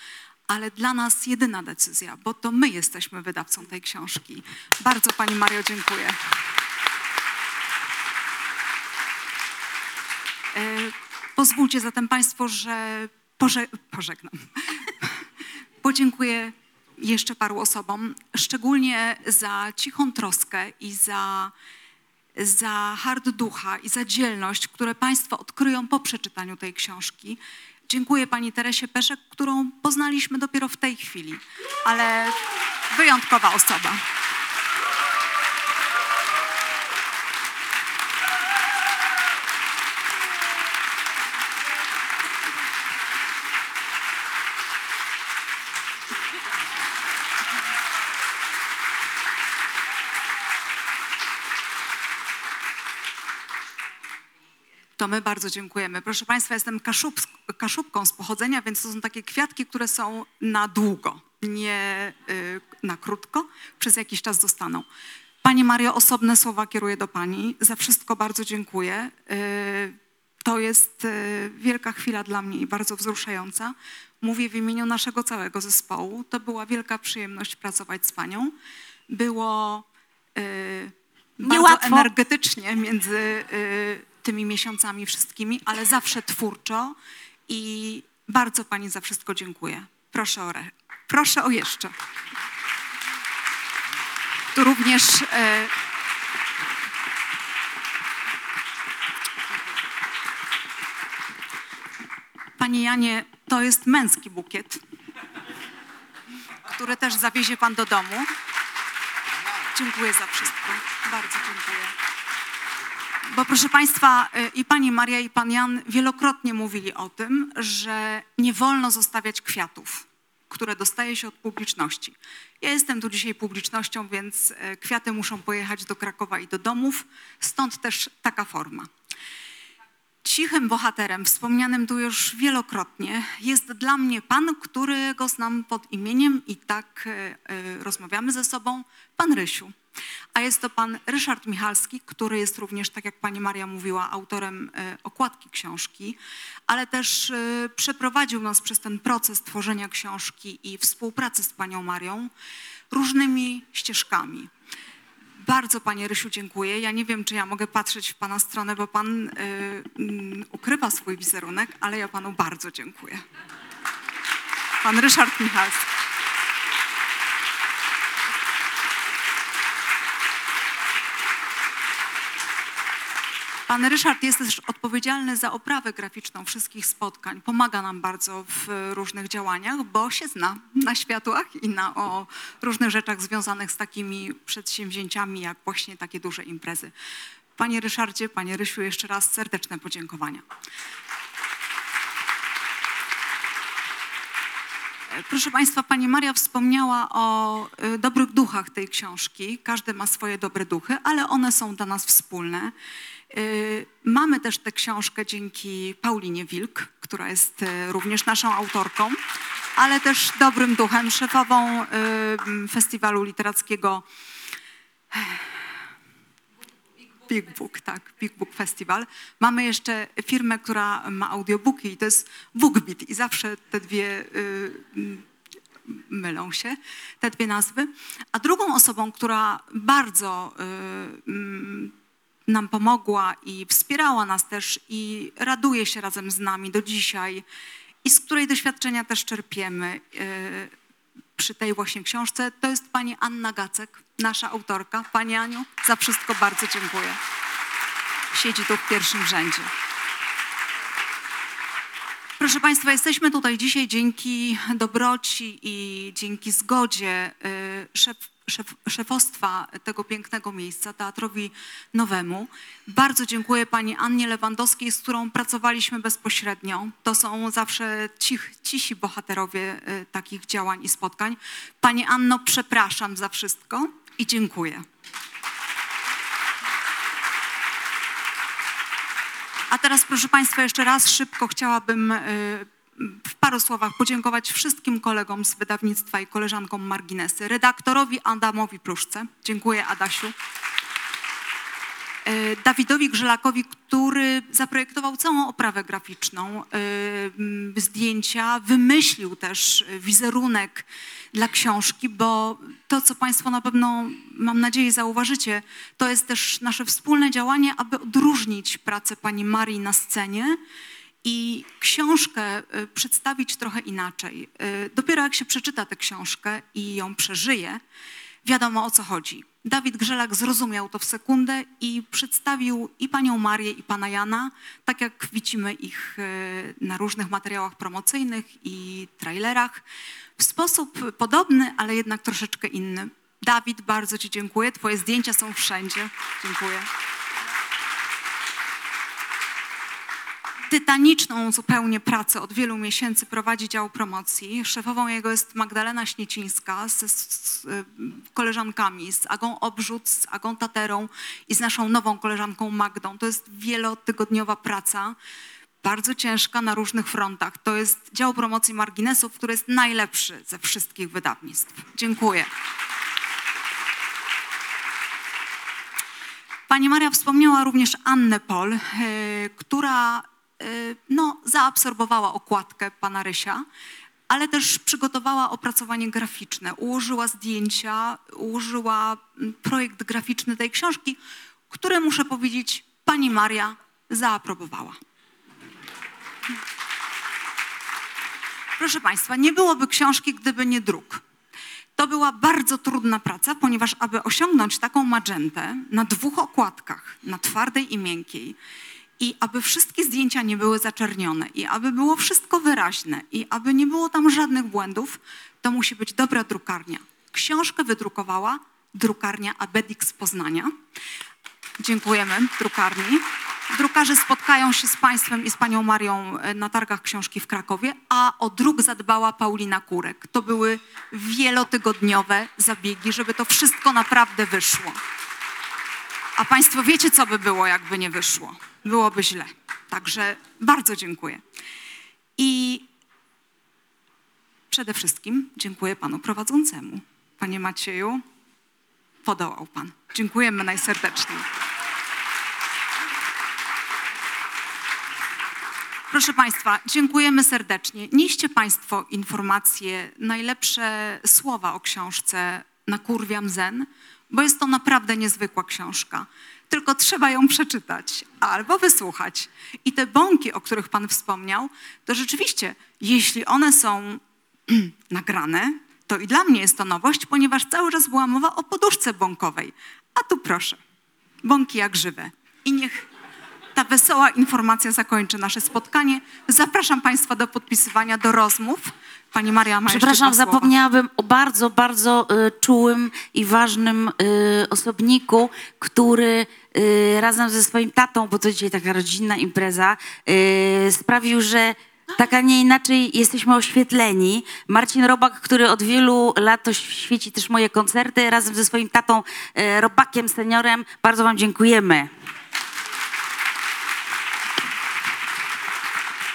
ale dla nas jedyna decyzja, bo to my jesteśmy wydawcą tej książki. Bardzo Pani Mario dziękuję. E, Pozwólcie zatem Państwo, że poże pożegnam. Podziękuję jeszcze paru osobom, szczególnie za cichą troskę i za, za hard ducha i za dzielność, które Państwo odkryją po przeczytaniu tej książki. Dziękuję Pani Teresie Peszek, którą poznaliśmy dopiero w tej chwili, ale wyjątkowa osoba. To my bardzo dziękujemy. Proszę Państwa, jestem kaszub, kaszubką z pochodzenia, więc to są takie kwiatki, które są na długo, nie y, na krótko. Przez jakiś czas zostaną. Pani Mario, osobne słowa kieruję do Pani. Za wszystko bardzo dziękuję. Y, to jest y, wielka chwila dla mnie i bardzo wzruszająca. Mówię w imieniu naszego całego zespołu. To była wielka przyjemność pracować z Panią. Było bardzo Niełatwo. energetycznie między tymi miesiącami wszystkimi, ale zawsze twórczo i bardzo Pani za wszystko dziękuję. Proszę o, re- proszę o jeszcze. Tu również e, Panie Janie, to jest męski bukiet, który też zawiezie Pan do domu. Dziękuję za wszystko. Bardzo dziękuję. Bo proszę Państwa, y, i Pani Maria, i Pan Jan wielokrotnie mówili o tym, że nie wolno zostawiać kwiatów, które dostaje się od publiczności. Ja jestem tu dzisiaj publicznością, więc y, kwiaty muszą pojechać do Krakowa i do domów, stąd też taka forma. Cichym bohaterem, wspomnianym tu już wielokrotnie, jest dla mnie pan, którego znam pod imieniem i tak e, rozmawiamy ze sobą, pan Rysiu. A jest to pan Ryszard Michalski, który jest również, tak jak pani Maria mówiła, autorem e, okładki książki, ale też e, przeprowadził nas przez ten proces tworzenia książki i współpracy z panią Marią różnymi ścieżkami Bardzo Panie Rysiu dziękuję. Ja nie wiem, czy ja mogę patrzeć w Pana stronę, bo Pan y, mm, ukrywa swój wizerunek, ale ja Panu bardzo dziękuję. Pan Ryszard Michalski. Pan Ryszard jest też odpowiedzialny za oprawę graficzną wszystkich spotkań. Pomaga nam bardzo w różnych działaniach, bo się zna na światłach i na o różnych rzeczach związanych z takimi przedsięwzięciami, jak właśnie takie duże imprezy. Panie Ryszardzie, Panie Rysiu, jeszcze raz serdeczne podziękowania. Proszę Państwa, Pani Maria wspomniała o y, dobrych duchach tej książki. Każdy ma swoje dobre duchy, ale one są dla nas wspólne. Y, Mamy też tę książkę dzięki Paulinie Wilk, która jest y, również naszą autorką, ale też dobrym duchem, szefową y, festiwalu literackiego Big Book, tak, Big Book Festival. Mamy jeszcze firmę, która ma audiobooki i to jest BookBeat i zawsze te dwie mylą się, te dwie nazwy. A drugą osobą, która bardzo mm, nam pomogła i wspierała nas też i raduje się razem z nami do dzisiaj i z której doświadczenia też czerpiemy y, przy tej właśnie książce, to jest pani Anna Gacek, nasza autorka. Pani Aniu, za wszystko bardzo dziękuję. Siedzi tu w pierwszym rzędzie. Proszę Państwa, jesteśmy tutaj dzisiaj dzięki dobroci i dzięki zgodzie y, szef, szef, szefostwa tego pięknego miejsca, Teatrowi Nowemu. Bardzo dziękuję Pani Annie Lewandowskiej, z którą pracowaliśmy bezpośrednio. To są zawsze cich, cisi bohaterowie y, takich działań i spotkań. Pani Anno, przepraszam za wszystko i dziękuję. A teraz, proszę Państwa, jeszcze raz szybko chciałabym y, w paru słowach podziękować wszystkim kolegom z wydawnictwa i koleżankom Marginesy, redaktorowi Adamowi Pruszce. Dziękuję, Adasiu. Y, Dawidowi Grzelakowi, który zaprojektował całą oprawę graficzną, m, zdjęcia, wymyślił też wizerunek dla książki, bo to, co Państwo na pewno, mam nadzieję, zauważycie, to jest też nasze wspólne działanie, aby odróżnić pracę pani Marii na scenie i książkę y, przedstawić trochę inaczej. Y, Dopiero jak się przeczyta tę książkę i ją przeżyje, wiadomo o co chodzi. Dawid Grzelak zrozumiał to w sekundę i przedstawił i panią Marię, i pana Jana, tak jak widzimy ich y, na różnych materiałach promocyjnych i trailerach, w sposób podobny, ale jednak troszeczkę inny. Dawid, bardzo Ci dziękuję. Twoje zdjęcia są wszędzie. Dziękuję. Tytaniczną zupełnie pracę od wielu miesięcy prowadzi dział promocji. Szefową jego jest Magdalena Śniecińska z, z, y, koleżankami, z Agą Obrzut, z Agą Taterą i z naszą nową koleżanką Magdą. To jest wielotygodniowa praca, bardzo ciężka na różnych frontach. To jest dział promocji marginesów, który jest najlepszy ze wszystkich wydawnictw. Dziękuję. Pani Maria wspomniała również Annę Pol, y, która no, zaabsorbowała okładkę pana Rysia, ale też przygotowała opracowanie graficzne, ułożyła zdjęcia, ułożyła mm, projekt graficzny tej książki, który muszę powiedzieć, pani Maria zaaprobowała. Proszę Państwa, nie byłoby książki, gdyby nie druk. To była bardzo trudna praca, ponieważ aby osiągnąć taką magentę na dwóch okładkach, na twardej i miękkiej, i aby wszystkie zdjęcia nie były zaczernione, i aby było wszystko wyraźne, i aby nie było tam żadnych błędów, to musi być dobra drukarnia. Książkę wydrukowała drukarnia Abedix z Poznania. Dziękujemy drukarni. Drukarze spotkają się z Państwem i z Panią Marią e, na targach książki w Krakowie, a o druk zadbała Paulina Kurek. To były wielotygodniowe zabiegi, żeby to wszystko naprawdę wyszło. A Państwo wiecie, co by było, jakby nie wyszło. Byłoby źle. Także bardzo dziękuję. I przede wszystkim dziękuję Panu prowadzącemu. Panie Macieju, podołał Pan. Dziękujemy najserdeczniej. Proszę Państwa, dziękujemy serdecznie. Nieście Państwo informacje, najlepsze słowa o książce Nakurwiam Zen, bo jest to naprawdę niezwykła książka. Tylko trzeba ją przeczytać albo wysłuchać. I te bąki, o których Pan wspomniał, to rzeczywiście, jeśli one są nagrane, to i dla mnie jest to nowość, ponieważ cały czas była mowa o poduszce bąkowej. A tu proszę, bąki jak żywe. I niech ta wesoła informacja zakończy nasze spotkanie. Zapraszam Państwa do podpisywania, do rozmów. Pani Maria ma Przepraszam, zapomniałabym o bardzo, bardzo y, czułym i ważnym y, osobniku, który y, razem ze swoim tatą, bo to dzisiaj taka rodzinna impreza, y, sprawił, że tak, a nie inaczej jesteśmy oświetleni. Marcin Robak, który od wielu lat świeci też moje koncerty, razem ze swoim tatą y, Robakiem, seniorem, bardzo Wam dziękujemy.